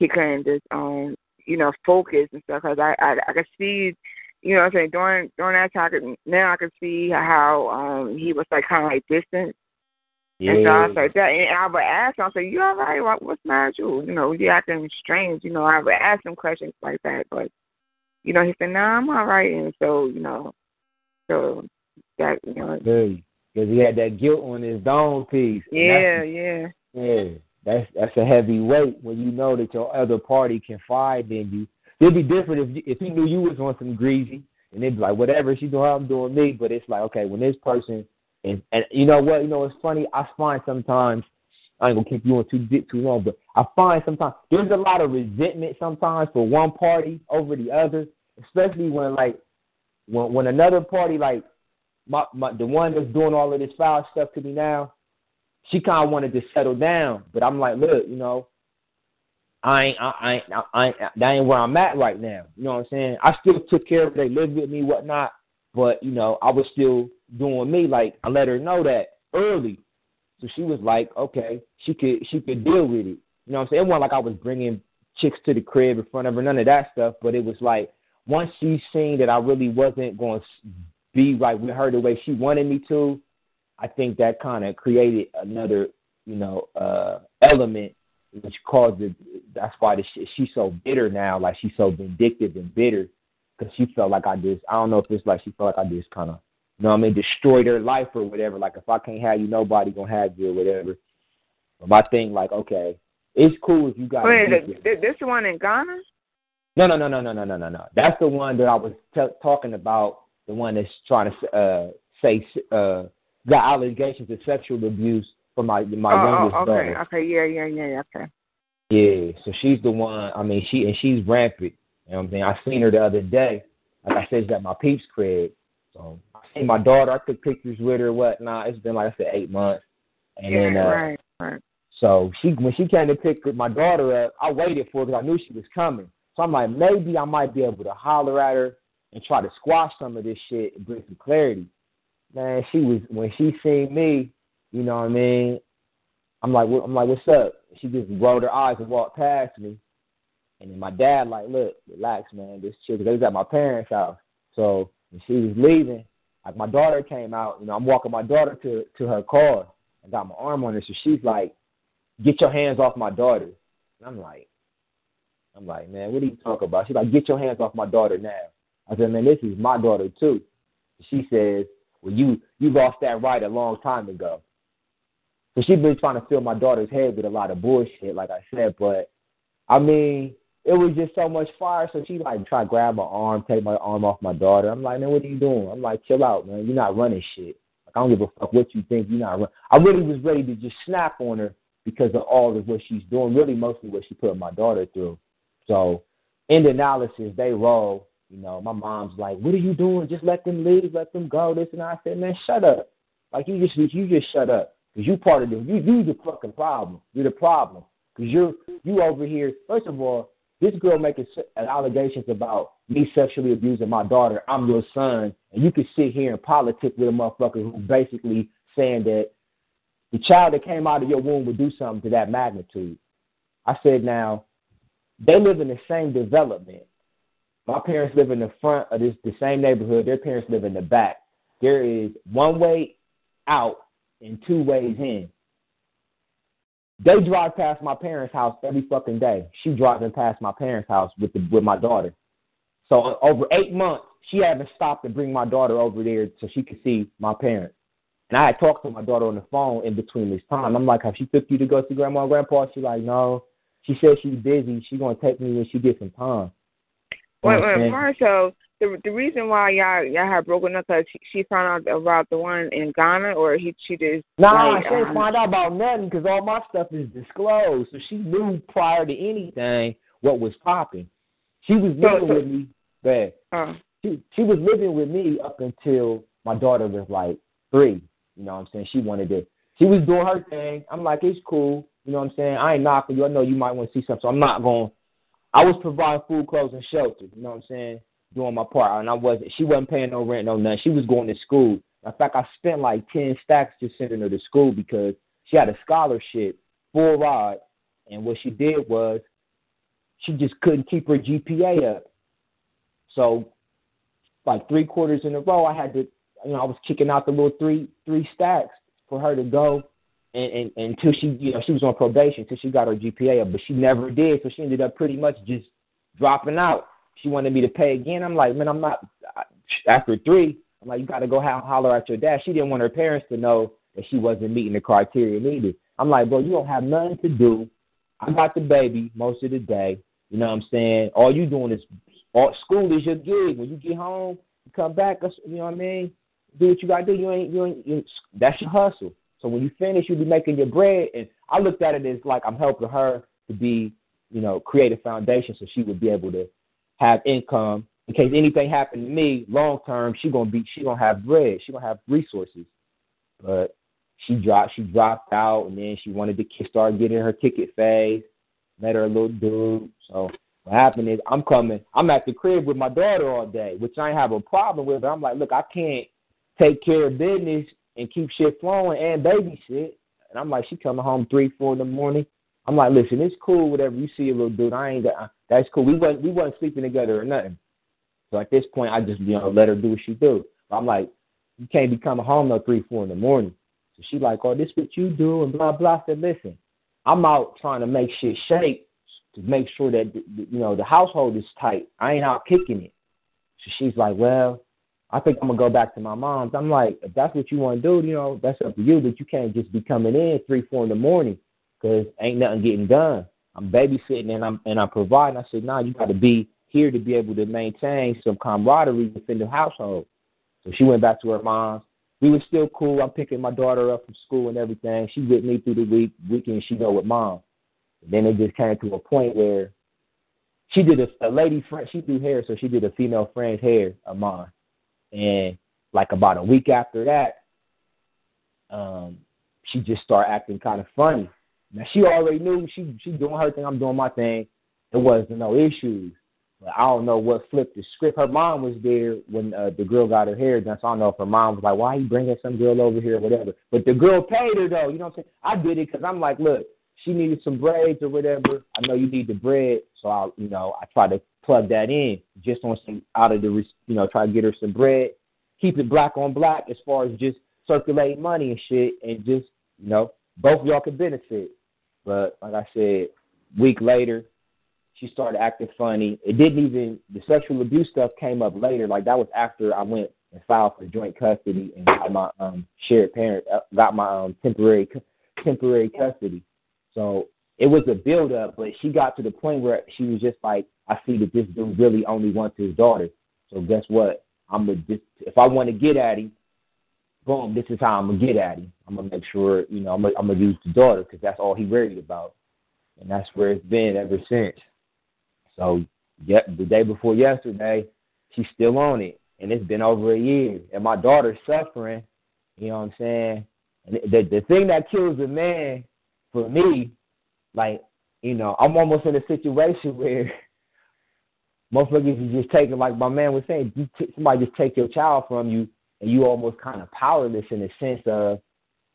He couldn't just um, you know, focus and stuff because I, I I could see. You know what I'm saying? During during that time, I could, now I can see how um he was like kind of like distant and so I like that, and I would ask him, I say, "You all right? What, what's matter with you? You know, you acting strange." You know, I would ask him questions like that, but you know, he said, "No, nah, I'm all right." And so, you know, so that you know, because he had that guilt on his dome piece. yeah, yeah, Yeah, that's that's a heavy weight when you know that your other party can confide in you. It'd be different if if he knew you was on some greasy, and they'd be like, whatever she doing, I'm doing me. But it's like, okay, when this person and and you know what, you know it's funny. I find sometimes I ain't gonna keep you on too deep too long, but I find sometimes there's a lot of resentment sometimes for one party over the other, especially when like when when another party like my, my the one that's doing all of this foul stuff to me now, she kind of wanted to settle down, but I'm like, look, you know, I ain't, I, ain't, I ain't, that ain't where I'm at right now. You know what I'm saying? I still took care of. They lived with me, whatnot, but you know, I was still doing me. Like I let her know that early, so she was like, okay, she could, she could deal with it. You know what I'm saying? It wasn't like I was bringing chicks to the crib in front of her, none of that stuff. But it was like once she seen that I really wasn't going to be right with her the way she wanted me to, I think that kind of created another, you know, uh element which caused it. That's why the, she's so bitter now. Like she's so vindictive and bitter because she felt like I just. I don't know if it's like she felt like I just kind of, you know, what I mean, destroyed her life or whatever. Like if I can't have you, nobody gonna have you or whatever. But my thing, like, okay, it's cool if you got. Wait, th- th- this the one in Ghana? No, no, no, no, no, no, no, no, no. That's the one that I was t- talking about. The one that's trying to uh, say uh, got allegations of sexual abuse from my my oh, youngest oh, okay, daughter. okay, yeah, yeah, yeah, yeah, okay. Yeah, so she's the one. I mean, she and she's rampant. You know what I'm saying? I seen her the other day. Like I said, she's at my peeps crib. So seen my daughter. I took pictures with her, whatnot. It's been like I said, eight months. And yeah, then uh, right, right. so she when she came to pick my daughter up, I waited for her because I knew she was coming. So I'm like, maybe I might be able to holler at her and try to squash some of this shit and bring some clarity. Man, she was when she seen me, you know what I mean. I'm like, what, I'm like, what's up? She just rolled her eyes and walked past me. And then my dad like, look, relax, man. This chick, they was at my parents' house. So when she was leaving, like my daughter came out. You know, I'm walking my daughter to to her car. I got my arm on her, so she's like, get your hands off my daughter. And I'm like, I'm like, man, what are you talking about? She's like, get your hands off my daughter now. I said, man, this is my daughter too. She says, well, you you lost that right a long time ago. So she's been trying to fill my daughter's head with a lot of bullshit, like I said. But I mean, it was just so much fire. So she like try to grab my arm, take my arm off my daughter. I'm like, man, what are you doing? I'm like, chill out, man. You're not running shit. Like I don't give a fuck what you think. You're not. Run-. I really was ready to just snap on her because of all of what she's doing. Really, mostly what she put my daughter through. So in the analysis, they roll. You know, my mom's like, "What are you doing? Just let them leave, let them go." This and. I said, "Man, shut up! Like you just you just shut up." Because you part of the you you the fucking problem. You're the problem. Because you're you over here. First of all, this girl making uh, allegations about me sexually abusing my daughter. I'm your son, and you can sit here and politic with a motherfucker who's basically saying that the child that came out of your womb would do something to that magnitude. I said, now they live in the same development. My parents live in the front of this the same neighborhood. Their parents live in the back. There is one way out and two ways in. They drive past my parents' house every fucking day. She driving past my parents' house with the with my daughter. So over eight months, she haven't stopped to bring my daughter over there so she could see my parents. And I had talked to my daughter on the phone in between this time. I'm like, have she took you to go see grandma and grandpa? She's like, no. She said she's busy. She's gonna take me when she gets some time. Wait, wait, saying? The the reason why y'all y'all had broken up because she, she found out about the one in Ghana, or he she just Nah, like, she didn't um, find out about nothing because all my stuff is disclosed. So she knew prior to anything what was popping. She was So- living so- with me, bad. uh, She she was living with me up until my daughter was like three. You know what I'm saying? She wanted to. She was doing her thing. I'm like, it's cool. You know what I'm saying? I ain't knocking you. I know you might want to see something, so I'm not going. I was providing food, clothes, and shelter. You know what I'm saying? Doing my part, and I wasn't. She wasn't paying no rent, no nothing. She was going to school. In fact, I spent like ten stacks just sending her to school because she had a scholarship, full ride, and what she did was she just couldn't keep her GPA up. So, like three quarters in a row, I had to, you know, I was kicking out the little three three stacks for her to go, and, and, and until she, you know, she was on probation until she got her GPA up, but she never did. So she ended up pretty much just dropping out. She wanted me to pay again. I'm like, man, I'm not. After three, I'm like, you got to go ho- holler at your dad. She didn't want her parents to know that she wasn't meeting the criteria needed. I'm like, bro, you don't have nothing to do. I got the baby most of the day. You know what I'm saying? All you doing is all, school is your gig. When you get home, you come back. You know what I mean? Do what you got to do. You ain't, you ain't. You, that's your hustle. So when you finish, you'll be making your bread. And I looked at it as like I'm helping her to be, you know, create a foundation so she would be able to have income in case anything happened to me long term. She gonna be. She gonna have bread. She gonna have resources. But she dropped. She dropped out, and then she wanted to start getting her ticket phase. Met her a little dude. So what happened is I'm coming. I'm at the crib with my daughter all day, which I have a problem with. But I'm like, look, I can't take care of business and keep shit flowing and babysit. And I'm like, she coming home three, four in the morning. I'm like, listen, it's cool, whatever you see a little dude. I ain't got that's cool. We wasn't we wasn't sleeping together or nothing. So at this point I just, you know, let her do what she do. I'm like, you can't be coming home no three, four in the morning. So she like, Oh, this what you do and blah blah. I said, Listen, I'm out trying to make shit shake to make sure that you know the household is tight. I ain't out kicking it. So she's like, Well, I think I'm gonna go back to my mom's. I'm like, if that's what you want to do, you know, that's up to you. But you can't just be coming in three, four in the morning because ain't nothing getting done. I'm babysitting and I'm and I'm providing. I said, nah, you got to be here to be able to maintain some camaraderie within the household. So she went back to her mom's. We were still cool. I'm picking my daughter up from school and everything. She with me through the week. Weekend she go with mom. And then it just came to a point where she did a, a lady friend. She do hair, so she did a female friend's hair of mine. And like about a week after that, um, she just started acting kind of funny. Now she already knew she she doing her thing, I'm doing my thing. There wasn't no issues. But I don't know what flipped the script. Her mom was there when uh, the girl got her hair done, so I don't know if her mom was like, "Why you bringing some girl over here?" or whatever. But the girl paid her though. You know what I'm saying? I did it because I'm like, look, she needed some braids or whatever. I know you need the bread, so I, you know, I try to plug that in just on some out of the, you know, try to get her some bread. Keep it black on black as far as just circulating money and shit, and just you know, both y'all could benefit. But like I said, week later, she started acting funny. It didn't even the sexual abuse stuff came up later. Like that was after I went and filed for joint custody and got my um shared parent uh, got my um temporary temporary custody. So it was a build up, but she got to the point where she was just like, I see that this dude really only wants his daughter. So guess what? I'm gonna just if I want to get at him, boom, this is how I'm gonna get at him. I'm gonna make sure you know I'm gonna, I'm gonna use the daughter because that's all he worried about, and that's where it's been ever since. So yeah, the day before yesterday, she's still on it, and it's been over a year, and my daughter's suffering. You know what I'm saying? And the the thing that kills a man, for me, like you know, I'm almost in a situation [laughs] where motherfuckers is just taking, like my man was saying, somebody just take your child from you, and you almost kind of powerless in the sense of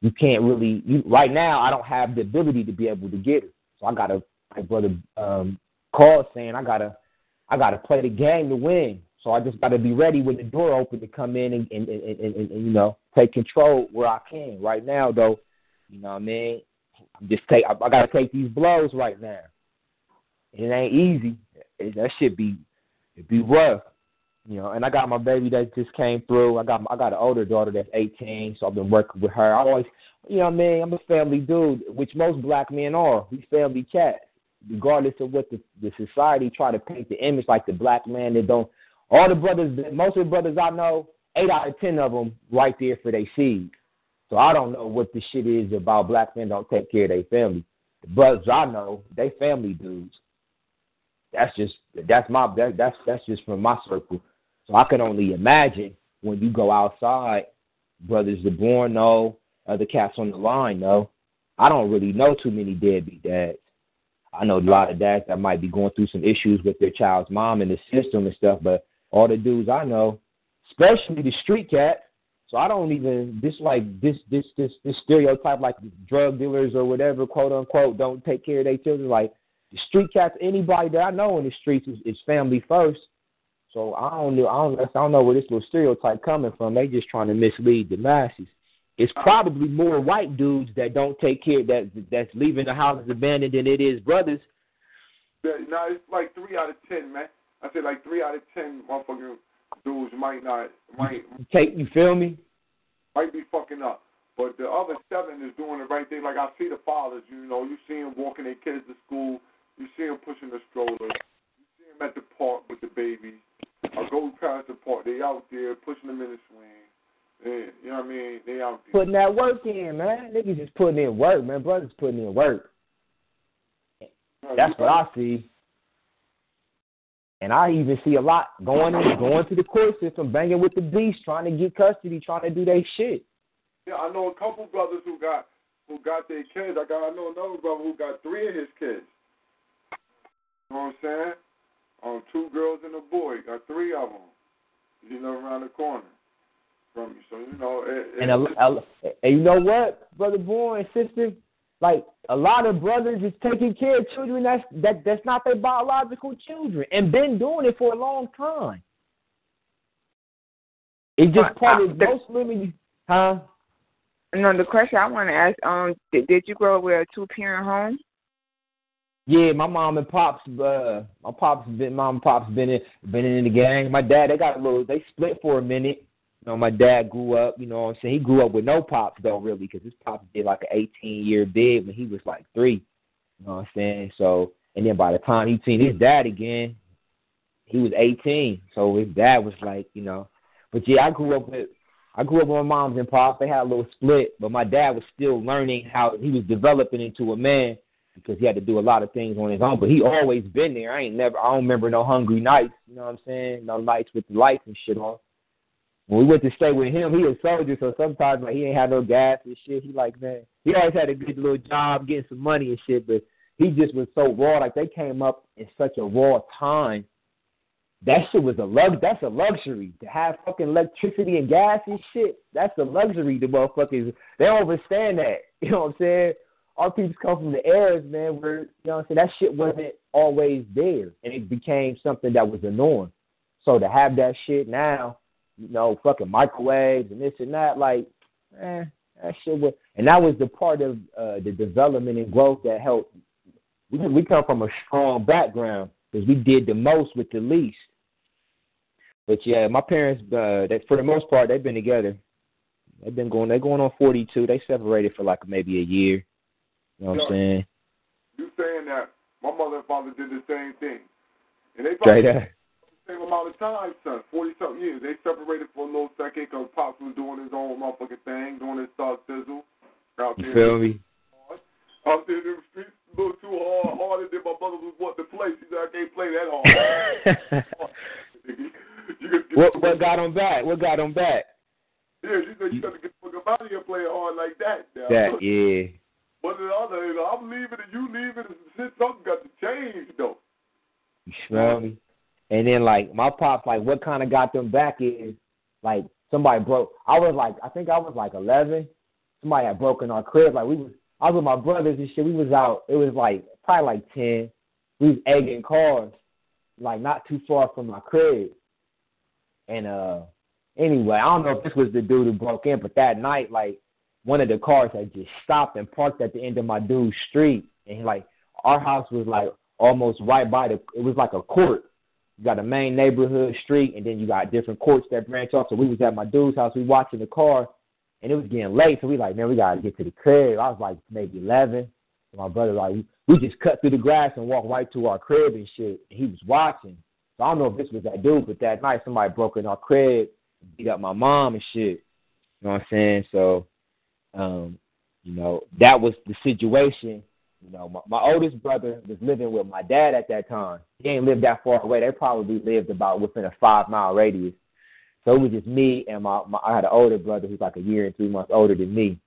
you can't really. You right now, I don't have the ability to be able to get her, so I gotta, like brother um, Carl saying, I gotta, I gotta play the game to win. So I just gotta be ready when the door open to come in and and, and, and, and, and you know take control where I can. Right now, though, you know what I mean. I'm just take. I, I gotta take these blows right now. It ain't easy. It, that should be it be rough, you know. And I got my baby that just came through. I got I got an older daughter that's 18, so I've been working with her. I always, you know, what I mean, I'm a family dude, which most black men are. We family cats, regardless of what the the society try to paint the image like the black man that don't. All the brothers, most of the brothers I know, eight out of ten of them right there for their seed. So I don't know what the shit is about black men don't take care of their family. The brothers I know, they family dudes. That's just that's my that, that's that's just from my circle. So I can only imagine when you go outside, brothers the born know, other cats on the line know. I don't really know too many deadbeat dads. I know a lot of dads that might be going through some issues with their child's mom and the system and stuff, but all the dudes I know, especially the street cats, so I don't even this like this this this this stereotype like drug dealers or whatever quote unquote don't take care of their children. Like the street cats, anybody that I know in the streets is, is family first. So I don't know I don't I don't know where this little stereotype coming from. They just trying to mislead the masses. It's probably more white dudes that don't take care that that's leaving the houses abandoned than it is brothers. Yeah, no, it's like three out of ten, man. I said like three out of ten motherfucking dudes might not might take you feel me? Might be fucking up. But the other seven is doing the right thing. Like I see the fathers, you know, you see them walking their kids to school, you see them pushing the stroller, you see them at the park with the babies. I go past the park, they out there pushing them in the swing. And, you know what I mean? They out there. Putting that work in, man. Niggas just putting in work, man. Brothers putting in work. That's what I see. And I even see a lot going in, going to the court system, banging with the beast, trying to get custody, trying to do their shit. Yeah, I know a couple brothers who got who got their kids. I got I know another brother who got three of his kids. You know what I'm saying? Um, two girls and a boy. Got three of them. You know, around the corner from you. So you know. It, and a, a, and you know what, brother, boy, and sister, like a lot of brothers is taking care of children that's that that's not their biological children and been doing it for a long time. It's just part of most women, huh? No, the question I want to ask, um, did, did you grow up with a two parent home? Yeah, my mom and pops, uh, my pops been, mom and pops been in, been in the gang. My dad, they got a little, they split for a minute. You know, my dad grew up. You know, what I'm saying he grew up with no pops though, really, because his pops did like an 18 year bid when he was like three. You know what I'm saying? So, and then by the time he seen his dad again, he was 18. So his dad was like, you know, but yeah, I grew up with I grew up with my moms and pops. They had a little split, but my dad was still learning how he was developing into a man because he had to do a lot of things on his own. But he always been there. I ain't never. I don't remember no hungry nights. You know what I'm saying? No nights with the lights and shit on. When we went to stay with him, he was a soldier, so sometimes like he ain't had no gas and shit. He like man, he always had a good little job, getting some money and shit. But he just was so raw. Like they came up in such a raw time that shit was a lug. That's a luxury to have fucking electricity and gas and shit. That's a luxury. The motherfuckers they don't understand that. [laughs] You know what I'm saying? Our people come from the eras, man, where you know what I'm saying that shit wasn't always there, and it became something that was a norm. So to have that shit now, you know, fucking microwaves and this and that, like, eh, that shit was, and that was the part of uh, the development and growth that helped. We we come from a strong background because we did the most with the least. But yeah, my parents, uh, they, for the most part, they've been together. They've been going. They're going on forty two. They separated for like maybe a year. You know what I'm saying? You saying that my mother and father did the same thing, and they probably the same amount of time, son. Forty something years. They separated for a little second because pops was doing his own motherfucking thing, doing his thug sizzle. Out You there. feel me? Out there in the streets, a little too hard, harder than my mother was wanting to play. She said, I can't play that hard. [laughs] you What what got him back? What got him back? yeah, she said, you got to get the fuck up out of here playing hard like that. that, yeah. Or the other, you know, I'm leaving and you leaving, and shit, something got to change though. You smell me? And then like my pops, like what kind of got them back is like somebody broke. I was like, I think I was like 11. Somebody had broken our crib. Like we was, I was with my brothers and shit. We was out. It was like probably like 10. We was egging cars, like not too far from my crib. And uh, anyway, I don't know if this was the dude who broke in, but that night, like one of the cars had just stopped and parked at the end of my dude's street, and like our house was like almost right by the. It was like a court. You got a main neighborhood street, and then you got different courts that branch off. So we was at my dude's house. We watching the car, and it was getting late. So we like, man, we gotta get to the crib. I was like maybe eleven. My brother like, we, we just cut through the grass and walked right to our crib and shit. And he was watching. So I don't know if this was that dude, but that night somebody broke in our crib, beat up my mom and shit. You know what I'm saying? So, um, you know, that was the situation. You know, my, my oldest brother was living with my dad at that time. He ain't lived that far away. They probably lived about within a five mile radius. So it was just me and my, my I had an older brother who's like a year and three months older than me.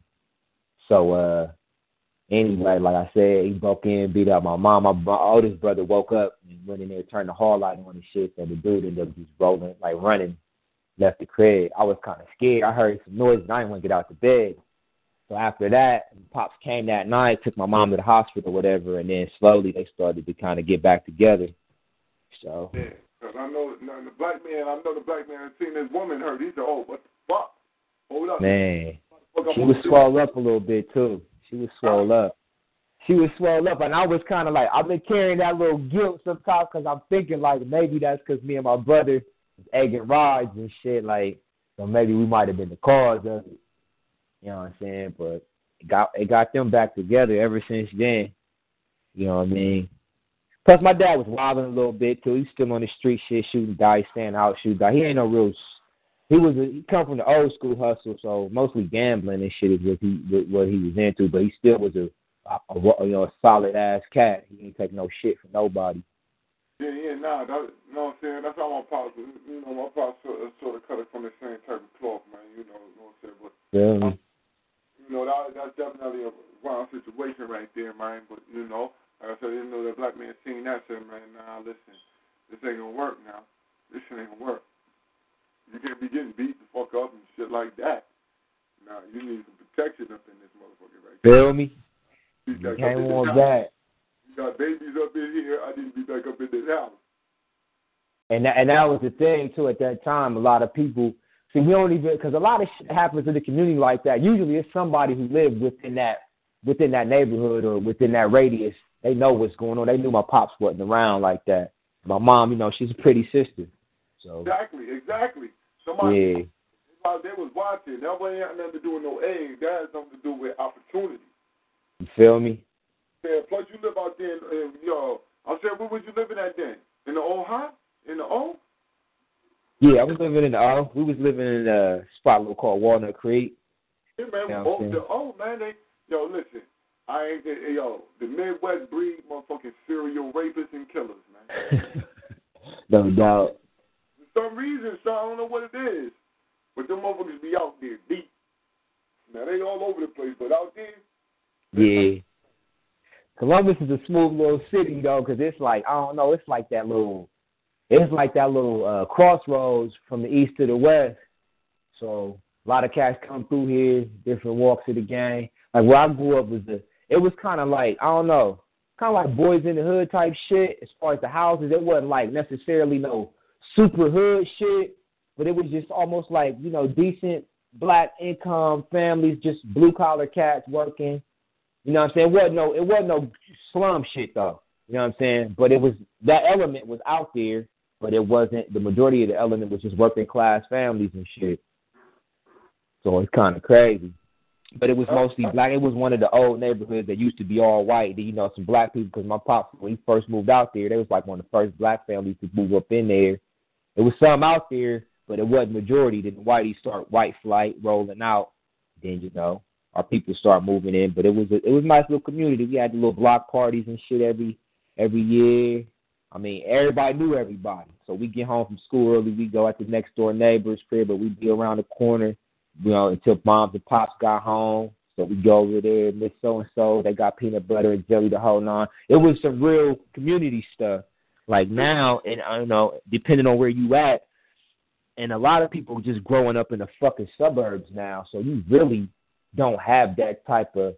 So uh anyway, like I said, he broke in, beat up my mom. My, my oldest brother woke up and went in there, turned the hall light on and shit. So the dude ended up just rolling, like running, left the crib. I was kind of scared. I heard some noise and I didn't want to get out the bed. So after that, pops came that night, took my mom to the hospital or whatever, and then slowly they started to kind of get back together. So. Yeah, because I know the black man. I know the black man seen this woman hurt. He said, "Oh, what the fuck? Hold up, man." She was swelled up a little bit too. She was swelled up. She was swelled up, and I was kind of like, I've been carrying that little guilt sometimes because I'm thinking like maybe that's because me and my brother was egging rides and shit. Like, so maybe we might have been the cause of it. You know what I'm saying? But it got it got them back together ever since then. You know what I mean? Plus, my dad was wilding a little bit too. He's still on the street shit, shooting dice, staying out, shooting dice. He ain't no real. He was a, he come from the old school hustle, so mostly gambling and shit is what he what he was into. But he still was a, a, a you know a solid ass cat. He ain't take no shit from nobody. Yeah, yeah, nah, that, you know what I'm saying? That's how my pops, you know, my pops sort of, sort of cut it from the same type of cloth, man. You know, you know what I'm saying? But yeah. Know, that, that's definitely a wild situation right there, man. But, you know, like I said, you know, the black man seen that, said, man, nah, listen, this ain't gonna work now. This shit ain't gonna work. You can't be getting beat the fuck up and shit like that. Nah, you need some protection up in this motherfucker right Feel me? You, you can't want that. You got babies up in here. I need to be back up in this house. And that, and that was the thing too. At that time, a lot of people see we don't even because a lot of shit happens in the community like that. Usually, it's somebody who lived within that within that neighborhood or within that radius. They know what's going on. They knew my pops wasn't around like that. My mom, you know, she's a pretty sister. So exactly, exactly. Somebody, yeah. They was watching, that wasn't nothing to do with no age. That had something to do with opportunity. You feel me? Yeah. Plus, you live out there, in, in, yo. I said, where was you living at then? In the old huh? In the O? Yeah, I was living in the O. We was living in a spot little called Walnut Creek. Yeah, man. You know oh, the O, man. They, yo, listen. I ain't, hey, yo, the Midwest breed motherfucking serial rapists and killers, man. [laughs] no doubt. For some reason, so I don't know what it is, but them motherfuckers be out there deep. Now they all over the place, but out there. Yeah. Columbus is a smooth little city though, because it's like I don't know, it's like that little, it's like that little uh, crossroads from the east to the west. So a lot of cats come through here, different walks of the gang. Like where I grew up was the, it was kind of like I don't know, kind of like boys in the hood type shit. As far as the houses, it wasn't like necessarily no super hood shit, but it was just almost like you know decent black income families, just blue collar cats working. You know what I'm saying? It wasn't no it wasn't no slum shit though. You know what I'm saying? But it was that element was out there, but it wasn't the majority of the element was just working class families and shit. So it's kind of crazy. But it was oh. mostly black. It was one of the old neighborhoods that used to be all white. You know, some black people. Because my pops, when he first moved out there, they was like one of the first black families to move up in there. It was some out there, but it wasn't majority. Then the whitey start white flight rolling out. Then you know, our people start moving in. But it was a, it was a nice little community. We had little block parties and shit every every year. I mean, everybody knew everybody. So we get home from school early. We go at the next door neighbor's crib, but we'd be around the corner, you know, until moms and pops got home. So we go over there, Miss So and So, they got peanut butter and jelly, to hold on. It was some real community stuff. Like now, and uh, I don't know, depending on where you at, and a lot of people just growing up in the fucking suburbs now, so you really don't have that type of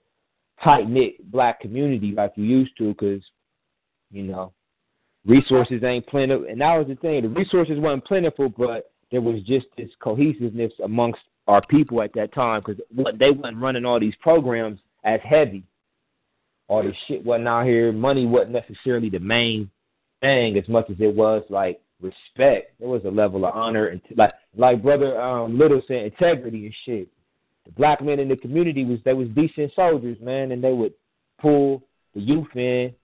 tight knit black community like you used to, because you know resources ain't plentiful. And that was the thing, the resources weren't plentiful, but there was just this cohesiveness amongst our people at that time because they wasn't running all these programs as heavy. All this shit wasn't out here. Money wasn't necessarily the main thing as much as it was like respect. There was a level of honor and like like brother um, Little said, integrity and shit. The black men in the community was they was decent soldiers, man, and they would pull the youth in,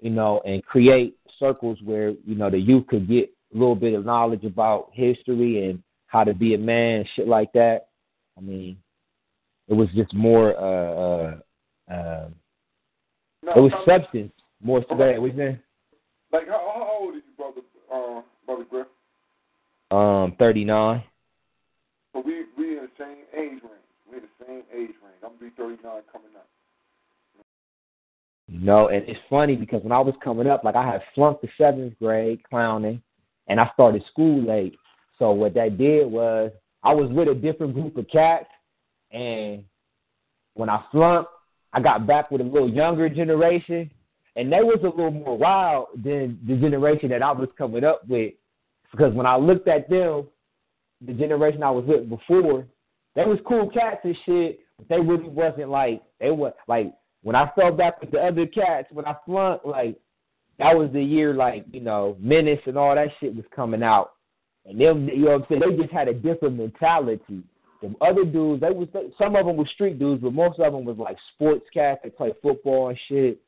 you know, and create circles where you know the youth could get a little bit of knowledge about history and how to be a man, shit like that. I mean, it was just more. uh uh, uh No, It was mean, substance more to that. What you saying? Like, how, how old are you, brother, uh, brother Griff? Um, thirty nine. So we we in the same age range. We in the same age range. I'm gonna be 39 coming up. Know, and it's funny because when I was coming up, like I had flunked the seventh grade clowning, and I started school late. So what that did was I was with a different group of cats, and when I flunked, I got back with a little younger generation, and they was a little more wild than the generation that I was coming up with. Because when I looked at them, the generation I was with before, they was cool cats and shit, but they really wasn't like they were like when I fell back with the other cats when I flunked, like that was the year like, you know, Menace and all that shit was coming out. And them you know what I'm saying, they just had a different mentality. The other dudes, they was some of them were street dudes, but most of them was like sports cats. They play football and shit.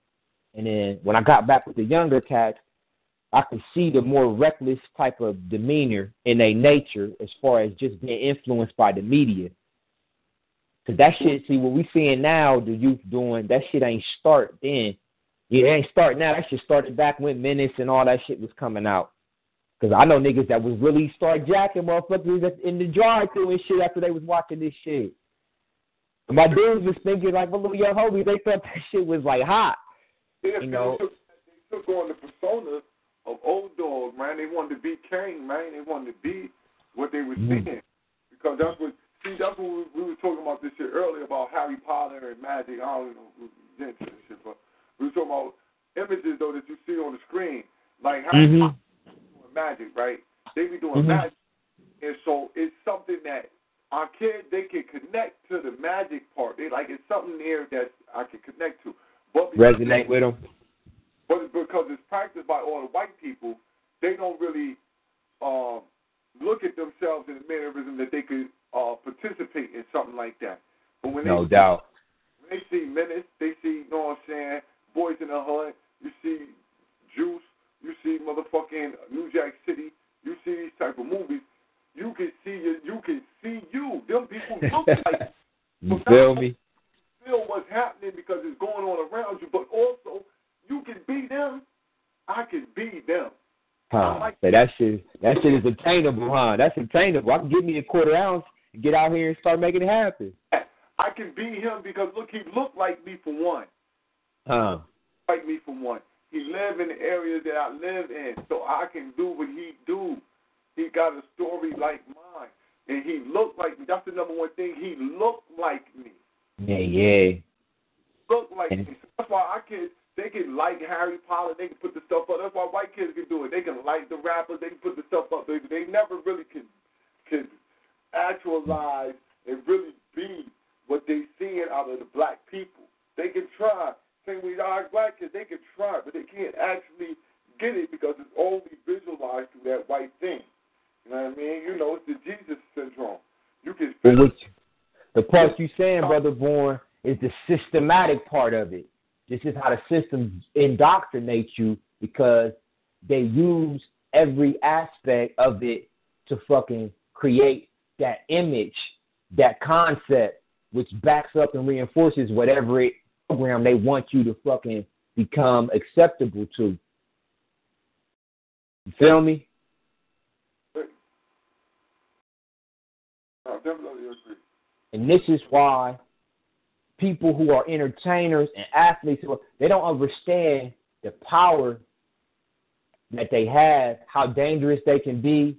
And then when I got back with the younger cats, I could see the more reckless type of demeanor in their nature as far as just being influenced by the media. Cause that shit, see what we seeing now, the youth doing that shit ain't start then. Yeah, it ain't start now. That shit started back when Menace and all that shit was coming out. Cause I know niggas that was really start jacking motherfuckers in the drive-through and shit after they was watching this shit. And my dudes was thinking like, well, little young homies, they thought that shit was like hot. Yeah, You know. they took, they took on the persona of O-Dog, man. They wanted to be Caine, man. They wanted to be what they were Mhm. seeing. Because that's what, see, that's what we, we were talking about this shit earlier about Harry Potter and magic. I don't know if we get into this shit, but we were talking about images, though, that you see on the screen. Like Harry Mhm. Potter doing magic, right? They be doing Mhm. magic. And so it's something that our kids, they can connect to the magic part. They like, it's something there that I can connect to. But Resonate with them. but it's because it's practiced by all the white people, they don't really um, look at themselves in a mannerism that they could uh, participate in something like that. But when No doubt. they see Menace, they see, you know what I'm saying, Boyz n the Hood, you see Juice, you see motherfucking New Jack City, you see these type of movies, you can see you, you can see you. Them people [laughs] look like You feel me? feel what's happening because it's going on around you, but also you can be them. I can be them. Huh. So that shit that shit is attainable, huh? That's attainable. I can give me a quarter ounce and get out here and start making it happen. I can be him because look, he looked like me for one. Huh. Like me for one. He lived in the area that I live in, so I can do what he do. He got a story like mine, and he looked like me. That's the number one thing. He looked like me. Yeah, yeah. Looked like me. So that's why I can. They can like Harry Potter. They can put the stuff up. That's why white kids can do it. They can like the rappers. They can put the stuff up. They, they never really can can actualize and really be what they seeing out of the black people. They can try. Same with our black kids, they can try, but they can't actually get it because it's only visualized through that white thing. You know what I mean? You know, it's the Jesus syndrome. You can But what the part you saying, brother Born, is the systematic part of it. This is how the system indoctrinates you because they use every aspect of it to fucking create that image, that concept, which backs up and reinforces whatever it program they want you to fucking become acceptable to. You feel me? I definitely. And this is why people who are entertainers and athletes they don't understand the power that they have, how dangerous they can be,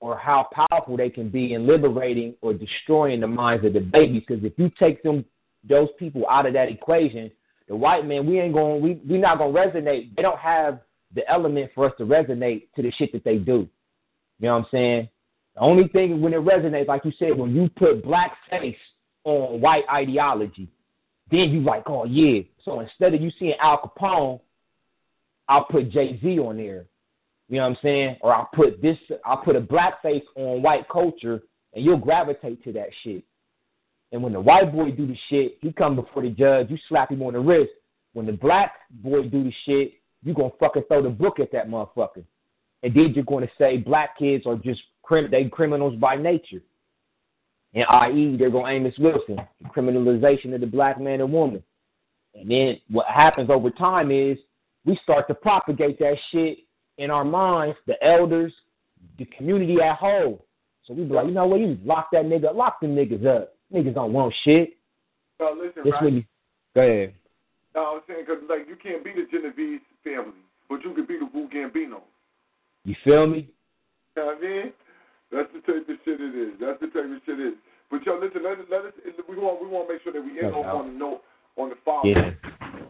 or how powerful they can be in liberating or destroying the minds of the babies. Because if you take them those people out of that equation, the white man, we ain't going we we not gonna resonate. They don't have the element for us to resonate to the shit that they do. You know what I'm saying? The only thing when it resonates, like you said, when you put black face on white ideology, then you like, oh yeah. So instead of you seeing Al Capone, I'll put Jay Z on there. You know what I'm saying? Or I'll put this I'll put a black face on white culture and you'll gravitate to that shit. And when the white boy do the shit, he come before the judge, you slap him on the wrist. When the black boy do the shit, you gonna fucking throw the book at that motherfucker. And then you're gonna say black kids are just crim- they criminals by nature. And i.e., they're gonna Amos Wilson, the criminalization of the black man and woman. And then what happens over time is we start to propagate that shit in our minds, the elders, the community at whole. So we be like, you know what, you lock that nigga, lock them niggas up. Niggas don't want shit. No, listen, This right? really, go ahead. No, I was saying because like you can't be the Genovese family, but you can be the Wu Gambino. You feel me? You know what I mean? That's the type of shit it is. That's the type of shit it is. But yo, listen, let us let us we want we want to make sure that we end off on the note on the follow. Yeah.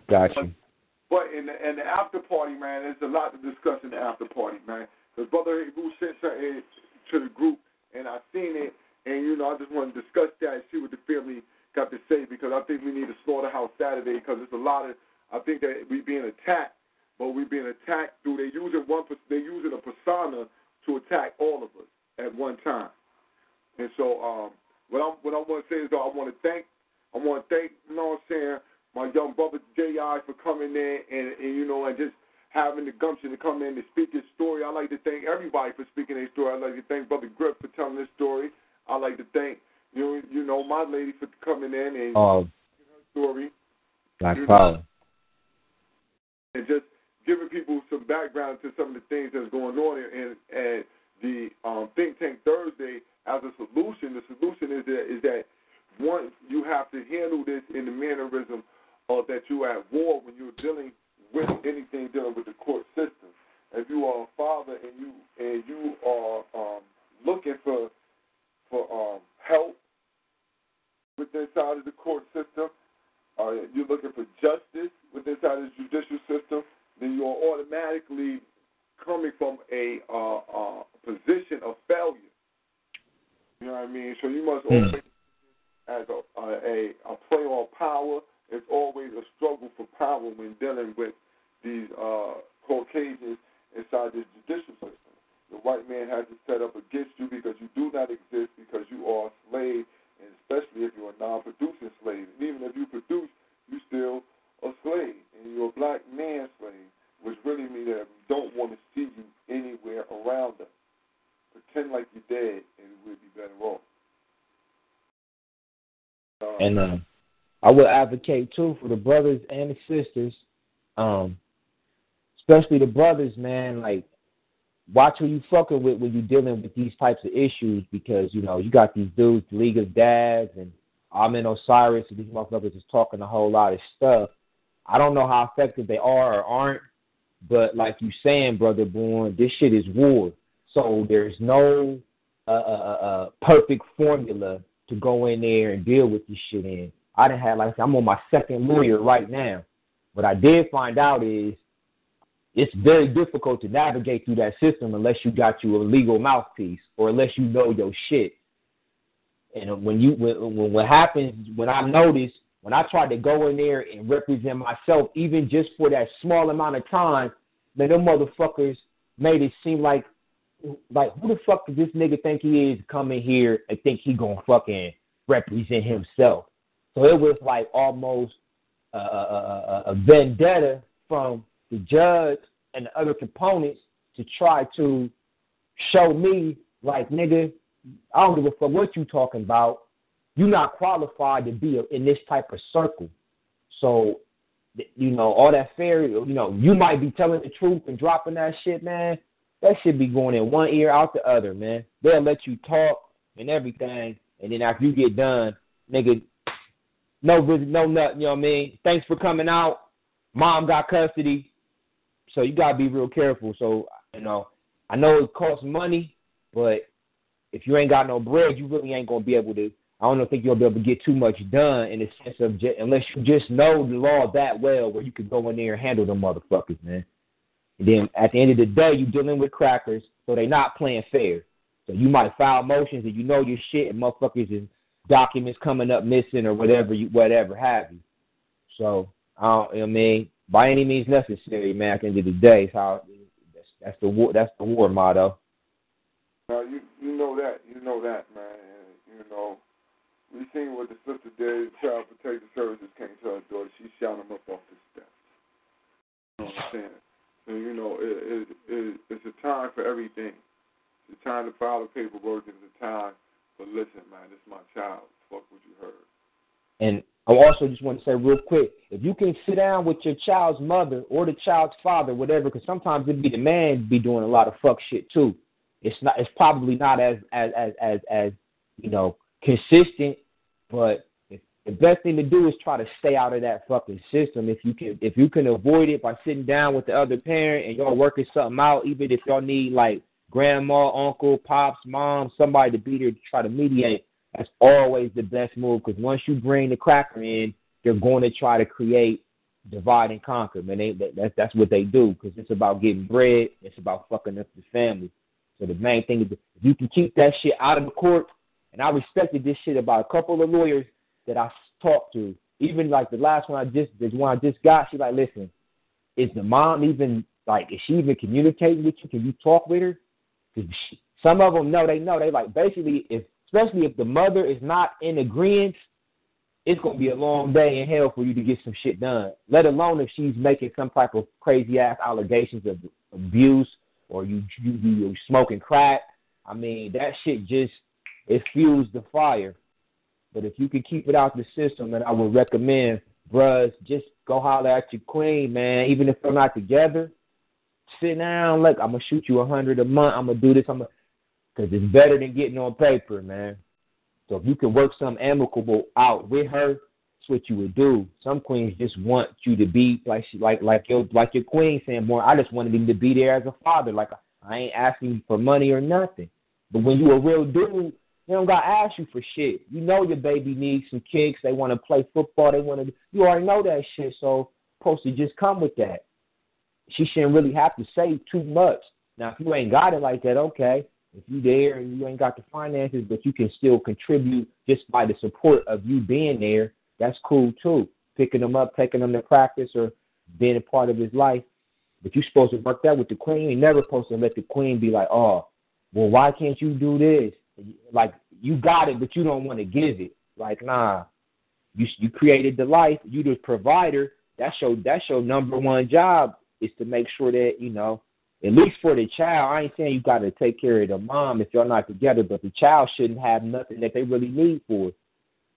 Gotcha. you. But in the, in the after party, man, there's a lot to discuss in the after party, man. Because Brother Who sent something to the group, and I seen it, and you know, I just want to discuss that and see what the family got to say because I think we need a slaughterhouse Saturday because there's a lot of. I think that we being attacked, but we being attacked through they using one they using a persona to attack all of us at one time. And so, um, what I'm what I want to say is, though, I want to thank I want to thank you know what I'm saying my young brother J.I. for coming in and, and you know and just having the gumption to come in to speak his story. I like to thank everybody for speaking their story. I like to thank Brother Grip for telling his story. I like to thank you you know my lady for coming in and Oh, her story Black You know- Power. and just giving people some background to some of the things that's going on and and the um, think tank Thursday as a solution. The solution is that is that one you have to handle this in the mannerism of that you are at war when you're dealing with anything dealing with the court system. If you are a father and you and you are um, looking for for um, help with this side of the court system, uh, you're looking for justice with this side of the judicial system, then you are automatically coming from a uh, uh, position of failure. You know what I mean? So you must Hmm. always, as a, a, a play on power, it's always a struggle for power when dealing with these uh, Caucasians inside this judicial system. The white man has to set up against you because you do not exist because you are a slave, and especially if you're a non-producing slave. And even if you produce, you're still a slave, and you're a black man slave, which really means that we don't want to see you anywhere around us. Pretend like you're dead, and we'll be better off. Uh, And uh, I would advocate too for the brothers and the sisters, um, especially the brothers, man. Like, watch who you fucking with when you're dealing with these types of issues because you know you got these dudes, League of Dads and Amin Osiris, and these motherfuckers is talking a whole lot of stuff. I don't know how effective they are or aren't, but like you saying, brother Born, this shit is war. So there's no uh, uh, uh, uh, perfect formula to go in there and deal with this shit in. I didn't have like I'm on my second lawyer right now. What I did find out is it's very difficult to navigate through that system unless you got you a legal mouthpiece or unless you know your shit. And when you when, when what happens when I noticed when I tried to go in there and represent myself, even just for that small amount of time, man, them motherfuckers made it seem like like who the fuck does this nigga think he is coming here and think he gonna fucking represent himself? So it was like almost a, a, a, vendetta from the judge and the other components to try to show me like nigga, I don't give a fuck what you talking about. You're not qualified to be in this type of circle. So, you know, all that fairy, you know, you might be telling the truth and dropping that shit, man. That should be going in one ear out the other, man. They'll let you talk and everything, and then after you get done, nigga, no visit, no nothing. You know what I mean? Thanks for coming out. Mom got custody, so you gotta be real careful. So you know, I know it costs money, but if you ain't got no bread, you really ain't gonna be able to. I don't think you'll be able to get too much done in the sense of just, unless you just know the law that well, where you can go in there and handle them motherfuckers, man. And then at the end of the day, you're dealing with crackers, so they're not playing fair. So you might file motions and you know your shit, and motherfuckers is documents coming up missing or whatever you whatever have you. So I don't, I mean, by any means necessary, man. At the end of the day, it's how that's, that's the war. That's the war motto. Now you you know that you know that man. You know we seen what the sister did. Child Protective Services came to her daughter. She shot him up off the steps. You know what I'm saying? So you know it, it, it it's a time for everything. It's a time to file the paperwork. It's a time for listen, man. Is my child. Fuck what you heard. And I also just want to say real quick, if you can sit down with your child's mother or the child's father, whatever, because sometimes it'd be the man be doing a lot of fuck shit too. It's not. It's probably not as as as as, as you know consistent, but the best thing to do is try to stay out of that fucking system. If you can if you can avoid it by sitting down with the other parent and y'all working something out, even if y'all need like grandma, uncle, pops, mom, somebody to be there to try to mediate. That's always the best move because once you bring the cracker in, they're going to try to create divide and conquer. Man, they, that, that's that's what they do because it's about getting bread. It's about fucking up the family. So the main thing is if you can keep that shit out of the court. And I respected this shit about a couple of lawyers that I talked to. Even like the last one I just, this one I just got. She like, listen, is the mom even like, is she even communicating with you? Can you talk with her? Because some of them know they know they like basically if especially if the mother is not in agreement, it's gonna be a long day in hell for you to get some shit done. Let alone if she's making some type of crazy ass allegations of abuse or you you you smoking crack. I mean that shit just it fuels the fire. But if you can keep it out the system, then I would recommend, bruhs, just go holler at your queen, man. Even if they're not together, sit down. Look, I'm gonna shoot you a hundred a month. I'm gonna do this. I'm gonna, cause it's better than getting on paper, man. So if you can work some amicable out with her, that's what you would do. Some queens just want you to be like she, like like your like your queen saying, "More, I just wanted him to be there as a father. Like I ain't asking for money or nothing." But when you a real dude, they don't gotta ask you for shit. You know your baby needs some kicks. They want to play football. They want to. You already know that shit. So supposed to just come with that. She shouldn't really have to say too much. Now, if you ain't got it like that, okay. If you there and you ain't got the finances, but you can still contribute just by the support of you being there, that's cool too. Picking them up, taking them to practice, or being a part of his life. But you're supposed to work that with the queen. You're never supposed to let the queen be like, oh, well, why can't you do this? Like you got it, but you don't want to give it. Like nah, you you created the life. You the provider. That's your that's your number one job is to make sure that you know at least for the child. I ain't saying you got to take care of the mom if y'all not together, but the child shouldn't have nothing that they really need for.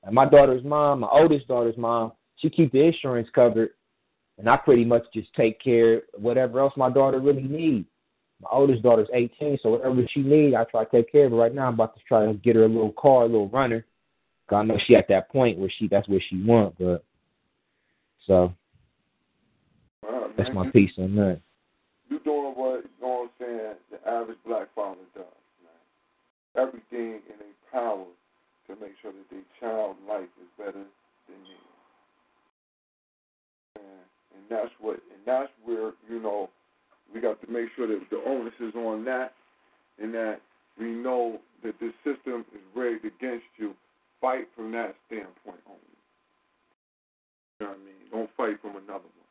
And my daughter's mom, my oldest daughter's mom, she keep the insurance covered, and I pretty much just take care of whatever else my daughter really needs. My oldest daughter's 18, so whatever she needs, I try to take care of her. Right now, I'm about to try to get her a little car, a little runner. Cause I know she at that point where she that's what she want, but so Wow, that's my you, piece on that. You doing what you know what I'm saying the average black father does, man. Everything in their power to make sure that their child life is better than theirs. And, and that's what and that's where, you know, we got to make sure that the onus is on that and that we know that this system is rigged against you. Fight from that standpoint only. You know what I mean? Don't fight from another one.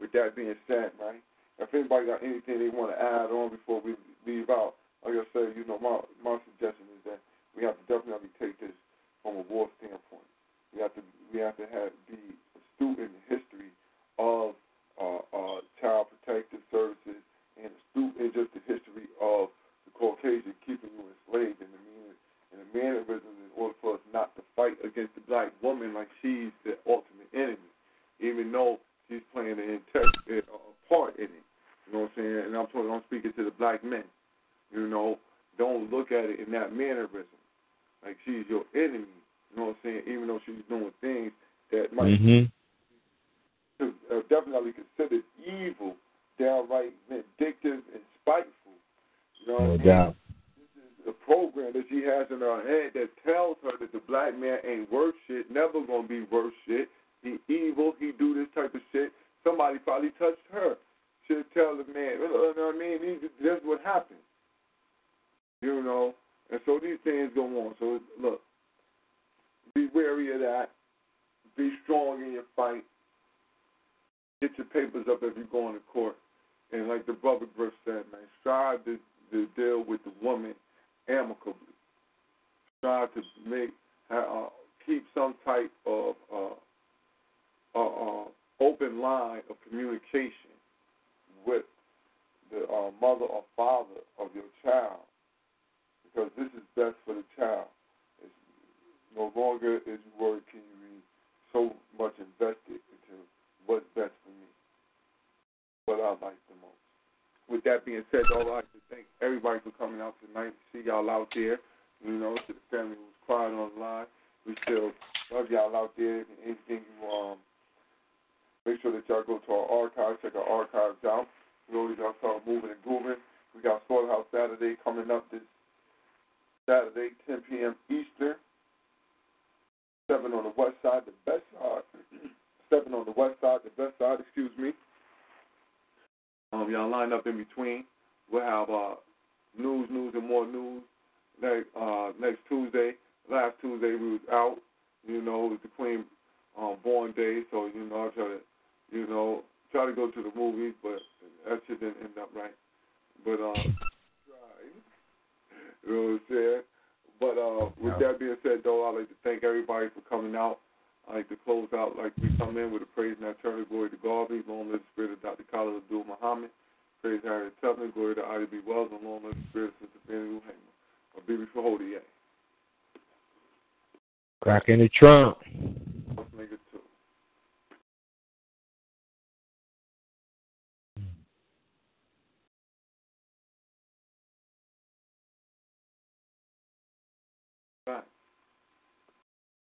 With that being said, right? If anybody got anything they want to add on before we leave out, like I said, you know, my my suggestion is that we have to definitely take this from a war standpoint. We have to we have to have be astute in the history of uh, uh, child protective services and astute just the history of the Caucasian keeping you enslaved in the mean and the mannerisms in order for us not to fight against the black woman like she's the ultimate enemy, even though she's playing an integral uh, part in it. You know what I'm saying? And I'm talking, I'm speaking to the black men. You know, don't look at it in that mannerism, like she's your enemy. You know what I'm saying? Even though she's doing things that might Mm-hmm. Uh, definitely considered evil, downright vindictive and spiteful. You know, No what I mean? doubt. a program that she has in her head that tells her that the black man ain't worth shit, never gonna be worth shit. He evil, he do this type of shit. Somebody probably touched her. She'll tell the man, you know what I mean? These- That's what happened. You know? And so these things go on. So look, be wary of that. Be strong in your fight. Get your papers up if you're going to court. And like the brother Griff said, man, strive to, to deal with the woman amicably. Strive to make uh, keep some type of uh, uh, uh, open line of communication with the uh, mother or father of your child, because this is best for the child. It's no longer is worry can you be so much invested into what's best for me, what I like the most. With that being said, though, I'd like to thank everybody for coming out tonight. See y'all out there. You know, to the family who was crying on the line. We still love y'all out there. And Anything you um, make sure that y'all go to our archives, check our archives out. We always y'all start moving and grooving. We got Slaughterhouse Saturday coming up this Saturday, 10 p.m. Eastern. Seven on the west side, the best side. [clears throat] Seven on the west side, the best side. Excuse me. Um, y'all line up in between. We'll have uh, news, news, and more news next uh, next Tuesday. Last Tuesday we was out. You know, it was the Queen um, born day, so you know I try to, you know, try to go to the movies, but that shit didn't end up right. But um, try. [laughs] You know what I'm saying? But uh, with that being said, though, I'd like to thank everybody for coming out. Like to close out like we come in with a praise and eternal glory to Garvey, long live the spirit of Dr. Khalid Abdul Muhammad, praise Harriet Tubman, glory to Ida B. Wells, and long live the spirit of Sister Fannie Lou Hamer. Or Bibi Fahodi, Crack Cracking the trunk.